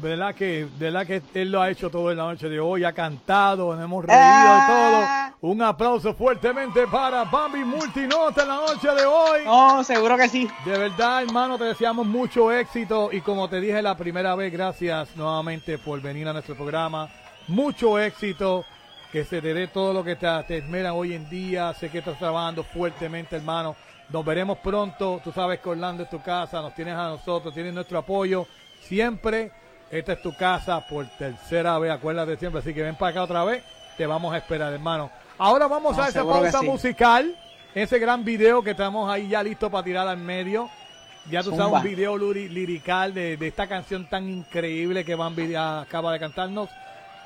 verdad que, verdad que él lo ha hecho todo en la noche de hoy, ha cantado, nos hemos reído y todo. Un aplauso fuertemente para Bambi Multinota en la noche de hoy. No, seguro que sí. De verdad, hermano, te deseamos mucho éxito y como te dije la primera vez, gracias nuevamente por venir a nuestro programa. Mucho éxito, que se te dé todo lo que te, te esmeran hoy en día. Sé que estás trabajando fuertemente, hermano. Nos veremos pronto. Tú sabes que Orlando es tu casa, nos tienes a nosotros, tienes nuestro apoyo. Siempre, esta es tu casa por tercera vez, acuérdate siempre. Así que ven para acá otra vez, te vamos a esperar, hermano. Ahora vamos No, a esa pausa sí. musical, ese gran video que estamos ahí ya listo para tirar al medio. Ya tú sabes, un video lirical de, de esta canción tan increíble que Bambi ya acaba de cantarnos.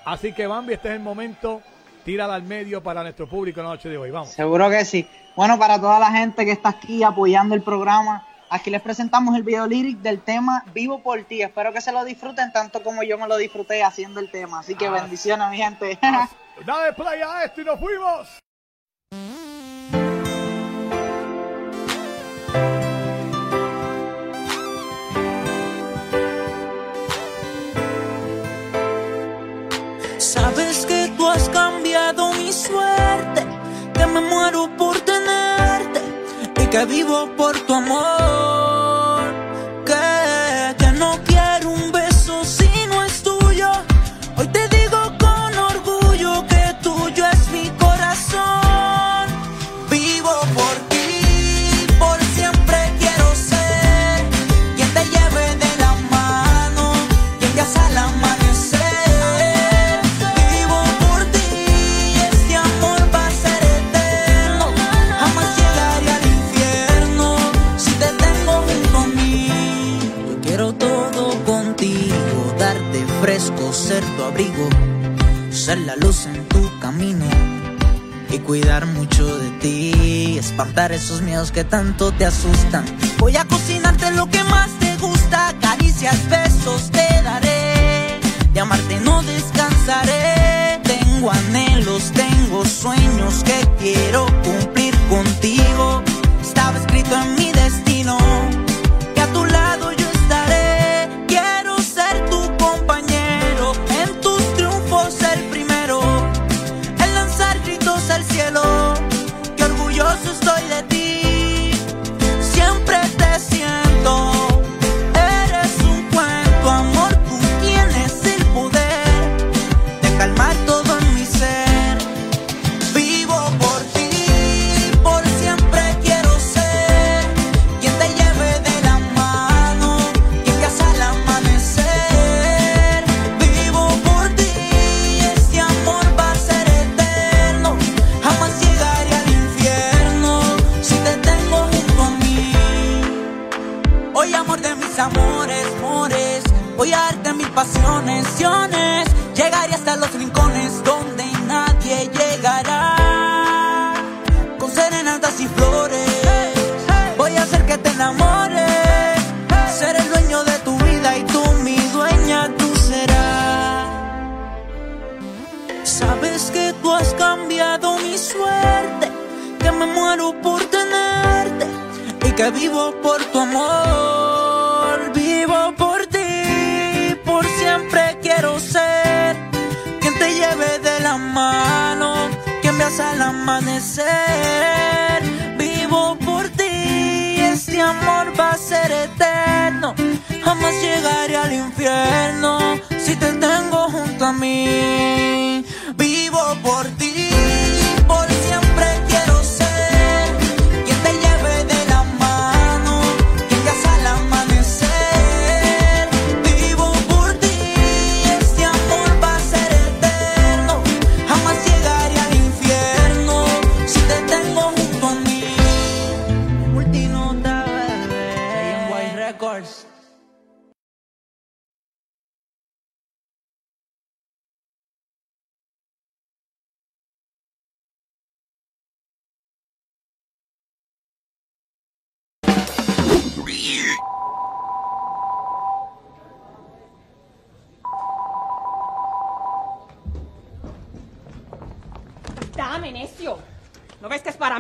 Así que Bambi, este es el momento, tírala al medio para nuestro público en la noche de hoy. Vamos. Seguro que sí. Bueno, para toda la gente que está aquí apoyando el programa, aquí les presentamos el video lyric del tema Vivo por ti. Espero que se lo disfruten tanto como yo me lo disfruté haciendo el tema. Así que Ah. bendiciones, mi gente. Dale play a esto y nos fuimos. Sabes que tú has cambiado mi suerte, que me muero por tenerte y que vivo por tu amor. Cuidar mucho de ti, espantar esos miedos que tanto te asustan. Voy a cocinarte lo que más te gusta, caricias, besos te daré. De amarte no descansaré. Tengo anhelos, tengo sueños que quiero cumplir contigo. Estaba escrito en mi destino que a tu lado pasiones, siones. Llegaré hasta los rincones donde nadie llegará. Con serenatas y flores. Voy a hacer que te enamores. Ser el dueño de tu vida y tú mi dueña, tú serás. Sabes que tú has cambiado mi suerte, que me muero por tenerte y que vivo por tu amor. Amanecer. Vivo por ti, este amor va a ser eterno. Jamás llegaré al infierno si te tengo junto a mí. Vivo por ti,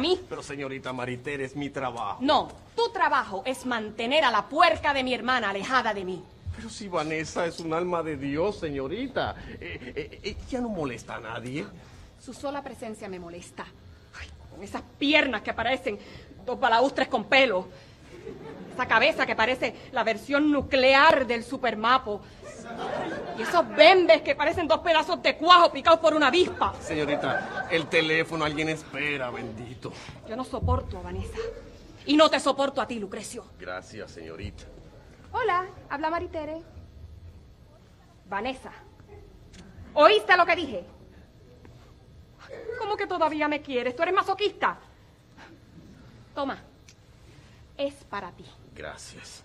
mí? Pero señorita Mariter, es mi trabajo. No, tu trabajo es mantener a la puerca de mi hermana alejada de mí. Pero si Vanessa es un alma de Dios, señorita. Eh, eh, eh, ella no molesta a nadie. Su sola presencia me molesta. Ay, con esas piernas que parecen dos balaustres con pelo. Esa cabeza que parece la versión nuclear del supermapo. Y esos bembes que parecen dos pedazos de cuajo picados por una avispa. Señorita, el teléfono, alguien espera, bendito. Yo no soporto a Vanessa. Y no te soporto a ti, Lucrecio. Gracias, señorita. Hola, habla Maritere. Vanessa, ¿oíste lo que dije? ¿Cómo que todavía me quieres? ¿Tú eres masoquista? Toma, es para ti. Gracias.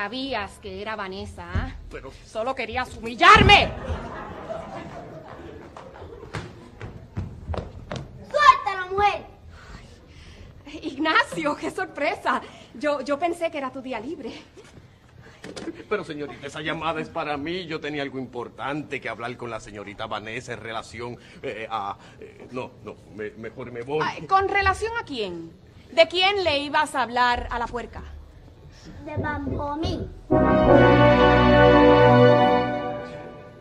Sabías que era Vanessa, ¿ah? Pero Solo querías humillarme. ¡Suéltala, mujer! Ignacio, qué sorpresa. Yo, yo pensé que era tu día libre. Pero señorita, esa llamada es para mí. Yo tenía algo importante que hablar con la señorita Vanessa en relación eh, a... eh, no, no, me- mejor me voy. Ay, ¿Con relación a quién? ¿De quién le ibas a hablar a la puerca? De Bambomín.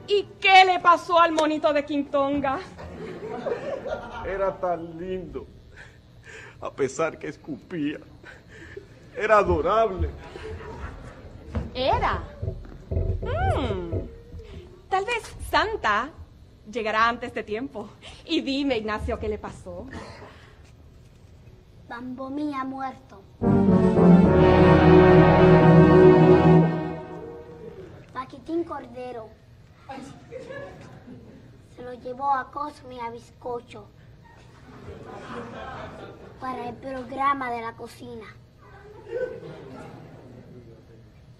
¿Y qué le pasó al monito de Quintonga? Era tan lindo. A pesar que escupía. Era adorable. Era. Mm. Tal vez Santa llegará antes de tiempo. Y dime, Ignacio, ¿qué le pasó? Bambomín ha muerto. Paquitín Cordero se lo llevó a Cosme a Bizcocho para el programa de la cocina.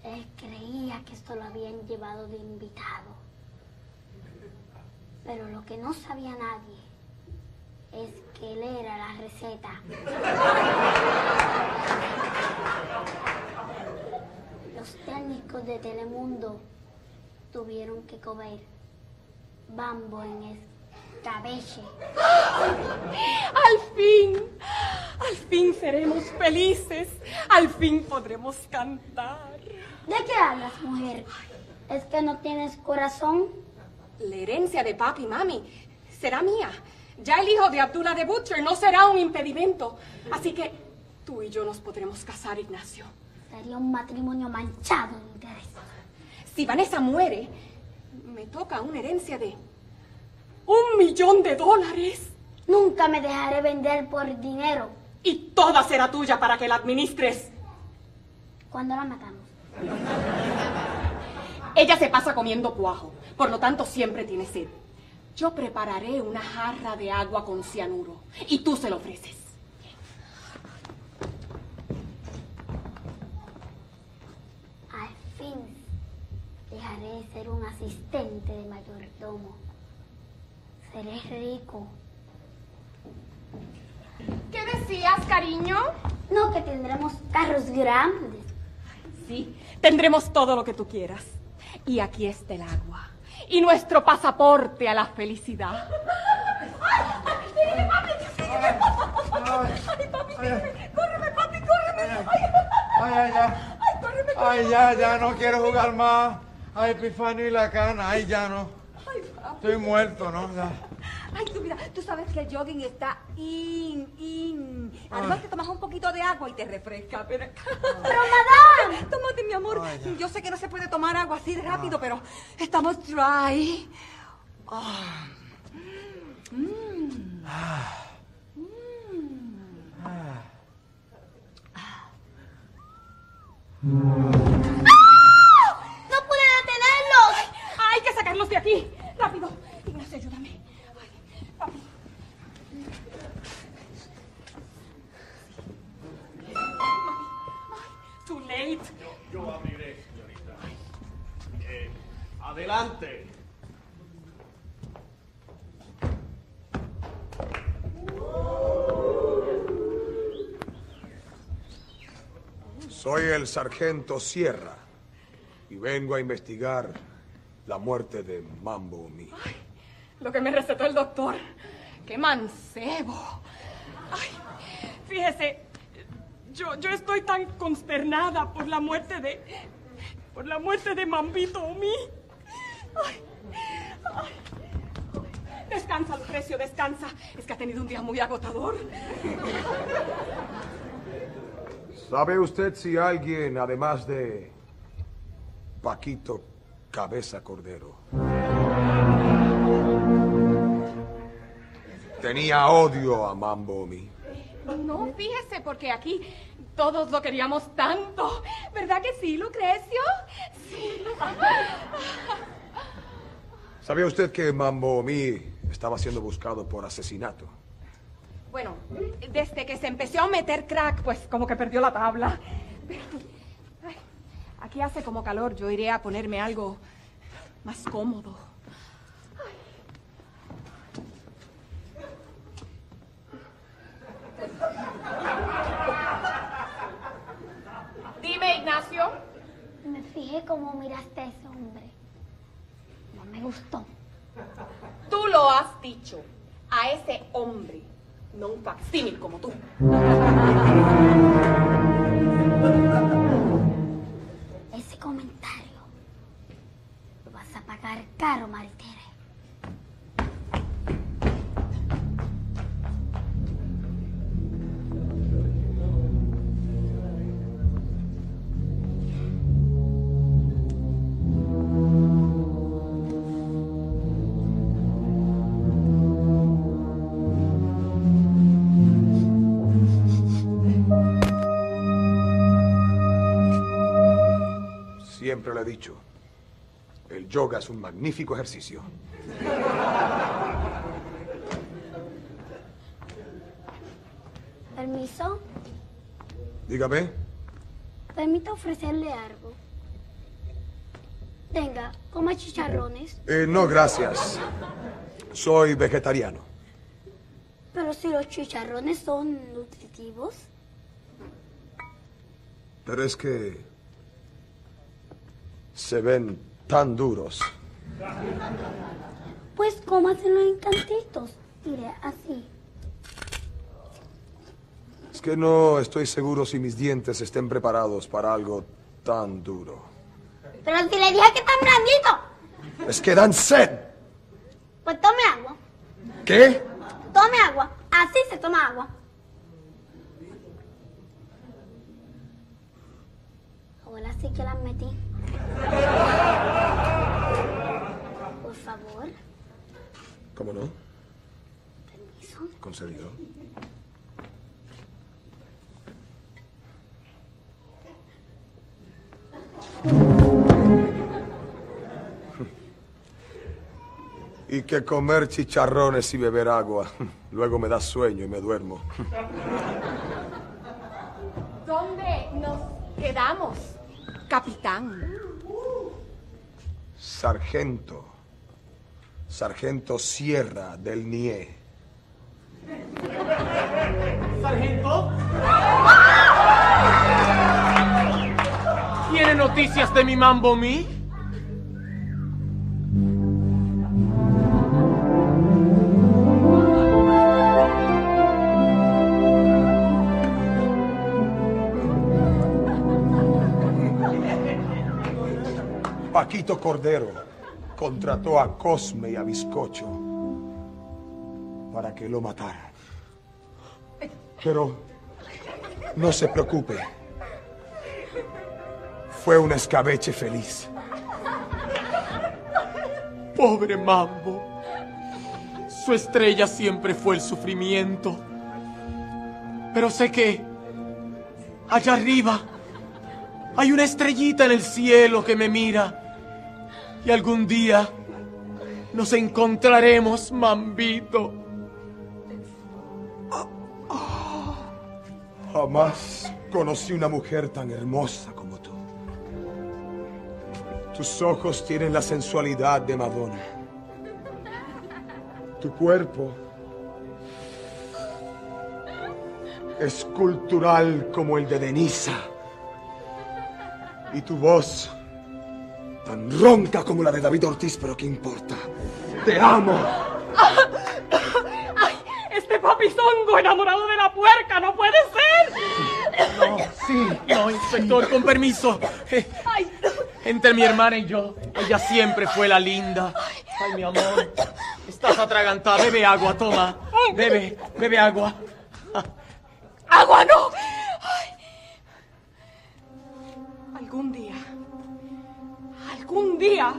Él creía que esto lo habían llevado de invitado. Pero lo que no sabía nadie es que él era la receta. Los técnicos de Telemundo tuvieron que comer bambo en escabeche. Al fin, al fin seremos felices. Al fin podremos cantar. ¿De qué hablas, mujer? ¿Es que no tienes corazón? La herencia de papi y mami será mía. Ya el hijo de Abdullah de Butcher no será un impedimento. Así que tú y yo nos podremos casar, Ignacio. Sería un matrimonio manchado de interés. Si Vanessa muere, me toca una herencia de un millón de dólares. Nunca me dejaré vender por dinero. Y toda será tuya para que la administres. ¿Cuándo la matamos? Ella se pasa comiendo cuajo, por lo tanto siempre tiene sed. Yo prepararé una jarra de agua con cianuro y tú se lo ofreces. Haré ser un asistente de mayordomo. Seré rico. ¿Qué decías, cariño? No, que tendremos carros grandes. Sí, tendremos todo lo que tú quieras. Y aquí está el agua. Y nuestro pasaporte a la felicidad. ¡Córreme, papi, córreme! ¡Ay, ay, ya! ¡Ay, ya, ya no quiero jugar más! ¡Ay, Epifanio y la cana! ¡Ay, ya no! Estoy muerto, ¿no? Ya. Ay, tú mira, tú sabes que el jogging está in, in. Además Ay. te tomas un poquito de agua y te refresca. Pero, pero madame. Tómate, mi amor. Ay. Yo sé que no se puede tomar agua así rápido, pero estamos dry. Ah. Mm. ¡No sacarlos de aquí! ¡Rápido! Ignacio, ayúdame. Ay, papi. Too late. Yo abriré, señorita. Eh, adelante. Soy el sargento Sierra y vengo a investigar la muerte de Mambo Mi. Lo que me recetó el doctor. ¡Qué mancebo! Ay, fíjese, yo, yo estoy tan consternada por la muerte de... por la muerte de Mambito Omi. Ay, ay. Descansa, Lucrecio, descansa. Es que ha tenido un día muy agotador. ¿Sabe usted si alguien, además de Paquito Cabeza Cordero, tenía odio a Mambo Mi? No, fíjese, porque aquí todos lo queríamos tanto. ¿Verdad que sí, Lucrecio? Sí. ¿Sabía usted que Mambo Mi estaba siendo buscado por asesinato? Bueno, desde que se empezó a meter crack, pues como que perdió la tabla. Pero, aquí hace como calor, yo iré a ponerme algo más cómodo. Dime, Ignacio. Me fijé cómo miraste a ese hombre. No me gustó. Tú lo has dicho a ese hombre, no un facsímil como tú. Comentario lo vas a pagar caro, Maritere. Le he dicho, el yoga es un magnífico ejercicio. Permiso, Dígame. permita ofrecerle algo. Tenga, coma chicharrones. Eh, no, gracias. Soy vegetariano. Pero si los chicharrones son nutritivos, Pero es que se ven tan duros. pues cómaselo en cantitos. Diré así. Es que no estoy seguro si mis dientes estén preparados para algo tan duro. Pero si le dije que está blandito, Es que dan sed. pues tome agua. ¿Qué? Tome agua. Así se toma agua. Ahora sí que las metí. Por favor, ¿Cómo no? permiso. Concedido. Y que comer chicharrones y beber agua. Luego me da sueño y me duermo. ¿Dónde nos quedamos, capitán? Sargento. Sargento Sierra del NIE. ¿Sargento? ¿Tiene noticias de mi Mambo Mi? Paquito Cordero contrató a Cosme y a Bizcocho para que lo mataran. Pero no se preocupe. Fue un escabeche feliz. Pobre Mambo. Su estrella siempre fue el sufrimiento. Pero sé que allá arriba hay una estrellita en el cielo que me mira. Y algún día nos encontraremos, Mambito. Jamás conocí una mujer tan hermosa como tú. Tus ojos tienen la sensualidad de Madonna. Tu cuerpo es cultural como el de Denisa. Y tu voz tan ronca como la de David Ortiz, pero ¿qué importa? Te amo. ¡Ay! Este papizongo enamorado de la puerca no puede ser. No, sí, no, inspector, con permiso. Eh, Entre mi hermana y yo, ella siempre fue la linda. Ay, mi amor, estás atragantada. Bebe agua, toma. Bebe, bebe agua. ¡Agua no! Ay. Algún día, algún día,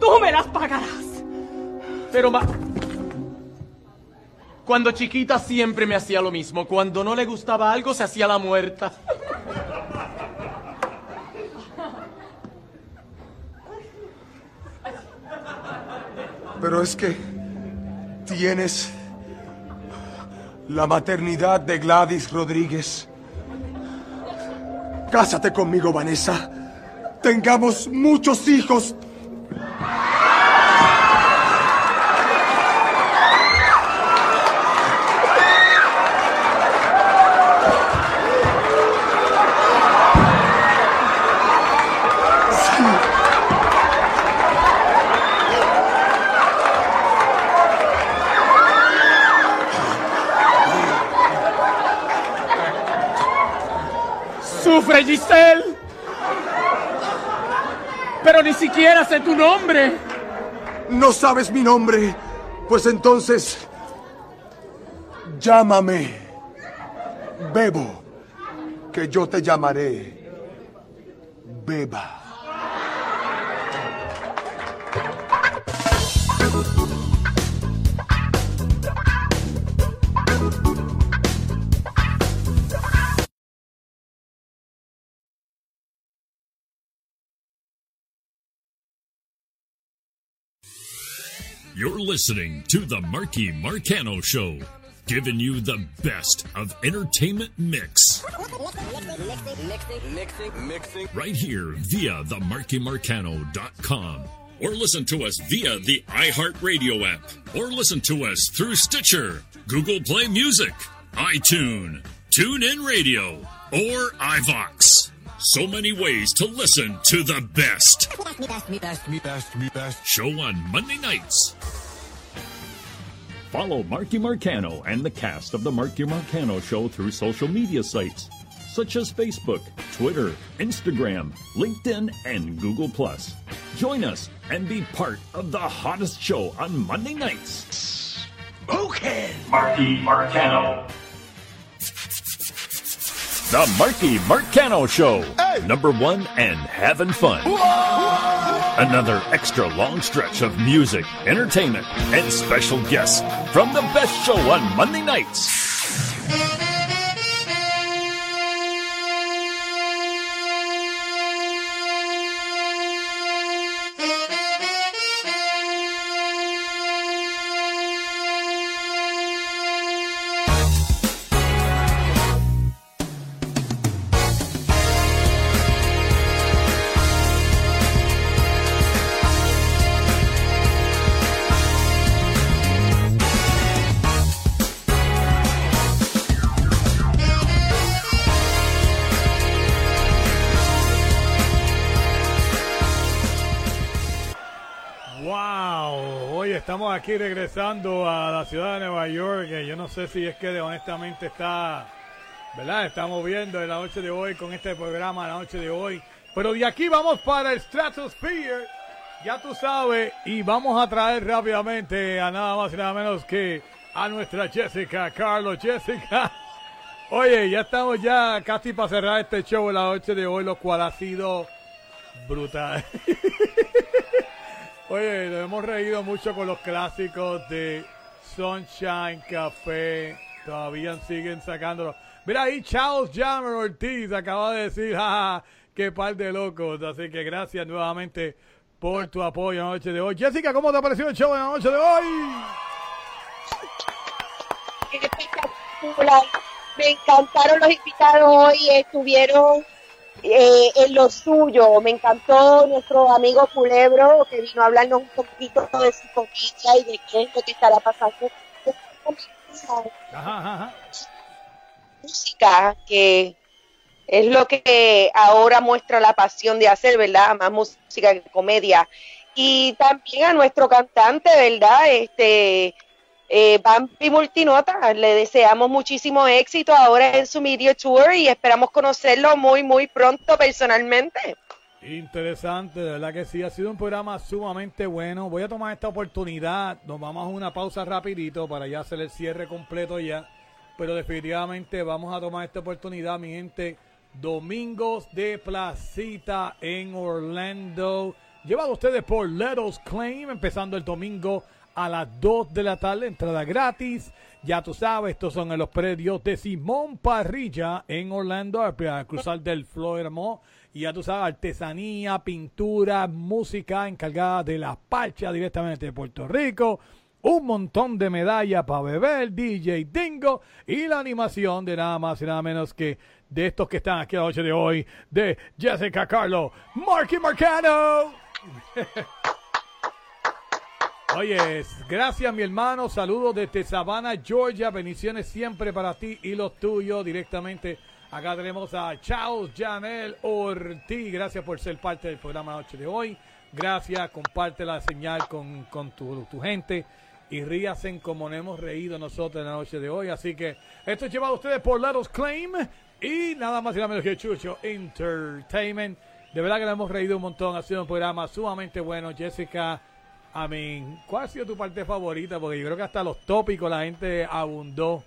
tú me las pagarás. Pero ma... Cuando chiquita siempre me hacía lo mismo. Cuando no le gustaba algo, se hacía la muerta. Pero es que tienes la maternidad de Gladys Rodríguez. Cásate conmigo, Vanessa. Tengamos muchos hijos. ¡Sufre, Giselle! Ni siquiera sé tu nombre. ¿No sabes mi nombre? Pues entonces... Llámame. Bebo. Que yo te llamaré. Beba. Listening to The Marky Marcano Show, giving you the best of entertainment mix. Right here via themarkymarcano.com. Or listen to us via the iHeartRadio app. Or listen to us through Stitcher, Google Play Music, iTunes, TuneIn Radio, or iVox. So many ways to listen to the best. Show on Monday nights. Follow Marky Marcano and the cast of The Marky Marcano Show through social media sites such as Facebook, Twitter, Instagram, LinkedIn, and Google. Join us and be part of the hottest show on Monday nights. Okay. Marky Marcano. The Marky Marcano Show. Number one and having fun. Another extra long stretch of music, entertainment, and special guests from the best show on Monday nights. Aquí regresando a la ciudad de Nueva York. yo no sé si es que honestamente está, ¿verdad? Estamos viendo en la noche de hoy con este programa, la noche de hoy. Pero de aquí vamos para el Stratosphere, ya tú sabes, y vamos a traer rápidamente a nada más y nada menos que a nuestra Jessica, Carlos. Jessica, oye, ya estamos ya casi para cerrar este show en la noche de hoy, lo cual ha sido brutal. Oye, nos hemos reído mucho con los clásicos de Sunshine Café. Todavía siguen sacándolo. Mira ahí, Charles Jammer Ortiz acaba de decir, jaja, qué par de locos. Así que gracias nuevamente por tu apoyo en la noche de hoy. Jessica, ¿cómo te ha parecido el show en la noche de hoy? Espectacular. Me encantaron los invitados hoy. Estuvieron eh, en lo suyo. Me encantó nuestro amigo Culebro que vino a hablarnos un poquito de su familia y de qué es lo que estará pasando. Música que es lo que ahora muestra la pasión de hacer, ¿verdad? Más música que comedia. Y también a nuestro cantante, ¿verdad? Este eh, Bambi Multinota. Le deseamos muchísimo éxito ahora en su Media Tour y esperamos conocerlo muy, muy pronto personalmente. Interesante, de verdad que sí, ha sido un programa sumamente bueno. Voy a tomar esta oportunidad, nos vamos a una pausa rapidito para ya hacer el cierre completo ya, pero definitivamente vamos a tomar esta oportunidad, mi gente, Domingos de Placita en Orlando, llevado ustedes por Let Us Claim, empezando el domingo a las 2 de la tarde, entrada gratis. Ya tú sabes, estos son en los predios de Simón Parrilla en Orlando, a cruzar del Floramo. Y ya tú sabes, artesanía, pintura, música encargada de la parcha directamente de Puerto Rico. Un montón de medallas para beber, DJ Dingo y la animación de nada más y nada menos que de estos que están aquí la noche de hoy, de Jessica Carlo, Marky Marcano. Oye, gracias mi hermano, saludos desde Savannah, Georgia, bendiciones siempre para ti y los tuyos directamente. Acá tenemos a Charles Janel Ortiz, gracias por ser parte del programa noche de hoy. Gracias, comparte la señal con, tu, gente y ríasen como nos hemos reído nosotros en la noche de hoy. Así que esto es llevado a ustedes por Us Claim y nada más y nada menos que Chucho Entertainment. De verdad que nos hemos reído un montón, ha sido un programa sumamente bueno. Jessica I mean, ¿cuál ha sido tu parte favorita? Porque yo creo que hasta los tópicos la gente abundó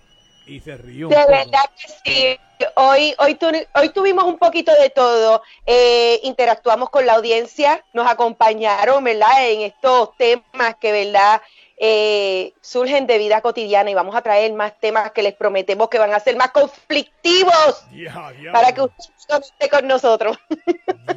y se rió. de verdad que sí. Hoy, hoy, hoy tuvimos un poquito de todo. Eh, interactuamos con la audiencia, nos acompañaron, ¿verdad? En estos temas que, ¿verdad? Eh, surgen de vida cotidiana y vamos a traer más temas que les prometemos que van a ser más conflictivos para que usted esté con nosotros.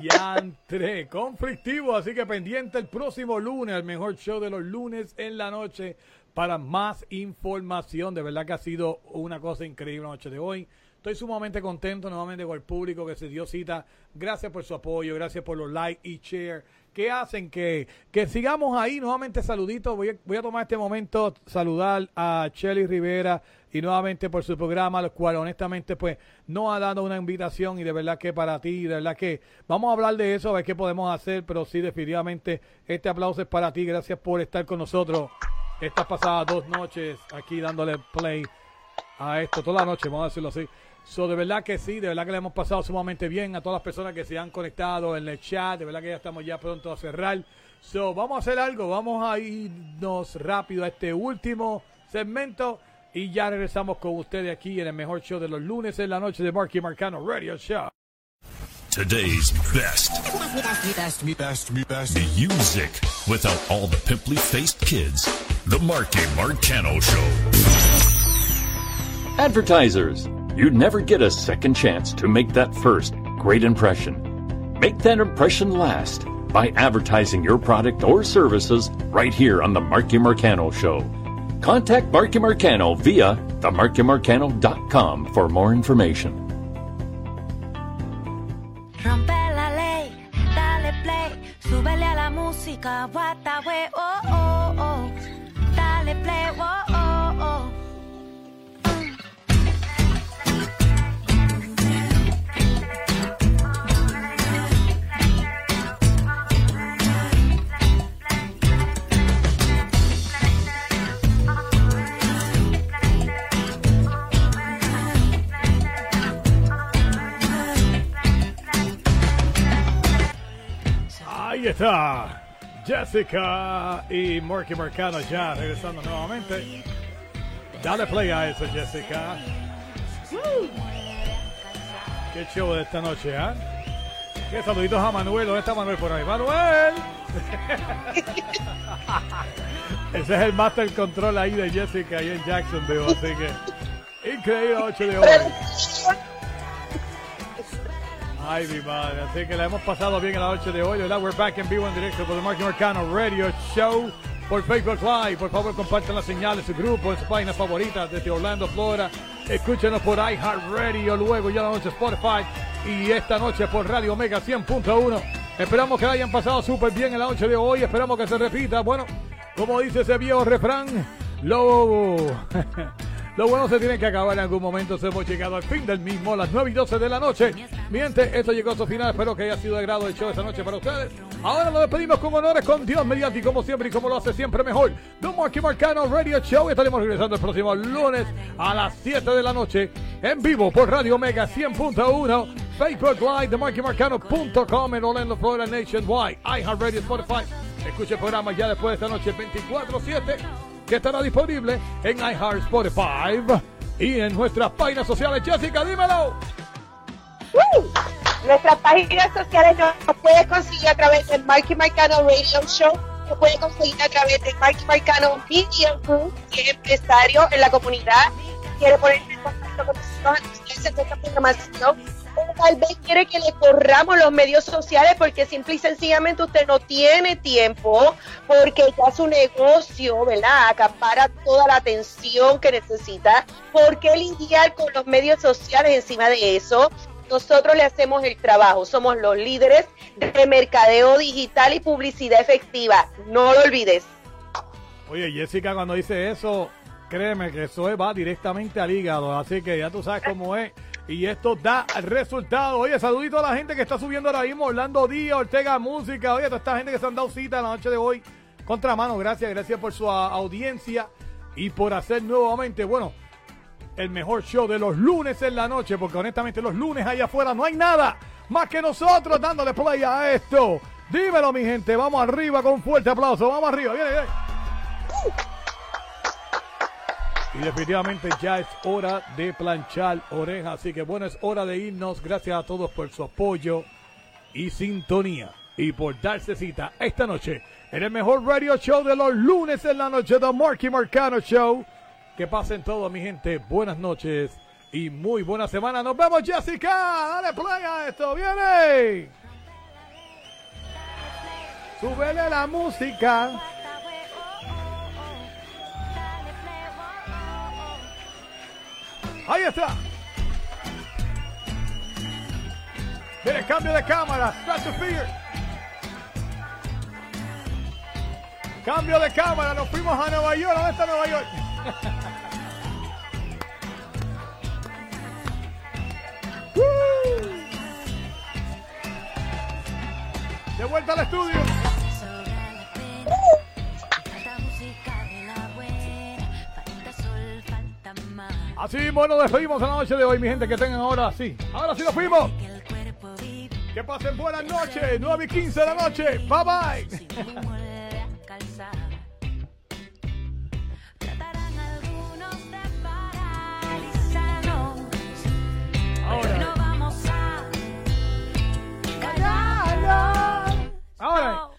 Diantre, conflictivo, así que pendiente el próximo lunes, el mejor show de los lunes en la noche para más información. De verdad que ha sido una cosa increíble la noche de hoy. Estoy sumamente contento nuevamente con el público que se dio cita. Gracias por su apoyo, gracias por los likes y share que hacen que, que sigamos ahí. Nuevamente saluditos. Voy a, voy a tomar este momento saludar a Shelly Rivera y nuevamente por su programa, lo cual honestamente pues no ha dado una invitación y de verdad que para ti, de verdad que vamos a hablar de eso, a ver qué podemos hacer, pero sí definitivamente este aplauso es para ti. Gracias por estar con nosotros estas pasadas dos noches aquí dándole play a esto, toda la noche, vamos a decirlo así. So, de verdad que sí, de verdad que le hemos pasado sumamente bien a todas las personas que se han conectado en el chat. De verdad que ya estamos ya pronto a cerrar. So, vamos a hacer algo, vamos a irnos rápido a este último segmento y ya regresamos con ustedes aquí en el mejor show de los lunes en la noche de Marky Marcano Radio Show. Today's best. Music without all the pimply faced kids. The Marky Marcano Show. Advertisers. You'd never get a second chance to make that first great impression. Make that impression last by advertising your product or services right here on The Marky Marcano Show. Contact Marky Marcano via themarkymarcano.com for more information. Rompe la ley, dale play, súbele a la música, what the way, oh, oh, oh. Dale play, oh, oh. Ahí está. Jessica y Marky Marcano ya regresando nuevamente. Dale play a eso, Jessica. Qué show de esta noche, ¿ah? Qué saluditos a Manuel. ¿Dónde está Manuel por ahí? ¡Manuel! Ese es el master control ahí de Jessica y en Jacksonville, así que increíble 8 de hoy. Ay, mi madre. Así que la hemos pasado bien en la noche de hoy, ¿verdad? We're back en vivo en directo por el Marky Marcano Radio Show por Facebook Live. Por favor, compartan la señal de su grupo, en su página favorita desde Orlando, Florida. Escúchenos por iHeartRadio, luego ya la noche Spotify y esta noche por Radio Omega 100.1. Esperamos que la hayan pasado súper bien en la noche de hoy. Esperamos que se repita. Bueno, como dice ese viejo refrán, lo... Lo bueno se tiene que acabar en algún momento. Hemos llegado al fin del mismo, las 9 y 12 de la noche. Miente, esto llegó a su final. Espero que haya sido de grado el show esta noche para ustedes. Ahora nos despedimos con honores con Dios mediante y como siempre y como lo hace siempre mejor. The Marky Marcano Radio Show. Estaremos regresando el próximo lunes a las 7 de la noche en vivo por Radio Omega 100.1. Facebook Live, TheMarkyMarcano.com en Orlando, Florida, Nationwide. iHeartRadio, Spotify. Escuche el programa ya después de esta noche 24-7 que estará disponible en iHeart Spotify y en nuestras páginas sociales. Jessica, dímelo. Nuestras páginas sociales nos puedes conseguir a través del Marky Marcano Radio Show, nos puede conseguir a través de Marky Marcano Media Group, que es empresario en la comunidad, quiere ponerse en contacto con nosotros, hacer esta programación tal vez quiere que le corramos los medios sociales porque simple y sencillamente usted no tiene tiempo, porque ya su negocio, ¿verdad? Acapara toda la atención que necesita. ¿Por qué lidiar con los medios sociales encima de eso? Nosotros le hacemos el trabajo, somos los líderes de mercadeo digital y publicidad efectiva. No lo olvides. Oye, Jessica, cuando dice eso, créeme que eso va directamente al hígado, así que ya tú sabes cómo es. Y esto da resultado. Oye, saludito a la gente que está subiendo ahora mismo. Orlando Díaz, Ortega Música. Oye, toda esta gente que se han dado cita en la noche de hoy. Contramano, gracias, gracias por su audiencia y por hacer nuevamente, bueno, el mejor show de los lunes en la noche. Porque honestamente los lunes allá afuera no hay nada más que nosotros dándole play a esto. Dímelo, mi gente. Vamos arriba con fuerte aplauso. Vamos arriba. Viene, viene. Y definitivamente ya es hora de planchar orejas. Así que bueno, es hora de irnos. Gracias a todos por su apoyo y sintonía. Y por darse cita esta noche en el mejor radio show de los lunes en la noche, The Marky Marcano Show. Que pasen todos, mi gente. Buenas noches y muy buena semana. Nos vemos, Jessica. Dale play esto. Viene. Súbele la música. Ahí está. Mire, cambio de cámara. Stratosphere. Cambio de cámara. Nos fuimos a Nueva York. ¿Dónde está Nueva York? De vuelta al estudio. Así mismo nos despedimos a la noche de hoy, mi gente, que tengan ahora sí. Ahora sí nos fuimos. Que pasen buenas noches, 9 y 15 de la noche. Bye bye. Ahora. Ahora.